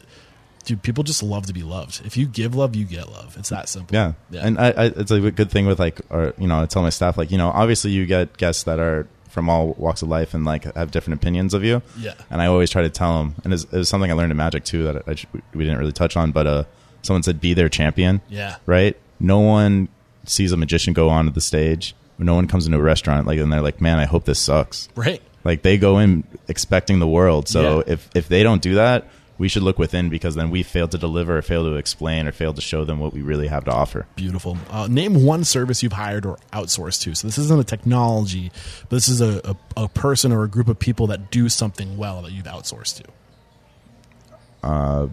dude, people just love to be loved. If you give love, you get love. It's that simple. Yeah, Yeah. and I, I, it's a good thing with like, or you know, I tell my staff like, you know, obviously you get guests that are from all walks of life and like have different opinions of you. Yeah. and I always try to tell them, and it's, it was something I learned in Magic too that I, we didn't really touch on, but uh, someone said be their champion. Yeah. right. No one sees a magician go onto the stage. No one comes into a restaurant like, and they're like, man, I hope this sucks. Right. Like they go in expecting the world. So Yeah. if if they don't do that, we should look within because then we failed to deliver, or failed to explain, or failed to show them what we really have to offer. Beautiful. Uh, name one service you've hired or outsourced to. So this isn't a technology, but this is a, a, a person or a group of people that do something well that you've outsourced to. Uh,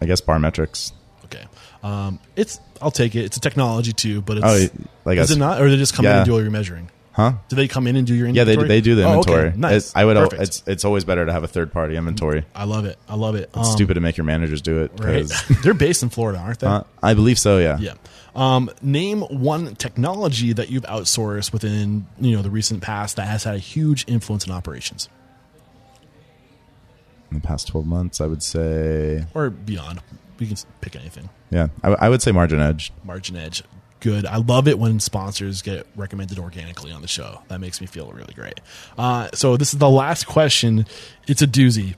I guess BarMetrics. Okay. Um, it's I'll take it. It's a technology too, but it's Oh, like is it not, or they just come in Yeah. and do all your measuring? Huh? Do they come in and do your inventory? Yeah, they they do the Oh, okay. inventory. Nice. It- I would. al- Perfect. It's it's always better to have a third party inventory. I love it. I love it. It's Um, stupid to make your managers do it. right? 'cause- They're based in Florida, aren't they? uh, I believe so. Yeah. Yeah. Um, name one technology that you've outsourced within you know the recent past that has had a huge influence in operations In the past twelve months, I would say. or beyond. We can s- pick anything. Yeah, I, I would say MarginEdge. Margin Edge. Good. I love it when sponsors get recommended organically on the show. That makes me feel really great. Uh, so this is the last question. It's a doozy.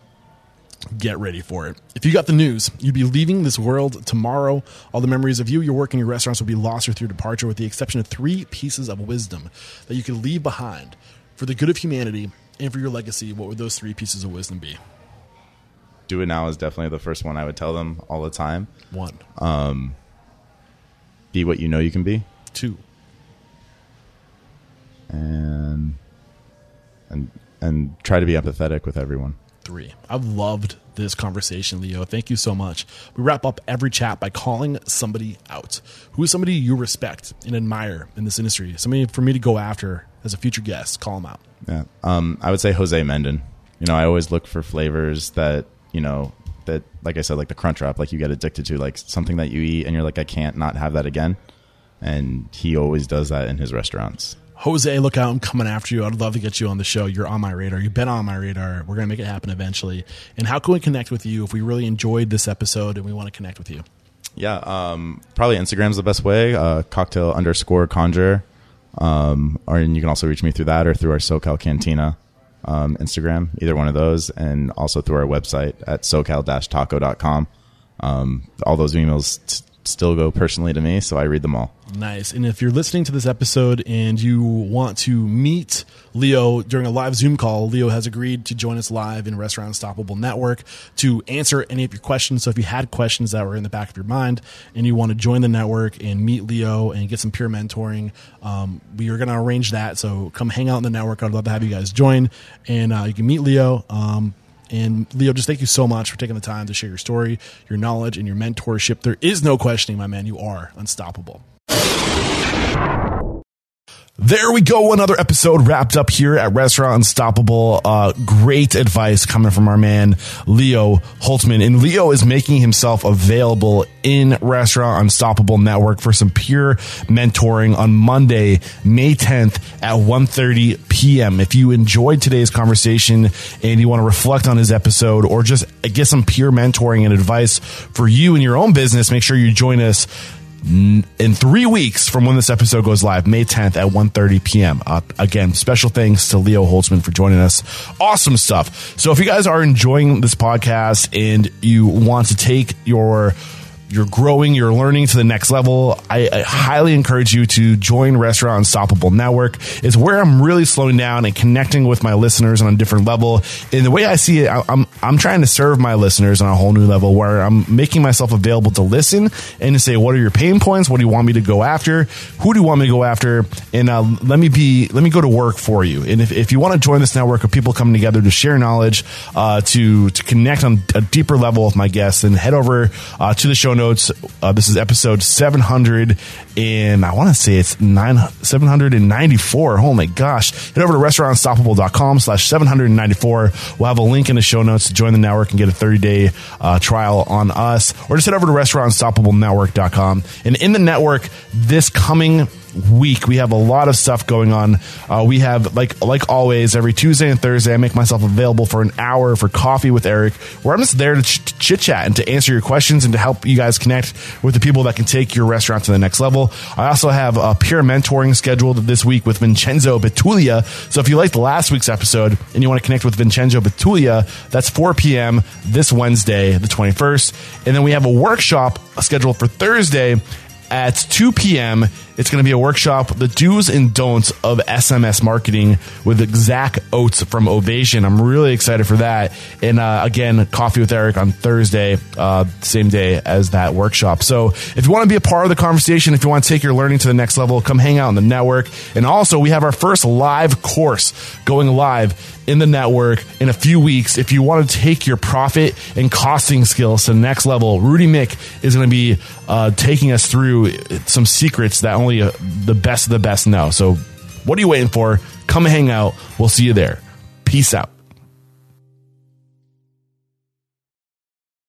Get ready for it. If you got the news, you'd be leaving this world tomorrow. All the memories of you, your work, and your restaurants would be lost with your departure, with the exception of three pieces of wisdom that you could leave behind for the good of humanity and for your legacy. What would those three pieces of wisdom be? Do it now is definitely the first one I would tell them all the time. One, Be what you know you can be, two, and and and try to be empathetic with everyone. three. I've loved this conversation, Leo. Thank you so much. We wrap up every chat by calling somebody out. Who is somebody you respect and admire in this industry? Somebody for me to go after as a future guest. Call them out. Yeah. Um, I would say Jose Mendin. You know, I always look for flavors that, you know, that, like I said, like the crunch wrap, like you get addicted to, like something that you eat and you're like, I can't not have that again. And he always does that in his restaurants. Jose, look out! I'm coming after you. I'd love to get you on the show. You're on my radar. You've been on my radar. We're gonna make it happen eventually. And how can we connect with you if we really enjoyed this episode and we want to connect with you? Yeah, um, probably Instagram's the best way. Uh, cocktail underscore conjure, um, or and you can also reach me through that or through our SoCal Cantina um, Instagram, either one of those, and also through our website at socal-taco.com. Um, all those emails still go personally to me, so I read them all. Nice. And if you're listening to this episode and you want to meet Leo during a live Zoom call, Leo has agreed to join us live in Restaurant Unstoppable Network to answer any of your questions. So if you had questions that were in the back of your mind and you want to join the network and meet Leo and get some peer mentoring, um, we are going to arrange that. So come hang out in the network. I'd love to have you guys join and uh, you can meet Leo. Um, and Leo, just thank you so much for taking the time to share your story, your knowledge, and your mentorship. There is no questioning, my man. You are unstoppable. There we go. Another episode wrapped up here at Restaurant Unstoppable. Uh, great advice coming from our man, Leo Holtzman. And Leo is making himself available in Restaurant Unstoppable Network for some pure mentoring on Monday, May 10th at 1.30 p.m. If you enjoyed today's conversation and you want to reflect on his episode or just get some pure mentoring and advice for you and your own business, make sure you join us in three weeks from when this episode goes live, May 10th at 1.30 p.m. Uh, again, special thanks to Leo Holtzman for joining us. Awesome stuff. So if you guys are enjoying this podcast and you want to take your you're growing, you're learning to the next level, I, I, highly encourage you to join Restaurant Unstoppable Network. It's where I'm really slowing down and connecting with my listeners on a different level. And the way I see it, I'm I'm trying to serve my listeners on a whole new level where I'm making myself available to listen and to say, what are your pain points? What do you want me to go after? Who do you want me to go after? And uh, let me be, let me go to work for you. And if, if you want to join this network of people coming together to share knowledge, uh, to to connect on a deeper level with my guests, then head over uh, to the show notes. Uh, this is episode 700 and I want to say it's nine, 794. Oh my gosh. Head over to restaurantunstoppable.com slash 794. We'll have a link in the show notes to join the network and get a 30 day uh, trial on us or just head over to restaurantunstoppablenetwork.com. And in the network this coming week. We have a lot of stuff going on. Uh, we have like like always every Tuesday and Thursday. I make myself available for an hour for coffee with Eric, where I'm just there to ch- chit chat and to answer your questions and to help you guys connect with the people that can take your restaurant to the next level. I also have a peer mentoring scheduled this week with Vincenzo Betulia. So if you liked last week's episode and you want to connect with Vincenzo Betulia, that's 4 p.m. this Wednesday, the 21st, and then we have a workshop scheduled for Thursday at 2 p.m. It's going to be a workshop, the do's and don'ts of SMS marketing with Zach Oates from Ovation. I'm really excited for that. And uh, again, coffee with Eric on Thursday, uh, same day as that workshop. So if you want to be a part of the conversation, if you want to take your learning to the next level, come hang out in the network. And also, we have our first live course going live in the network in a few weeks. If you want to take your profit and costing skills to the next level, Rudy Miick is going to be uh, taking us through some secrets that only uh, the best of the best know. So, what are you waiting for? Come hang out. We'll see you there. Peace out.